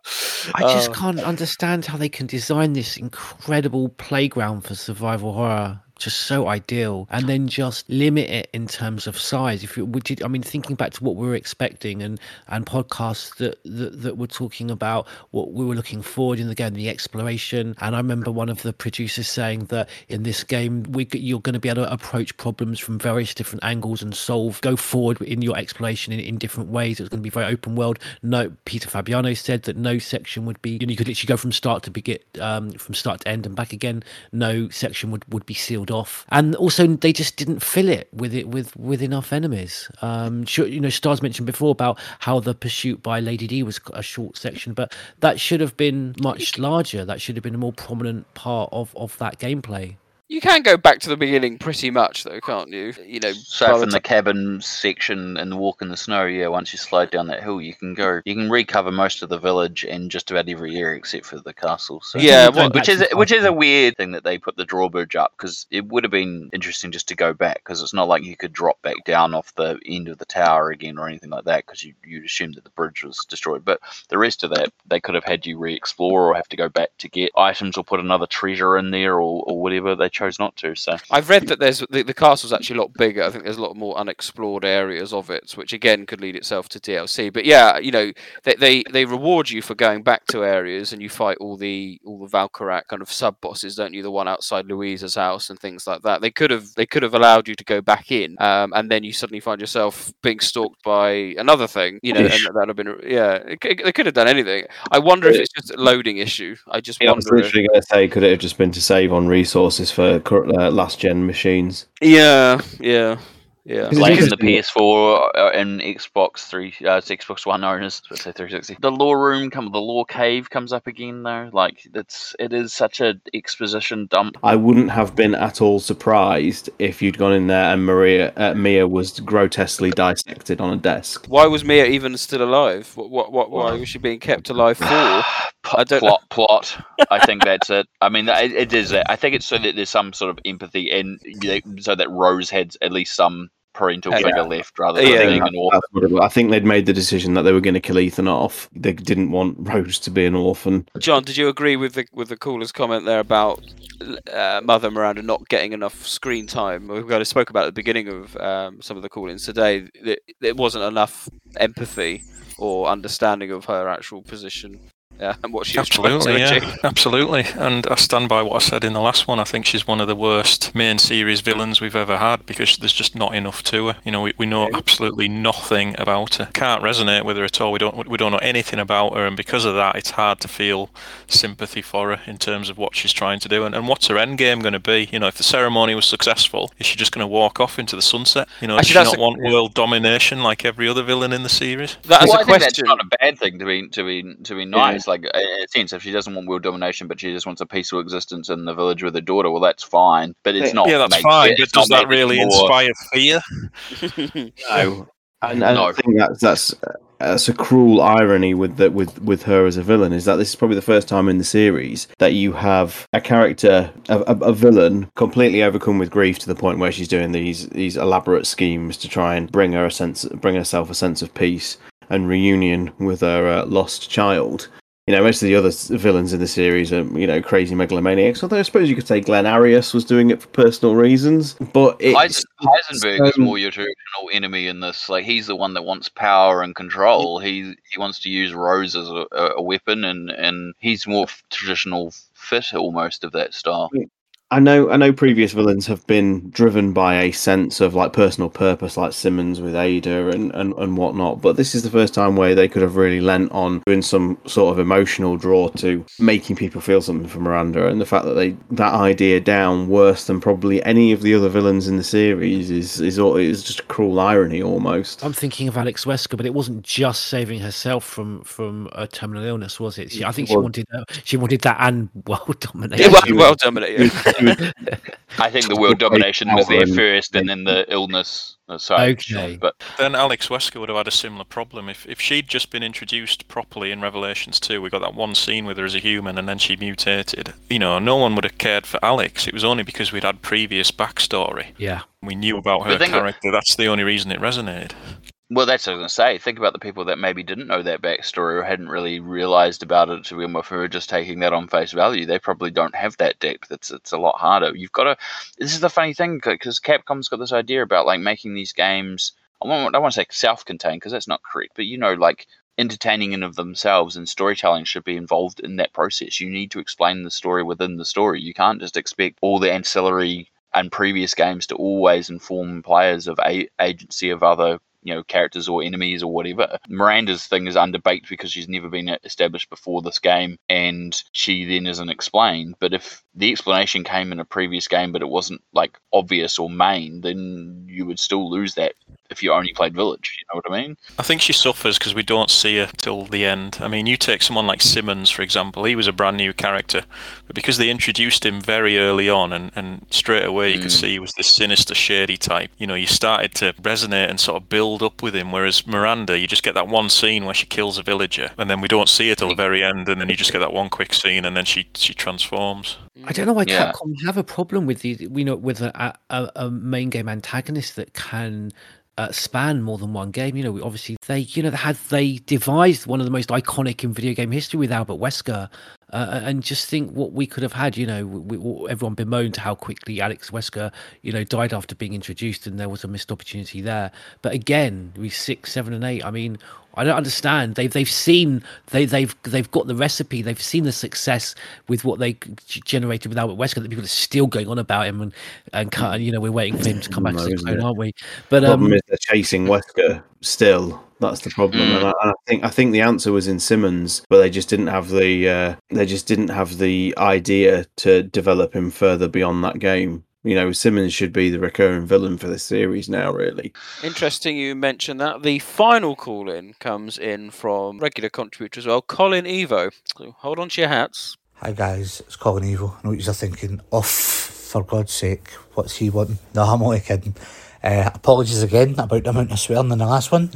I just Uh, can't understand how they can design this incredible playground for survival horror. Just so ideal, and then just limit it in terms of size. If you you, I mean, thinking back to what we were expecting, and and podcasts that, that that were talking about what we were looking forward in the game, the exploration. And I remember one of the producers saying that in this game, we you're going to be able to approach problems from various different angles and solve, go forward in your exploration in, in different ways. It's going to be very open world. No, Peter Fabiano said that no section would be. You, know, you could literally go from start to begin, um, from start to end and back again. No section would would be sealed off, and also they just didn't fill it with it with with enough enemies. Um, sure, you know, Stars mentioned before about how the pursuit by Lady D was a short section, but that should have been much larger. That should have been a more prominent part of of that gameplay. You can go back to the beginning pretty much, though, can't you? You know, So by from the ti- cabin section and the walk in the snow, yeah, once you slide down that hill, you can go, you can recover most of the village and just about every area except for the castle. So Yeah, well- which is which is a weird thing that they put the drawbridge up because it would have been interesting just to go back because it's not like you could drop back down off the end of the tower again or anything like that because you you'd assume that the bridge was destroyed. But the rest of that, they could have had you re-explore or have to go back to get items or put another treasure in there or, or whatever. They chose not to. So I've read that there's the, the castle's actually a lot bigger. I think there's a lot more unexplored areas of it, which again could lead itself to DLC. But yeah, you know, they they, they reward you for going back to areas and you fight all the all the Varcolac kind of sub bosses, don't you? The one outside Louisa's house and things like that. They could have they could have allowed you to go back in, um, and then you suddenly find yourself being stalked by another thing. You know, and that'd have been yeah. It, c- they could have done anything. I wonder if it's just a loading issue. I just Yeah, I was wonder. If, literally going to say, could it have just been to save on resources for cur- uh, last gen machines? yeah, yeah, yeah. Like in the PS4 uh, and Xbox Three, uh, it's Xbox One owners, let's say 360. The lore room, come the lore cave comes up again though. Like it's it is such a exposition dump. I wouldn't have been at all surprised if you'd gone in there and Maria uh, Mia was grotesquely dissected on a desk. Why was Mia even still alive? What, what, what why was she being kept alive for? I don't plot plot. I think that's it. I mean, it, it is. It. I think it's so that there's some sort of empathy, and so that Rose had at least some parental Yeah. figure left, rather than I think being that- an orphan. that's what it was. I think they'd made the decision that they were going to kill Ethan off. They didn't want Rose to be an orphan. John, did you agree with the with the caller's comment there about uh, Mother Miranda not getting enough screen time? We kind of spoke about at the beginning of um, some of the call-ins today. That there wasn't enough empathy or understanding of her actual position uh, and what she was to Absolutely, yeah, absolutely. And I stand by what I said in the last one. I think she's one of the worst main series villains we've ever had because there's just not enough to her. You know, we, we know absolutely nothing about her. Can't resonate with her at all. We don't we don't know anything about her, and because of that, it's hard to feel sympathy for her in terms of what she's trying to do and, and what's her end game going to be. You know, if the ceremony was successful, is she just going to walk off into the sunset? You know, Actually, does that's she a- not want world domination like every other villain in the series? That's well, a I think question. that's not a bad thing to be to be to be nice. Like in a sense, if she doesn't want world domination, but she just wants a peaceful existence in the village with her daughter, well, that's fine. But it's not. yeah, that's made- fine. it's But does not that really more- inspire fear? No, and, and No. I think that's that's that's a cruel irony with that with with her as a villain is that this is probably the first time in the series that you have a character a, a, a villain completely overcome with grief to the point where she's doing these these elaborate schemes to try and bring her a sense bring herself a sense of peace and reunion with her uh, lost child You know, most of the other villains in the series are, you know, crazy megalomaniacs. Although I suppose you could say Glenn Arias was doing it for personal reasons. But it's Heisen- Heisenberg is um, more your traditional enemy in this. Like he's the one that wants power and control. He he wants to use Rose as a, a weapon, and and he's more traditional fit almost of that style. I know I know previous villains have been driven by a sense of like personal purpose, like Simmons with Ada and, and, and whatnot, but this is the first time where they could have really lent on doing some sort of emotional draw to making people feel something for Miranda and the fact that they that idea down worse than probably any of the other villains in the series is is, al- is just a cruel irony almost. I'm thinking of Alex Wesker, but it wasn't just saving herself from from a terminal illness, was it? She, I think she Well- wanted uh, she wanted that and world domination. Yeah, well, well dominated. I think the world domination was there first, and then the illness uh, aside. Okay. But Then Alex Wesker would have had a similar problem if if she'd just been introduced properly in Revelations 2. We got that one scene with her as a human, and then she mutated. You know, no one would have cared for Alex. It was only because we'd had previous backstory. Yeah. We knew about her character. That's the only reason it resonated. Well, that's what I was going to say. Think about the people that maybe didn't know that backstory or hadn't really realized about it to begin with, who are just taking that on face value. They probably don't have that depth. It's it's a lot harder. You've got to. This is the funny thing because Capcom's got this idea about like making these games. I don't, I want to say self-contained because that's not correct, but you know, like entertaining in of themselves and storytelling should be involved in that process. You need to explain the story within the story. You can't just expect all the ancillary and previous games to always inform players of a- agency of other you know characters or enemies or whatever. Miranda's thing is underbaked because she's never been established before this game, and she then isn't explained. But if the explanation came in a previous game, but it wasn't like obvious or main, then you would still lose that if you only played Village. You know what I mean? I think she suffers because we don't see her till the end. I mean, you take someone like Simmons, for example. He was a brand new character, but because they introduced him very early on, and, and straight away you could mm. see he was this sinister, shady type. You know, you started to resonate and sort of build up with him. Whereas Miranda, you just get that one scene where she kills a villager, and then we don't see her till the very end, and then you just get that one quick scene, and then she she transforms. I don't know why Yeah. Capcom have a problem with the you know with a, a, a main game antagonist that can uh, span more than one game. You know, we obviously they you know they had they devised one of the most iconic in video game history with Albert Wesker, uh, and just think what we could have had. You know, we, we, everyone bemoaned how quickly Alex Wesker you know died after being introduced, and there was a missed opportunity there. But again, we six, seven, and eight. I mean. I don't understand. They've they've seen they they've they've got the recipe. They've seen the success with what they generated with Albert Wesker. That people are still going on about him and and you know, we're waiting for him to come back to No, the isn't clone, it? aren't we? But the problem um, is they're chasing Wesker still. That's the problem, Mm. and, I, and I think I think the answer was in Simmons, but they just didn't have the uh, they just didn't have the idea to develop him further beyond that game. You know, Simmons should be the recurring villain for this series now. Really, Interesting you mentioned that. The final call in comes in from regular contributor as well, Colin Evo. So hold on to your hats. Hi guys, it's Colin Evo. I know what you're thinking. Off, for God's sake, what's he wanting? No, I'm only kidding. Uh, apologies again about the amount of swearing in the last one.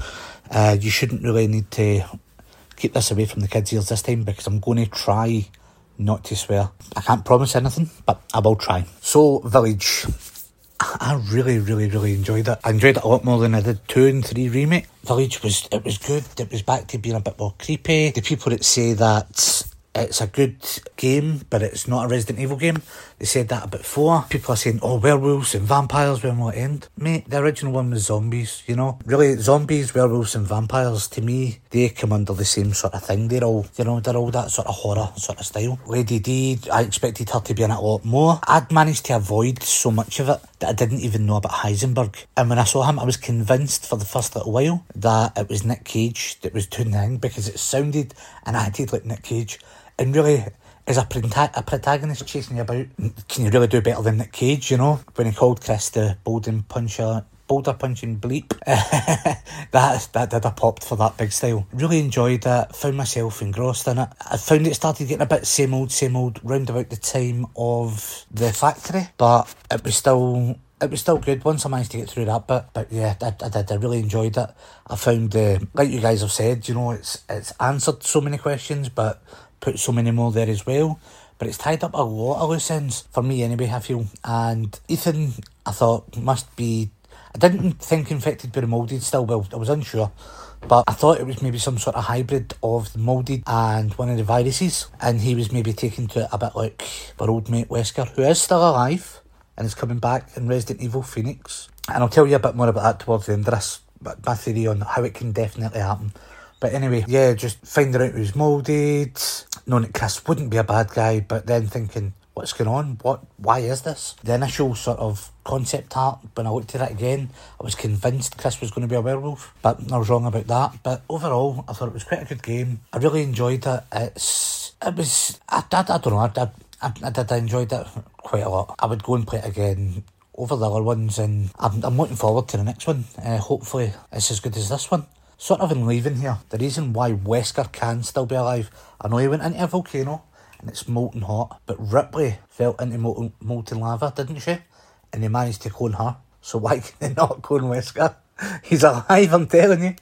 Uh, you shouldn't really need to keep this away from the kids' ears this time because I'm going to try not to swear. I can't promise anything, but I will try. So, Village. I really, really, really enjoyed it. I enjoyed it a lot more than I did two and three remake. Village was it was good. It was back to being a bit more creepy. The people that say that it's a good game, but it's not a Resident Evil game, they said that about four. People are saying, "Oh, werewolves and vampires, when will it end?" Mate, the original one was zombies. You know, really, zombies, werewolves, and vampires. To me, they come under the same sort of thing. They're all, you know, they're all that sort of horror sort of style. Lady D, I expected her to be in it a lot more. I'd managed to avoid so much of it that I didn't even know about Heisenberg. And when I saw him, I was convinced for the first little while that it was Nick Cage that was doing the thing because it sounded and acted like Nick Cage. And really, as a, a protagonist chasing you about, can you really do better than Nick Cage, you know? When he called Chris the Bolden Puncher, boulder punching bleep, that, that did a popped for that big style. Really enjoyed it, found myself engrossed in it. I found it started getting a bit same old, same old round about the time of the factory, but it was still it was still good once I managed to get through that bit. But yeah, I, I did. I really enjoyed it. I found, uh, like you guys have said, you know, it's it's answered so many questions, but put so many more there as well. But it's tied up a lot of loose ends for me anyway. I feel. And Ethan, I thought must be. I didn't think infected but molded still. Well, I was unsure. but I thought it was maybe some sort of hybrid of the molded and one of the viruses, and he was maybe taken to it a bit like our old mate Wesker, who is still alive and is coming back in Resident Evil Phoenix. And I'll tell you a bit more about that towards the end of this, but my theory on how it can definitely happen. But anyway, yeah, just finding out who's moulded, knowing that Chris wouldn't be a bad guy, but then thinking, what's going on? What? Why is this? The initial sort of concept art, when I looked at it again, I was convinced Chris was going to be a werewolf, but I was wrong about that. But overall, I thought it was quite a good game. I really enjoyed it. It's, it was, I, I, I don't know, I, I, I did, I enjoyed it quite a lot. I would go and play it again over the other ones, and I'm, I'm looking forward to the next one. Uh, hopefully, it's as good as this one. Sort of in leaving here, the reason why Wesker can still be alive, I know he went into a volcano and it's molten hot, but Ripley fell into molten, molten lava, didn't she? And they managed to clone her. So why can they not clone Wesker? He's alive, I'm telling you.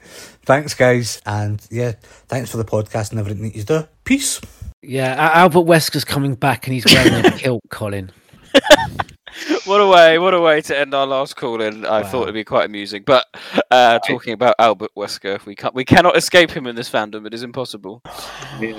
Thanks, guys. And yeah, thanks for the podcast and everything that you do. Peace. Yeah, Albert Wesker's coming back and he's wearing a kilt, Colin. What a way! What a way to end our last call in. I thought it'd be quite amusing. But uh, talking about Albert Wesker, we can't, we cannot escape him in this fandom. It is impossible.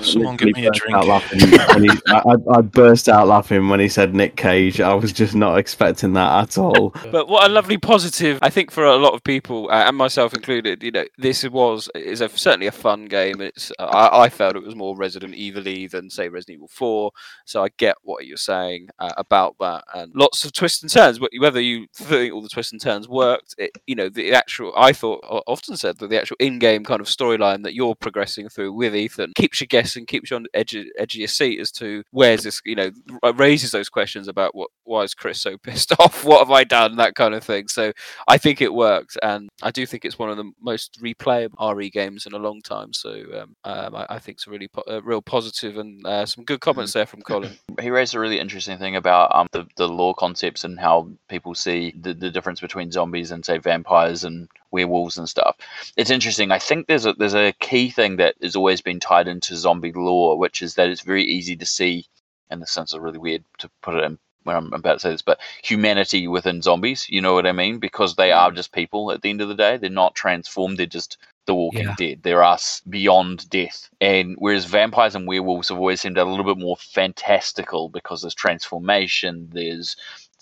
Someone get me a drink. out laughing when he- I, I- I burst out laughing when he said Nick Cage. I was just not expecting that at all. But what a lovely positive! I think for a lot of people, uh, and myself included, you know, this was is a, certainly a fun game. It's I, I felt it was more Resident Evil-y than say Resident Evil Four. So I get what you're saying uh, about that, and lots of twists and turns. Whether you think all the twists and turns worked, it, you know, the actual I thought often said that the actual in-game kind of storyline that you're progressing through with Ethan keeps you guessing, keeps you on the edge of, edge of your seat as to where's this, you know, raises those questions about what why is Chris so pissed off? What have I done? That kind of thing. So I think it worked, and I do think it's one of the most replayable RE games in a long time. So um, um, I, I think it's a really po- a real positive and uh, some good comments there from Colin. he raised a really interesting thing about um, the, the lore concepts and how people see the, the difference between zombies and say vampires and werewolves and stuff. It's interesting. I think there's a there's a key thing that has always been tied into zombie lore, which is that it's very easy to see, and this sounds really weird to put it in when I'm about to say this, but humanity within zombies. You know what I mean? Because they are mm. just people at the end of the day. They're not transformed. They're just the Walking Yeah. Dead. They're us beyond death. And whereas vampires and werewolves have always seemed a little bit more fantastical because there's transformation, there's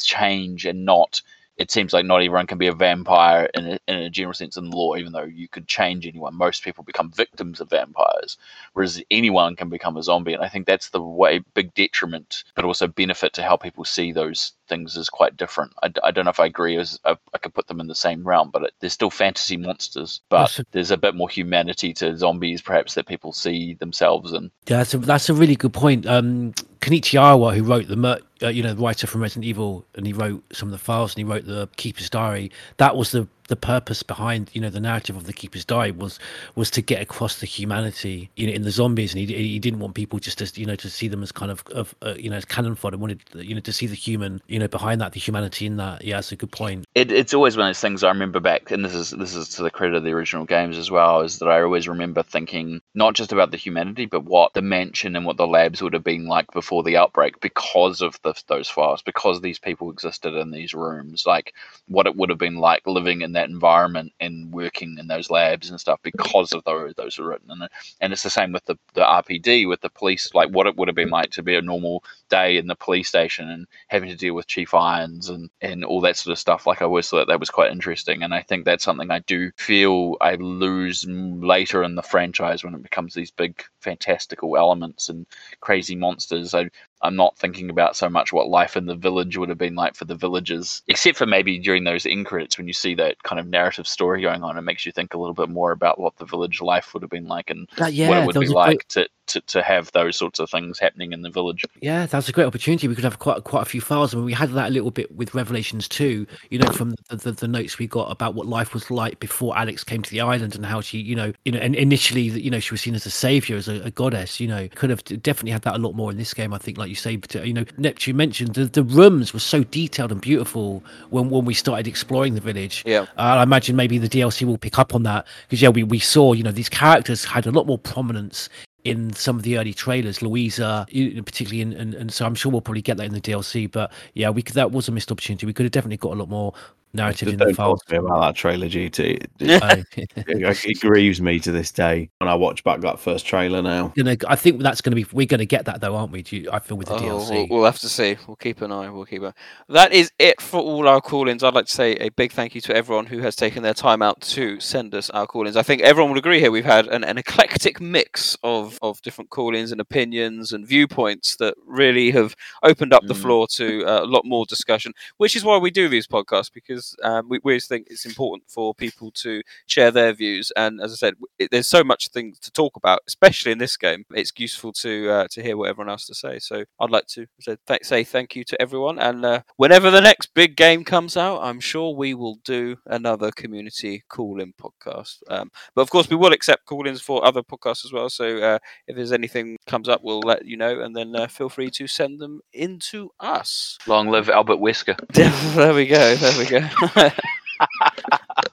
change, and not. It seems like not everyone can be a vampire in a, in a general sense in lore, even though you could change anyone. Most people become victims of vampires, whereas anyone can become a zombie. And I think that's the way big detriment, but also benefit to how people see those things is quite different. I don't know if I agree. As I, I could put them in the same realm, but it, they're still fantasy monsters. But a- there's a bit more humanity to zombies, perhaps that people see themselves in. Yeah, that's a, that's a really good point. Um, Kenichi Iwao, who wrote the, mer- uh, you know, the writer from Resident Evil, and he wrote some of the files, and he wrote the Keeper's Diary. That was the the purpose behind, you know, the narrative of the Keeper's Diary was was to get across the humanity, you know, in the zombies, and he he didn't want people just to, you know, to see them as kind of, of uh, you know, as cannon fodder. He wanted, you know, to see the human, you know, behind that, the humanity in that. Yeah, that's a good point. It, it's always one of those things I remember back, and this is this is to the credit of the original games as well, is that I always remember thinking not just about the humanity, but what the mansion and what the labs would have been like before the outbreak, because of the, those files, because these people existed in these rooms, like what it would have been like living in that environment and working in those labs and stuff, because of those those were written. And and it's the same with the the RPD, with the police, like what it would have been like to be a normal day in the police station and having to deal with Chief Irons and, and all that sort of stuff. Like I always thought that was quite interesting, and I think that's something I do feel I lose later in the franchise when it becomes these big fantastical elements and crazy monsters. I I'm not thinking about so much what life in the village would have been like for the villagers, except for maybe during those end credits when you see that kind of narrative story going on. It makes you think a little bit more about what the village life would have been like and Uh, what it would be like to, to, to have those sorts of things happening in the village. Yeah, that's a great opportunity. We could have quite quite a few files. I mean, we had that a little bit with Revelations too. You know, from the, the, the notes we got about what life was like before Alex came to the island and how she, you know, you know, and initially, you know, she was seen as a savior, as a, a goddess. You know, could have definitely had that a lot more in this game. I think, like you say, uh, you know, Neptune mentioned the, the rooms were so detailed and beautiful when when we started exploring the village. Yeah. Uh, I imagine maybe the DLC will pick up on that because yeah, we, we saw you know these characters had a lot more prominence in some of the early trailers. Louisa, particularly, in, and, and so I'm sure we'll probably get that in the DLC. But yeah, we could, that was a missed opportunity. We could have definitely got a lot more narrative Just in the don't talk fold. to me about that trailer, GT. It, it, it grieves me to this day when I watch back that first trailer now. Gonna, I think that's going to be. We're going to get that though, aren't we? Do you, I feel with the Oh, DLC. we'll, we'll have to see. We'll keep an eye. We'll keep an eye. That is it for all our call-ins. I'd like to say a big thank you to everyone who has taken their time out to send us our call-ins. I think everyone would agree here. We've had an, an eclectic mix of, of different call-ins and opinions and viewpoints that really have opened up the Mm. floor to uh, a lot more discussion. Which is why we do these podcasts because um, we, we always think it's important for people to share their views. And as I said, it, there's so much things to talk about, especially in this game. It's useful to uh, to hear what everyone else to say. So I'd like to say, th- say thank you to everyone. And uh, whenever the next big game comes out, I'm sure we will do another community call-in podcast. Um, but of course, we will accept call-ins for other podcasts as well. So uh, if there's anything comes up, we'll let you know, and then uh, feel free to send them into us. Long live Albert Wesker. there we go. There we go.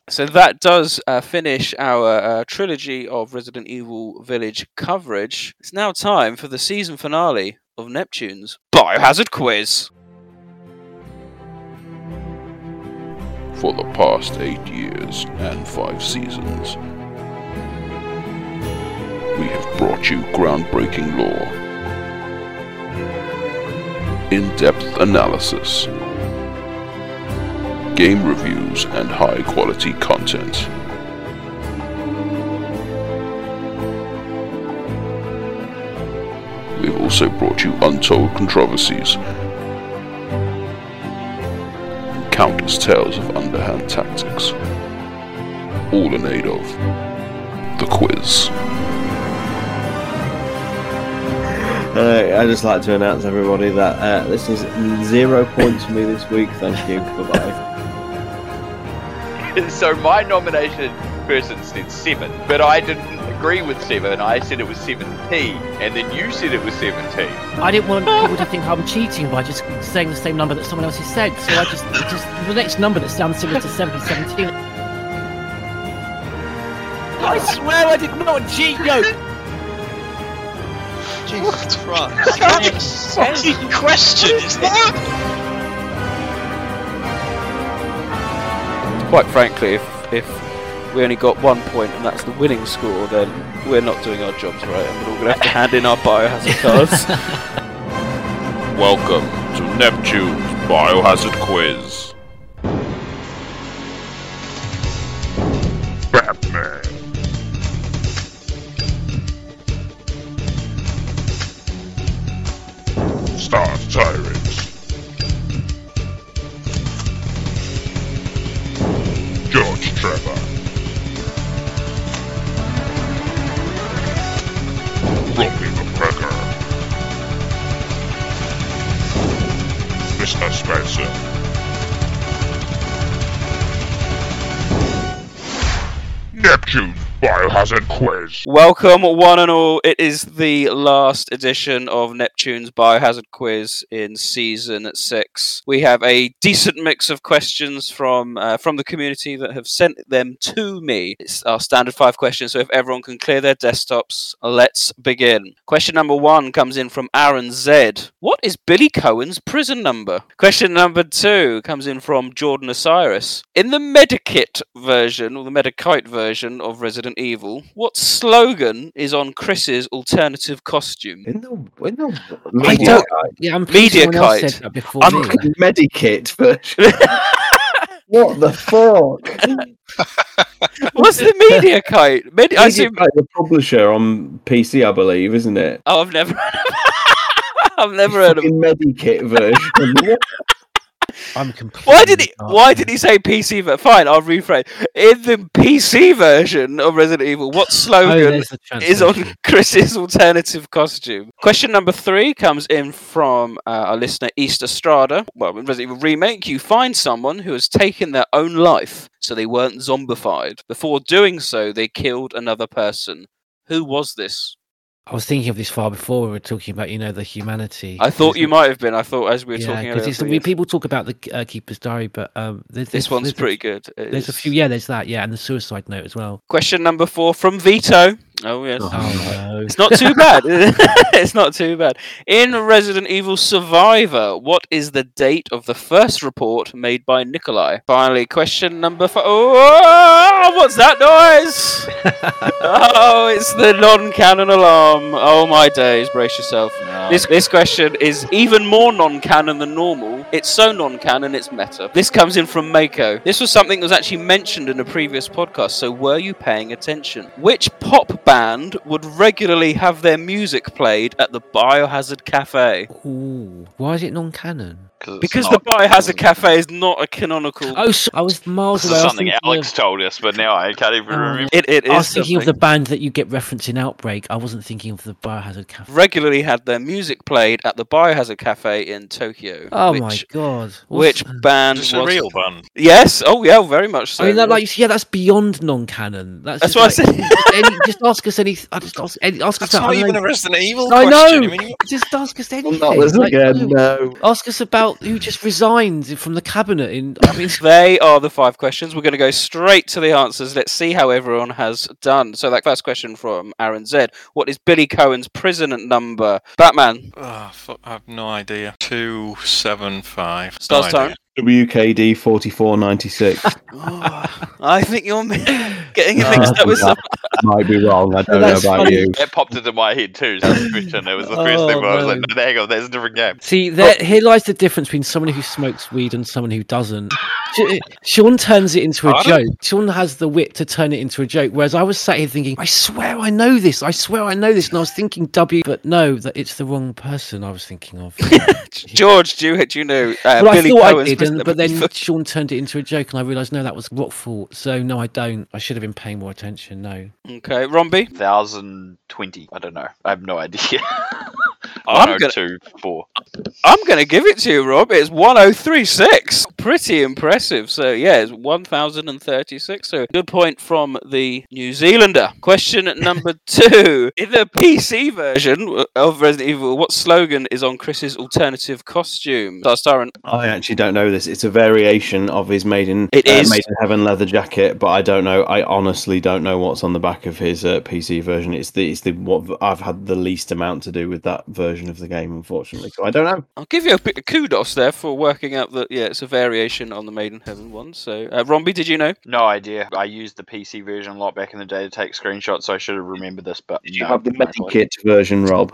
so that does uh, finish our uh, trilogy of Resident Evil Village coverage. It's now time for the season finale of Neptune's Biohazard Quiz. For the past eight years and five seasons, we have brought you groundbreaking lore, in depth analysis, game reviews, and high quality content. We've also brought you untold controversies and countless tales of underhand tactics, all in aid of the quiz. Uh, I just like to announce everybody that uh, this is zero points for me this week. Thank you. Goodbye. so my nomination person said seven, but I didn't agree with seven. I said it was seventeen, and then you said it was seventeen. I didn't want people to think I'm cheating by just saying the same number that someone else has said. So I just, just the next number that sounds similar to 70, 17. I swear I did not cheat, yo. Jesus Christ. What fucking question is that? Quite frankly, if, if we only got one point and that's the winning score, then we're not doing our jobs right, and we're all going to have to hand in our biohazard cards. Welcome to Neptune's Biohazard Quiz. Batman. Star Tyrants. George Trevor. Robbie McGregor. Mr. Spencer. Neptune's Biohazard Quiz. Welcome, one and all. It is the last edition of Neptune's Biohazard Quiz in season six. We have a decent mix of questions from uh, from the community that have sent them to me. It's our standard five questions. So if everyone can clear their desktops, let's begin. Question number one comes in from Aaron Z. What is Billy Coen's prison number? Question number two comes in from Jordan Osiris. In the Medikit version or the Medikite version of Resident Evil, what slogan is on Chris's alternative costume? In the, in the I don't- kite. yeah, I'm pretty sure someone said that before I'm me. Medikit version. what the fuck? What's the media kite? Medi- I Media assume. Kite, the publisher on PC, I believe, isn't it? Oh, I've never. I've never heard of. Fucking Medikit version. I'm completely. Why did he? Why did he say PC? Ver- Fine, I'll rephrase. In the PC version of Resident Evil, what slogan there's the is on. Chris's alternative costume? Question number three comes in from uh, our listener East Estrada. Well, in Resident Evil remake, you find someone who has taken their own life, so they weren't zombified. Before doing so, they killed another person. Who was this? I was thinking of this far before we were talking about, you know, the humanity. I thought you might have been. I thought as we were yeah, talking earlier. it's we, people talk about the uh, Keeper's Diary, but um, there's, This there's- one's there's pretty good. There's a few, yeah. There's that, yeah, and the suicide note as well. Question number four from Vito. Oh yes. Oh, no. It's not too bad. it's not too bad. In Resident Evil Survivor, what is the date of the first report made by Nikolai? Finally, question number four. Oh, what's that noise? oh, it's the non-canon alarm. Oh my days, brace yourself. This this question is even more non-canon than normal. It's so non-canon, it's meta. This comes in from Mako. This was something that was actually mentioned in a previous podcast. So were you paying attention? Which pop band would regularly have their music played at the Biohazard Cafe? Ooh, why is it non-canon? Because the bar has a Cafe is not a canonical. Oh, so I was miles This away. is something Alex of- told us, but now I can't even Oh. remember. It, it is. I was thinking of the band that you get referenced in Outbreak. I wasn't thinking of the Biohazard Cafe. regularly had their music played at the Biohazard Cafe in Tokyo. Oh which, my god! Which band It's was a real band. Yes. Oh yeah, very much so. I mean, that, like, yeah, that's beyond non-canon. That's, That's just what I like, just, any, just ask us any. I just ask, any, ask us That's about. not I don't even know. a Resident Evil I question. know. I mean, just ask us anything. Not this Like, again, no. Ask us about who just resigned from the cabinet. In I mean, They are the five questions. We're going to go straight to the answers. Let's see how everyone has done. So, that first question from Aaron Z. What is Billy Coen's prison number? Batman. Ah, oh, fuck, I have no idea. Two seven five. Stars no time. Idea. WKD forty four ninety six. I think you're getting it mixed up with some. Might be wrong. I don't know about funny. you. That popped into my head too. So. It was the first Oh, thing where I was like, no. no, hang on, that's a different game. see, there, here lies the difference between someone who smokes weed and someone who doesn't. Sean turns it into a Pardon? joke. Sean has the wit to turn it into a joke, whereas I was sat here thinking, I swear I know this. I swear I know this, and I was thinking W, but no, that it's the wrong person I was thinking of. George, do you, do you know uh, well, Billy I thought I Coen's did, prison and, but number? then Sean turned it into a joke, and I realised no, that was what fault. So no, I don't. I should have been paying more attention. No. Okay, Romby. Thousand twenty. I don't know. I have no idea. Oh, I'm gonna- oh two four. I'm going to give it to you, Rob. It's 1036. Pretty impressive. So, yeah, it's 1036. So, good point from the New Zealander. Question number two. In the PC version of Resident Evil, what slogan is on Chris's alternative costume? Stars Tyrant. I actually don't know this. It's a variation of his made in It uh, is. made in heaven leather jacket, but I don't know. I honestly don't know what's on the back of his uh, PC version. It's the it's the what I've had the least amount to do with that version of the game, unfortunately. So I don't know. I'll give you a bit of kudos there for working out that, yeah, it's a variation on the Made in Heaven one. So, uh, Romby, did you know? No idea. I used the PC version a lot back in the day to take screenshots, so I should have remembered this. But Did you no, have the no idea. Medikit version, Rob?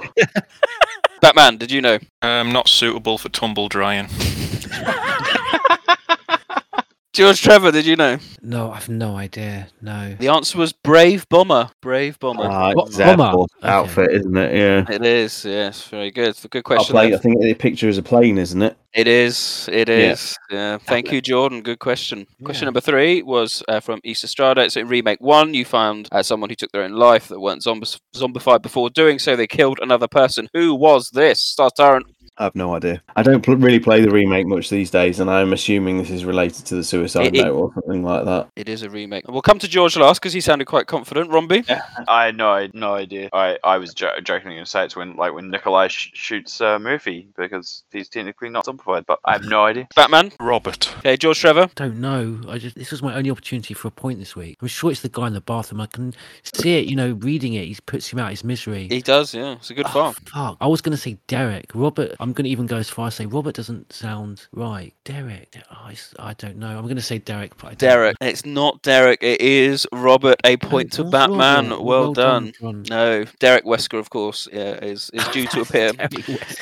Batman, did you know? Um, not suitable for tumble drying. George Trevor, did you know? No, I've no idea. No. The answer was Brave Bomber. Brave Bomber. Ah, What- it's Air Bomber? Force Okay. outfit, isn't it? Yeah. It is, yes, very good. It's a good question. plane, there. I think the picture is a plane, isn't it? It is. It is. Yeah. Yeah. Thank you, Jordan. Good question. Question number three was uh, from East Estrada. So in remake one, you found uh, someone who took their own life that weren't zombis- zombified before doing so. They killed another person. Who was this? Star Tyrant. I have no idea. I don't pl- really play the remake much these days, and I'm assuming this is related to the Suicide It- it- Note or something like that. It is a remake. We'll come to George last because he sounded quite confident. Romby. I had no, I no idea. I, I was jo- jokingly going to say it's when like when Nikolai sh- shoots uh, Murphy because he's technically not zombified, but I have no idea. Batman. Robert. Okay, George Trevor. Don't know. I just this was my only opportunity for a point this week. I'm sure it's the guy in the bathroom. I can see it. You know, reading it, he puts him out his misery. He does, yeah. It's a good farm. Fuck. I was going to say Derek. Robert. I'm going to even go as far as say Robert doesn't sound right. Derek. Oh, it's- I don't know. I'm going to say Derek. But I don't Derek. It's not Derek. It is Robert. A point to Batman. Well, Well done. done, No, Derek Wesker, of course, yeah, is, is due to appear.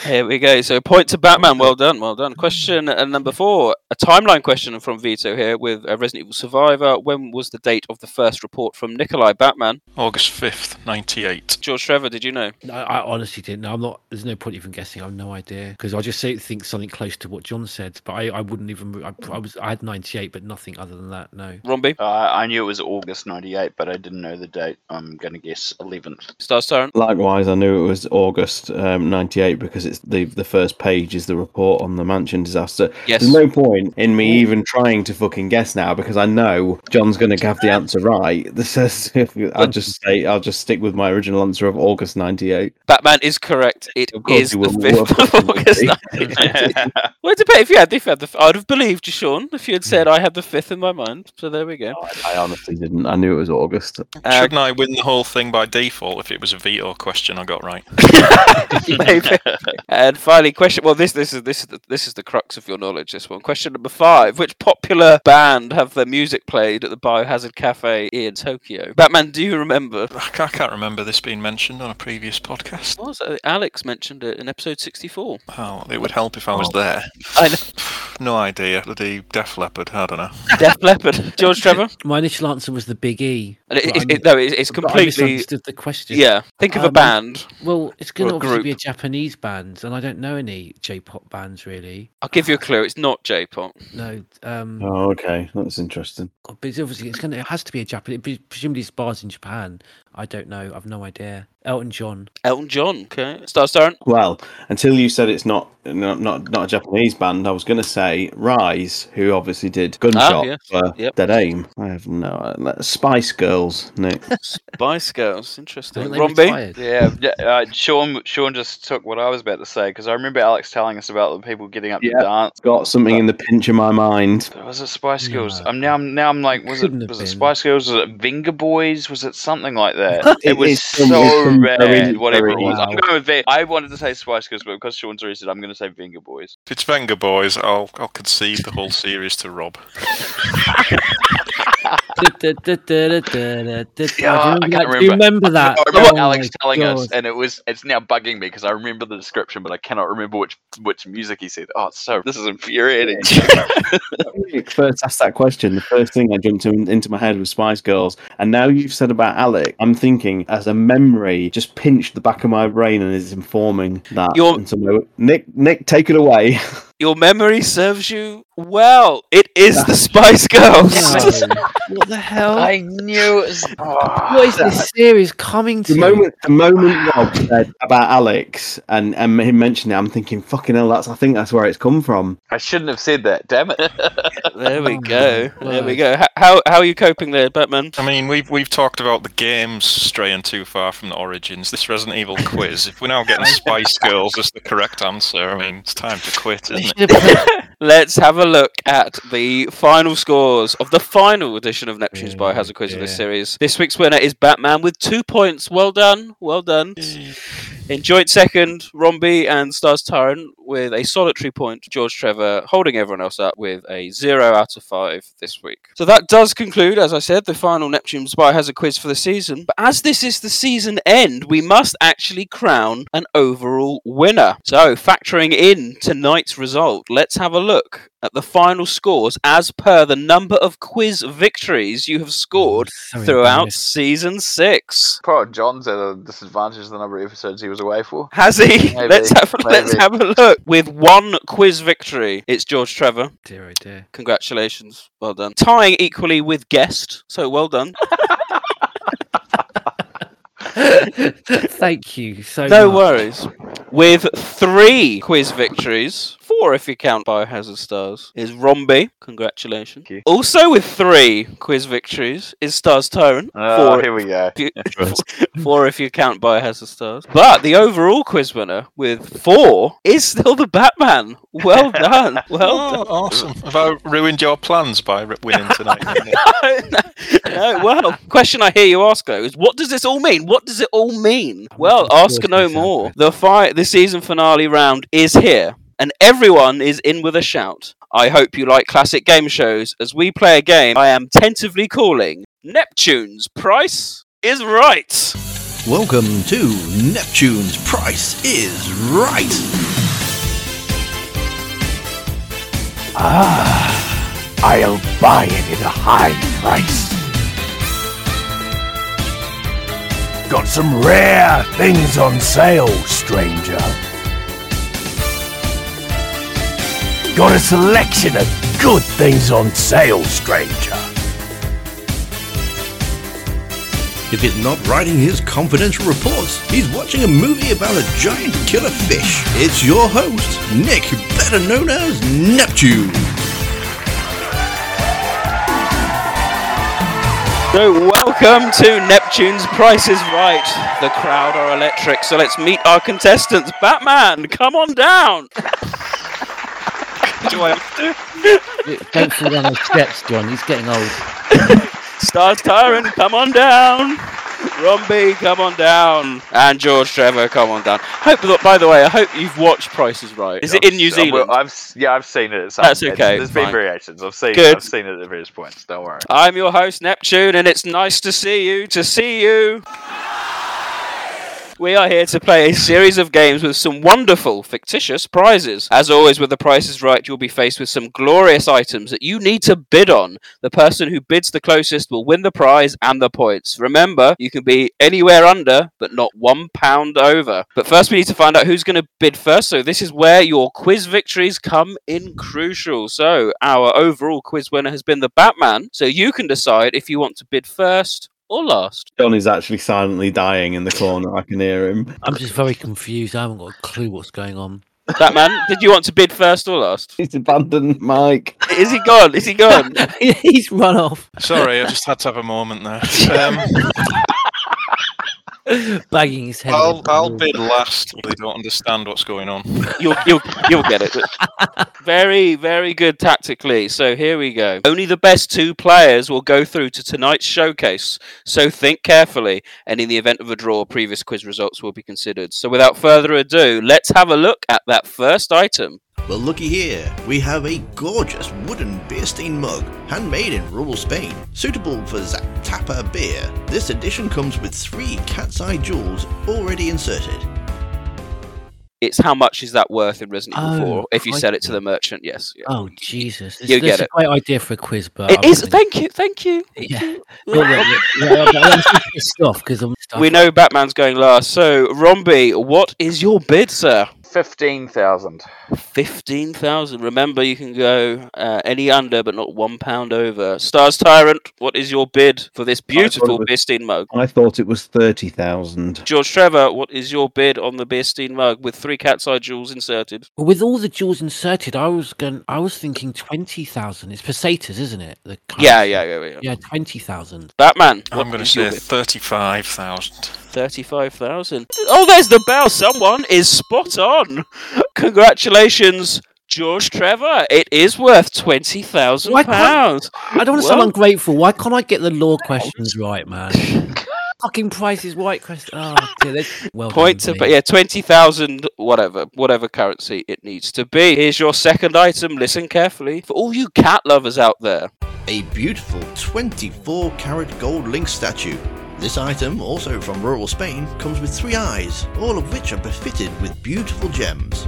Here we go. So point to Batman. Well done. Well done. Question uh, number four. A timeline question from Vito here with uh, Resident Evil Survivor. When was the date of the first report from Nikolai Batman? August 5th, 98. George Trevor, did you know? No, I honestly didn't. know. I'm not. There's no point even guessing. I have no idea because I just say, think something close to what John said, but I, I wouldn't even. I, I was. I had 98, but nothing other than that. No. Romby? Uh, I knew it was August '98, but I didn't know the date. I'm going to guess 11th. Star Tyrant? Likewise, I knew it was August um, '98 because it's the the first page is the report on the mansion disaster. Yes. There's no point in me even trying to fucking guess now because I know John's going to have the answer right. This is, I'll just say I'll just stick with my original answer of August '98. Batman is correct. It Of course is the will. 5th of August 1990. well, it depends. If you had, if you had the, I'd have believed you, Sean, if you had said hmm. I had the fifth in my mind. So there we go. Oh, I honestly didn't. I knew it was August. Uh, Shouldn't I win the whole thing by default if it was a veto question I got right? Maybe. and finally, question. Well, this this is this is the, this is the crux of your knowledge. This one. Question number five: Which popular band have their music played at the Biohazard Cafe in Tokyo? Batman, do you remember? I can't, I can't remember this being mentioned on a previous podcast. What was it? Alex mentioned it in episode sixty-four. Oh, it would help if I was Oh. there. I know. No idea. The Def Leppard. I don't know. Def Leppard. George Trevor. My initial answer was the Big E. And it- it- it- no, it's- it's I completely- misunderstood the question. Yeah, think of a Um, band Well, it's going to a obviously be a. Japanese band, and I don't know any J-pop bands really. I'll give you a clue. It's not J-pop. No, um, Oh, okay, that's interesting. but it's obviously it's going to it has to be a Japanese. Presumably, it's bars in Japan. I don't know. I've no idea. Elton John. Elton John. Okay. Star Star. Well, until you said it's not not not, not a Japanese band, I was going to say Rise, who obviously did Gunshot Ah, yes. for Yep. Dead Aim. I have no uh, Spice Girls, Nick. Spice Girls. Interesting. Haven't they Romby. retired? Yeah, yeah uh, Sean. Sean just took what I was about to say because I remember Alex telling us about the people getting up to dance. Got something in the pinch of my mind. Was it Spice Girls? I'm now. I'm now. I'm like, was Couldn't it? Was it. Spice Girls? Was it Venga Boys? Was it something like that? It it was so it's some very, whatever very it was, I'm going with. Vi- I wanted to say Spice Girls, but because Sean's already said, I'm going to say Venga Boys. If it's Venga Boys, I'll I'll concede the whole series to Rob. Yeah, I remember can't that? do you remember that? I remember Oh Alex my telling us, and it was it's now bugging me because I remember the description, but I cannot remember which which music he said. Oh, so this is infuriating. First asked that question, the first thing that jumped in, into my head was Spice Girls. And now you've said about Alex, I'm thinking as a memory just pinched the back of my brain and is informing that. You're- into my- Nick, Nick, take it away. Your memory serves you well. It is the Spice Girls. what the hell? I knew it was. what ah, is this series coming to? The moment, the moment Rob said about Alex and, and him mentioned it, I'm thinking, fucking hell, that's I think that's where it's come from. I shouldn't have said that. Damn it. There Oh we go. There we oh go. How how are you coping there, Batman? I mean, we've we've talked about the games straying too far from the origins. This Resident Evil quiz. If we're now getting Spice Girls as the correct answer, I mean, it's time to quit, isn't it? Let's have a look at the final scores of the final edition of Neptune's oh, Biohazard Quiz of this series. This week's winner is Batman with two points. Well done. Well done. In joint second, Romby and Stars Tyrant with a solitary point. George Trevor holding everyone else up with a zero out of five this week. So that does conclude, as I said, the final Neptune's a Quiz for the season. But as this is the season end, we must actually crown an overall winner. So factoring in tonight's result, let's have a look at the final scores as per the number of quiz victories you have scored so throughout season six. Poor John's at a disadvantage the number of episodes he was away for. Has he? Maybe, let's have let's have a look. With one quiz victory, it's George Trevor. Dear, oh dear. Congratulations, well done. Tying equally with guest, so well done. Thank you so no much. worries. With three quiz victories, four if you count Biohazard Stars, is Romby. Congratulations. Also with three quiz victories is Stars Tyrant. Oh, here we go. if you- four if you count Biohazard Stars. But the overall quiz winner with four is still the Batman. Well done. Well Oh, done. awesome. Have I ruined your plans by winning tonight? no, well, question I hear you ask though is what does this all mean? What does it all mean? Well, ask no more. The fight, the season finale round is here, and everyone is in with a shout. I hope you like classic game shows as we play a game I am tentatively calling Neptune's Price is Right. Welcome to Neptune's Price is Right. Ah, I'll buy it at a high price. Got some rare things on sale, stranger. Got a selection of good things on sale, stranger. If he's not writing his confidential reports, he's watching a movie about a giant killer fish. It's your host, Nick, better known as Neptune. So Welcome to Neptune's Price is Right. The crowd are electric, so let's meet our contestants. Batman, come on down. Do I have to? Don't fall down those steps, John. He's getting old. Stars Tyrant, come on down. Romby, come on down. And George Trevor, come on down. Hope, look, by the way, I hope you've watched Price is Right. Is it in New I've- Zealand? I've yeah, I've seen it. Some That's it's- okay, There's fine. been variations. I've seen. Good. I've seen it at various points. Don't worry. I'm your host, Neptune, and it's nice to see you. To see you. We are here to play a series of games with some wonderful, fictitious prizes. As always, with the Price is Right, you'll be faced with some glorious items that you need to bid on. The person who bids the closest will win the prize and the points. Remember, you can be anywhere under, but not one pound over. But first, we need to find out who's going to bid first. So, this is where your quiz victories come in crucial. So, our overall quiz winner has been the Batman. So, you can decide if you want to bid first or last. John is actually silently dying in the corner. I can hear him. I'm just very confused. I haven't got a clue what's going on. Batman, did you want to bid first or last? He's abandoned Mike. Is he gone? Is he gone? He's run off. Sorry, I just had to have a moment there. Um, Bagging his head. I'll, I'll bid last. They don't understand what's going on. You'll you'll you'll get it. very very good tactically. So here we go. Only the best two players will go through to tonight's showcase. So think carefully, and in the event of a draw, previous quiz results will be considered. So without further ado, let's have a look at that first item. Well, looky here. We have a gorgeous wooden beer stein mug, handmade in rural Spain, suitable for Zaptapa beer. This edition comes with three cat's eye jewels already inserted. It's how much is that worth in Resident Evil Oh, 4 if you sell it to the merchant? Yes. yeah. Oh Jesus! This, You this get is it. a great idea for a quiz, but It I'm is. gonna- Thank you. Thank you. Yeah. Look, look, look, yeah, but I'm just pissed off because I'm. We know Batman's going last. So Romby, what is your bid, sir? Fifteen thousand. Fifteen thousand. Remember, you can go uh, any under, but not one pound over. Stars Tyrant, what is your bid for this beautiful was- Beerstein mug? I thought it was 30,000. George Trevor, what is your bid on the Beerstein mug with three cat's eye jewels inserted? Well, with all the jewels inserted, I was going. I was thinking twenty thousand. It's pesetas, isn't it? The Yeah, yeah, yeah, yeah. Yeah, twenty thousand. Batman, I'm going to say 35,000. thirty-five thousand. Oh, there's the bell. Someone is spot on. Congratulations. George Trevor, it is worth twenty thousand pounds. I don't want to sound ungrateful. Why can't I get the lore questions right, man? Fucking Price is Right question. Oh, dear, that's- well done, to, but yeah, twenty thousand, whatever, whatever currency it needs to be. Here's your second item. Listen carefully for all you cat lovers out there. A beautiful 24 carat gold lynx statue. This item, also from rural Spain, comes with three eyes, all of which are befitted with beautiful gems.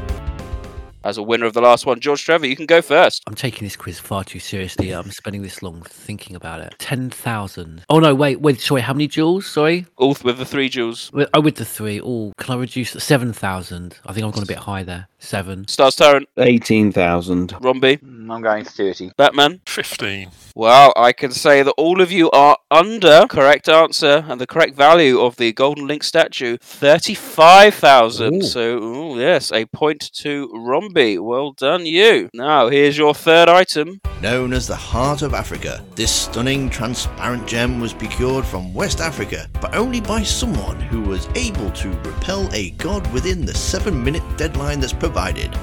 As a winner of the last one, George Trevor, you can go first. I'm taking this quiz far too seriously. I'm spending this long thinking about it. Ten thousand. Oh no, wait, wait. Sorry, how many jewels? Sorry. All with the three jewels. With, oh, with the three. Oh, can I reduce seven thousand? I think I've gone a bit high there. Seven. Stars Tyrant, 18,000. Romby, Mm, I'm going thirty. Batman. 15. Well, I can say that all of you are under correct answer and the correct value of the golden lynx statue, thirty-five thousand. So, ooh, yes, a point to Romby. Well done, you. Now, here's your third item. Known as the Heart of Africa, this stunning transparent gem was procured from West Africa, but only by someone who was able to repel a god within the seven minute deadline that's provided.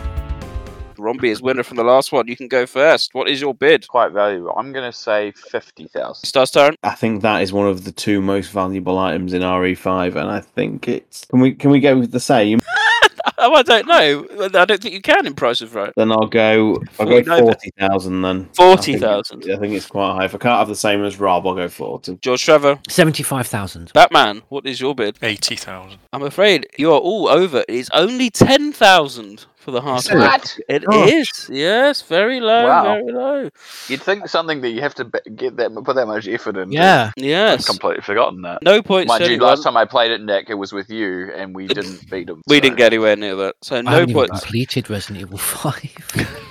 Romby is winner from the last one. You can go first. What is your bid? Quite valuable. I'm going to say fifty thousand. Stars Tyrant. I think that is one of the two most valuable items in RE5, and I think it's. Can we can we go with the same? Oh, I don't know. I don't think you can in Price is Right. Then I'll go. I'll go forty thousand. Then 40,000. I I think it's quite high. If I can't have the same as Rob, I'll go forty. George Trevor. Seventy-five thousand. Batman, what is your bid? 80,000. I'm afraid you are all over. It's only 10,000 for the heart. Is it? What? It Oh. is. Yes, very low, Wow. very low. You'd think something that you have to be- get that put that much effort in. Yeah. I've completely forgotten that. No point. Mind to you, last time I played it, Nick, it was with you, and we didn't beat him. We so- didn't get anywhere near that. So no haven't even points. completed Resident Evil Five.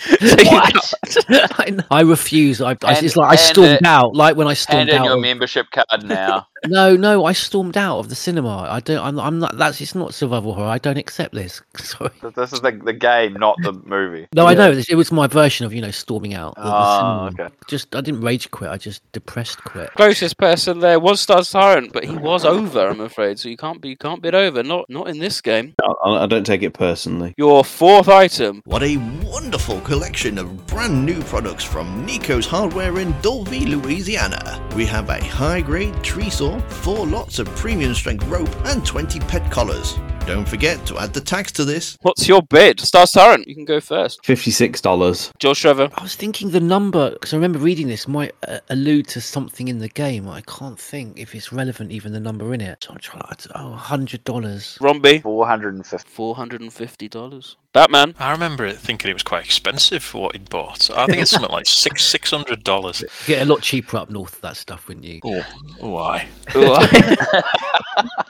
what? I, I refuse. I, I, And- it's like I stormed it- out, like when I stormed Hand in out. your membership card now. No, no, I stormed out of the cinema. I don't. I'm, I'm not. That's it's not survival horror. I don't accept this. Sorry. This is the, the game, not the movie. No, I know. It was my version of you know storming out. of the Ah, cinema. okay. Just I didn't rage quit. I just depressed quit. Closest person there was Star Tyrant, but he was over, I'm afraid. So you can't be you can't bid over. Not not in this game. I, I don't take it personally. Your fourth item. What a wonderful collection of brand new products from Nico's Hardware in Dulvey, Louisiana. We have a high grade tree saw, 4 lots of premium strength rope, and 20 pet collars. Don't forget to add the tax to this. What's your bid? Star Siren? you can go first. $56. George Trevor. I was thinking the number, because I remember reading this, might uh, allude to something in the game. I can't think if it's relevant, even the number in it. So I'm trying oh, $100. Romby. $450. $450. Batman. I remember it thinking it was quite expensive for what he'd bought. I think it's something like six six hundred dollars. Get a lot cheaper up north of that stuff, wouldn't you? Oh, why?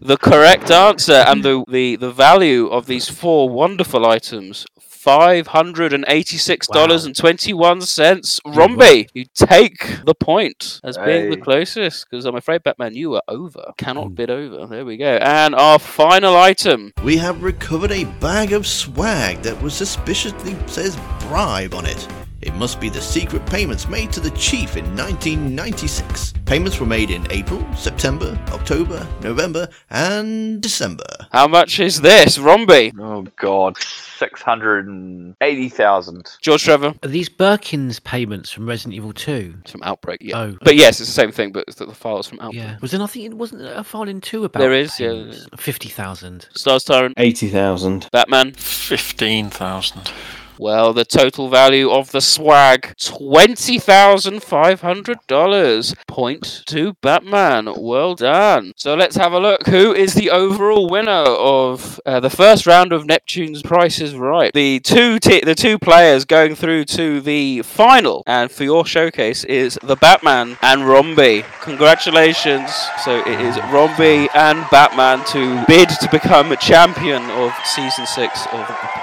the correct answer and the, the, the value of these four wonderful items. Five hundred and eighty-six dollars and twenty-one cents. Romby, you take the point as being the closest. Because I'm afraid, Batman, you are over. Cannot hmm. bid over. There we go. And our final item. We have recovered a bag of swag that was suspiciously says bribe on it. It must be the secret payments made to the chief in 1996. Payments were made in April, September, October, November, and December. How much is this, Romby? Oh God, six hundred and eighty thousand. George Trevor. Are these Birkins payments from Resident Evil Two? From Outbreak, yeah. Oh, But yes, it's the same thing, but it's the the files from Outbreak. yeah. Was there nothing? It wasn't a file in two about. There is, yeah. payments? Fifty thousand. Stars Tyrant. Eighty thousand. Batman. Fifteen thousand. Well, the total value of the swag twenty thousand five hundred dollars. Point to Batman. Well done. So let's have a look. Who is the overall winner of uh, the first round of Neptune's Price is Right? The two t- the two players going through to the final, and for your showcase is the Batman and Romby. Congratulations. So it is Romby and Batman to bid to become a champion of season six of.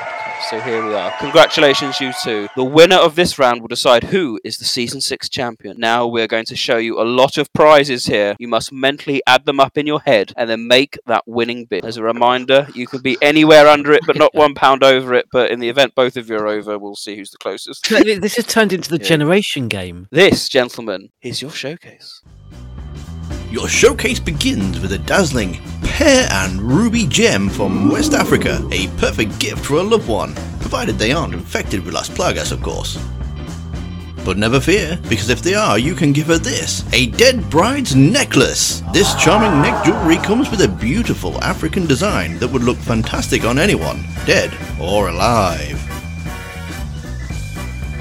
So here we are. Congratulations, you two. The winner of this round will decide who is the season six champion. Now we're going to show you a lot of prizes here. You must mentally add them up in your head and then make that winning bid. As a reminder, you could be anywhere under it, but not one pound over it. But in the event both of you are over, we'll see who's the closest. This has turned into the generation game. This, gentlemen, is your showcase. Your showcase begins with a dazzling pear and ruby gem from West Africa, a perfect gift for a loved one, provided they aren't infected with Las Plagas, of course. But never fear, because if they are, you can give her this a dead bride's necklace. This charming neck jewelry comes with a beautiful African design that would look fantastic on anyone, dead or alive.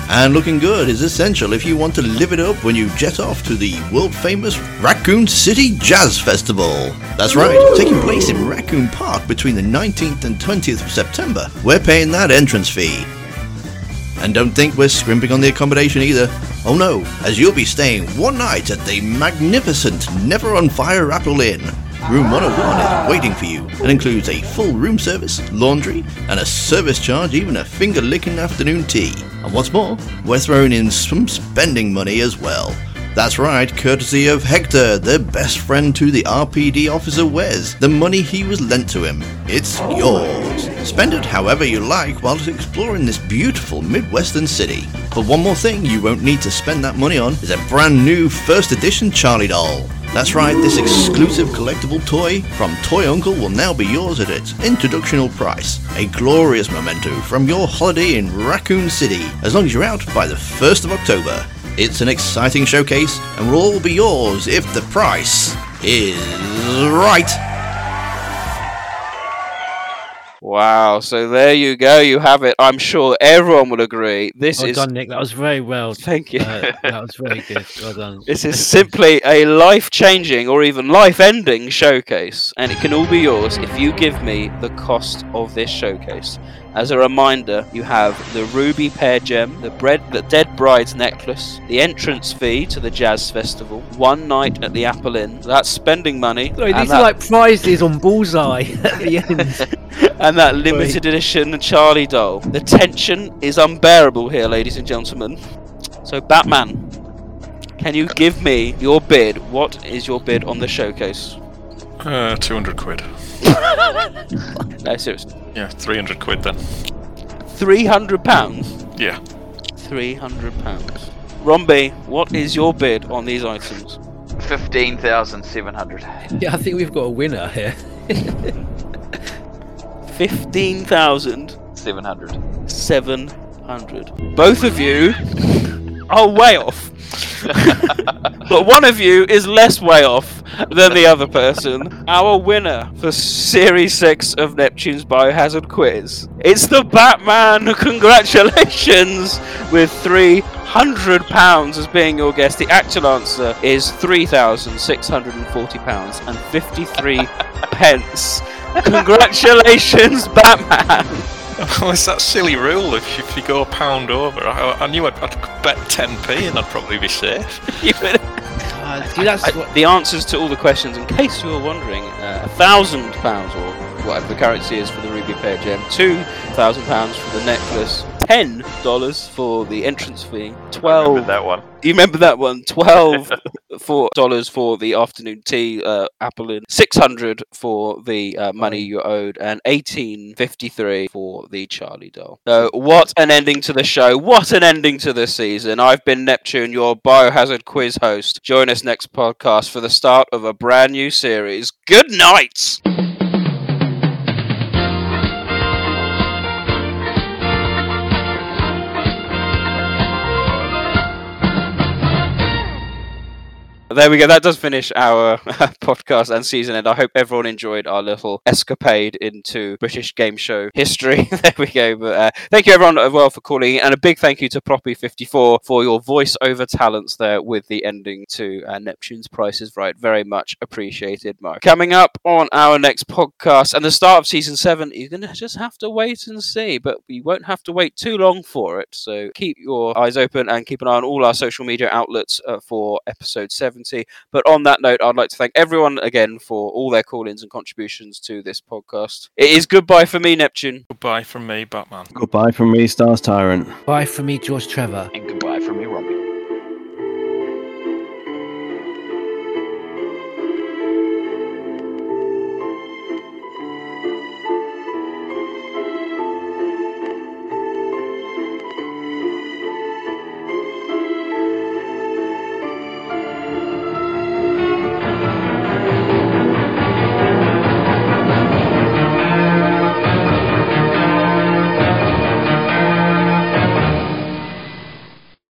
And looking good is essential if you want to live it up when you jet off to the world famous Raccoon City Jazz Festival. That's right, taking place in Raccoon Park between the 19th and 20th of September. We're paying that entrance fee. And don't think we're scrimping on the accommodation either. Oh no, as you'll be staying one night at the magnificent Never on Fire Apple Inn. Room 101 is waiting for you and includes a full room service, laundry, and a service charge, even a finger licking afternoon tea. And what's more, we're throwing in some spending money as well. That's right, courtesy of Hector, the best friend to the RPD officer Wes, the money he was lent to him. It's yours. Spend it however you like whilst exploring this beautiful Midwestern city. But one more thing you won't need to spend that money on is a brand new first edition Charlie doll. That's right, this exclusive collectible toy from Toy Uncle will now be yours at its introductional price. A glorious memento from your holiday in Raccoon City, as long as you're out by the 1st of October. It's an exciting showcase and will all be yours if the price is right. Wow, so there you go, you have it. I'm sure everyone will agree. This Well is done, Nick. That was very well. Thank you. Uh, that was very good. Well done. This is simply a life changing or even life ending showcase, and it can all be yours if you give me the cost of this showcase. As a reminder, you have the ruby pear gem, the bread, the dead bride's necklace, the entrance fee to the jazz festival, one night at the Apple Inn. That's spending money. Sorry, these that- are like prizes on bullseye at the end. and that limited edition Charlie doll. The tension is unbearable here, ladies and gentlemen. So, Batman, Can you give me your bid? What is your bid on the showcase? Uh, 200 quid. No, seriously. Yeah, 300 quid then. Three hundred pounds. Yeah. Three hundred pounds. Romby, what is your bid on these items? Fifteen thousand seven hundred. Yeah, I think we've got a winner here. Fifteen thousand Seven hundred. seven hundred. Both of you are way off. but one of you is less way off than the other person. Our winner for Series 6 of Neptune's Biohazard Quiz. It's the Batman! Congratulations! With £300 as being your guest. The actual answer is £3,640 and 53 pence. Congratulations, Batman! Well, it's that silly rule if, if you go a pound over. I, I knew I'd, I'd bet 10p and I'd probably be safe. You would- I- the answers to all the questions, in case you were wondering, uh, a thousand pounds or whatever the currency is for the ruby pear gem, two thousand pounds for the necklace, ten dollars for the entrance fee, twelve. that one. You remember that one? Twelve for dollars for the afternoon tea, uh, Apple Inn six hundred for the uh, money you owed, and eighteen fifty three for the Charlie doll. So what an ending to the show! What an ending to the season! I've been Neptune, your biohazard quiz host. Join us next podcast for the start of a brand new series. Good night. There we go. That does finish our podcast and season end. I hope everyone enjoyed our little escapade into British game show history. there we go. But uh, thank you everyone as well for calling, and a big thank you to Proppy54 for your voiceover talents there with the ending to uh, Neptune's Price is Right. Very much appreciated, Mark. Coming up on our next podcast and the start of season seven, you're gonna just have to wait and see, but you won't have to wait too long for it. So keep your eyes open and keep an eye on all our social media outlets uh, for episode 70. But on that note, I'd like to thank everyone again for all their call ins and contributions to this podcast. It is goodbye for me, Neptune. Goodbye from me, Batman. Goodbye from me, Stars Tyrant. Bye from me, George Trevor. And goodbye from me, Romby.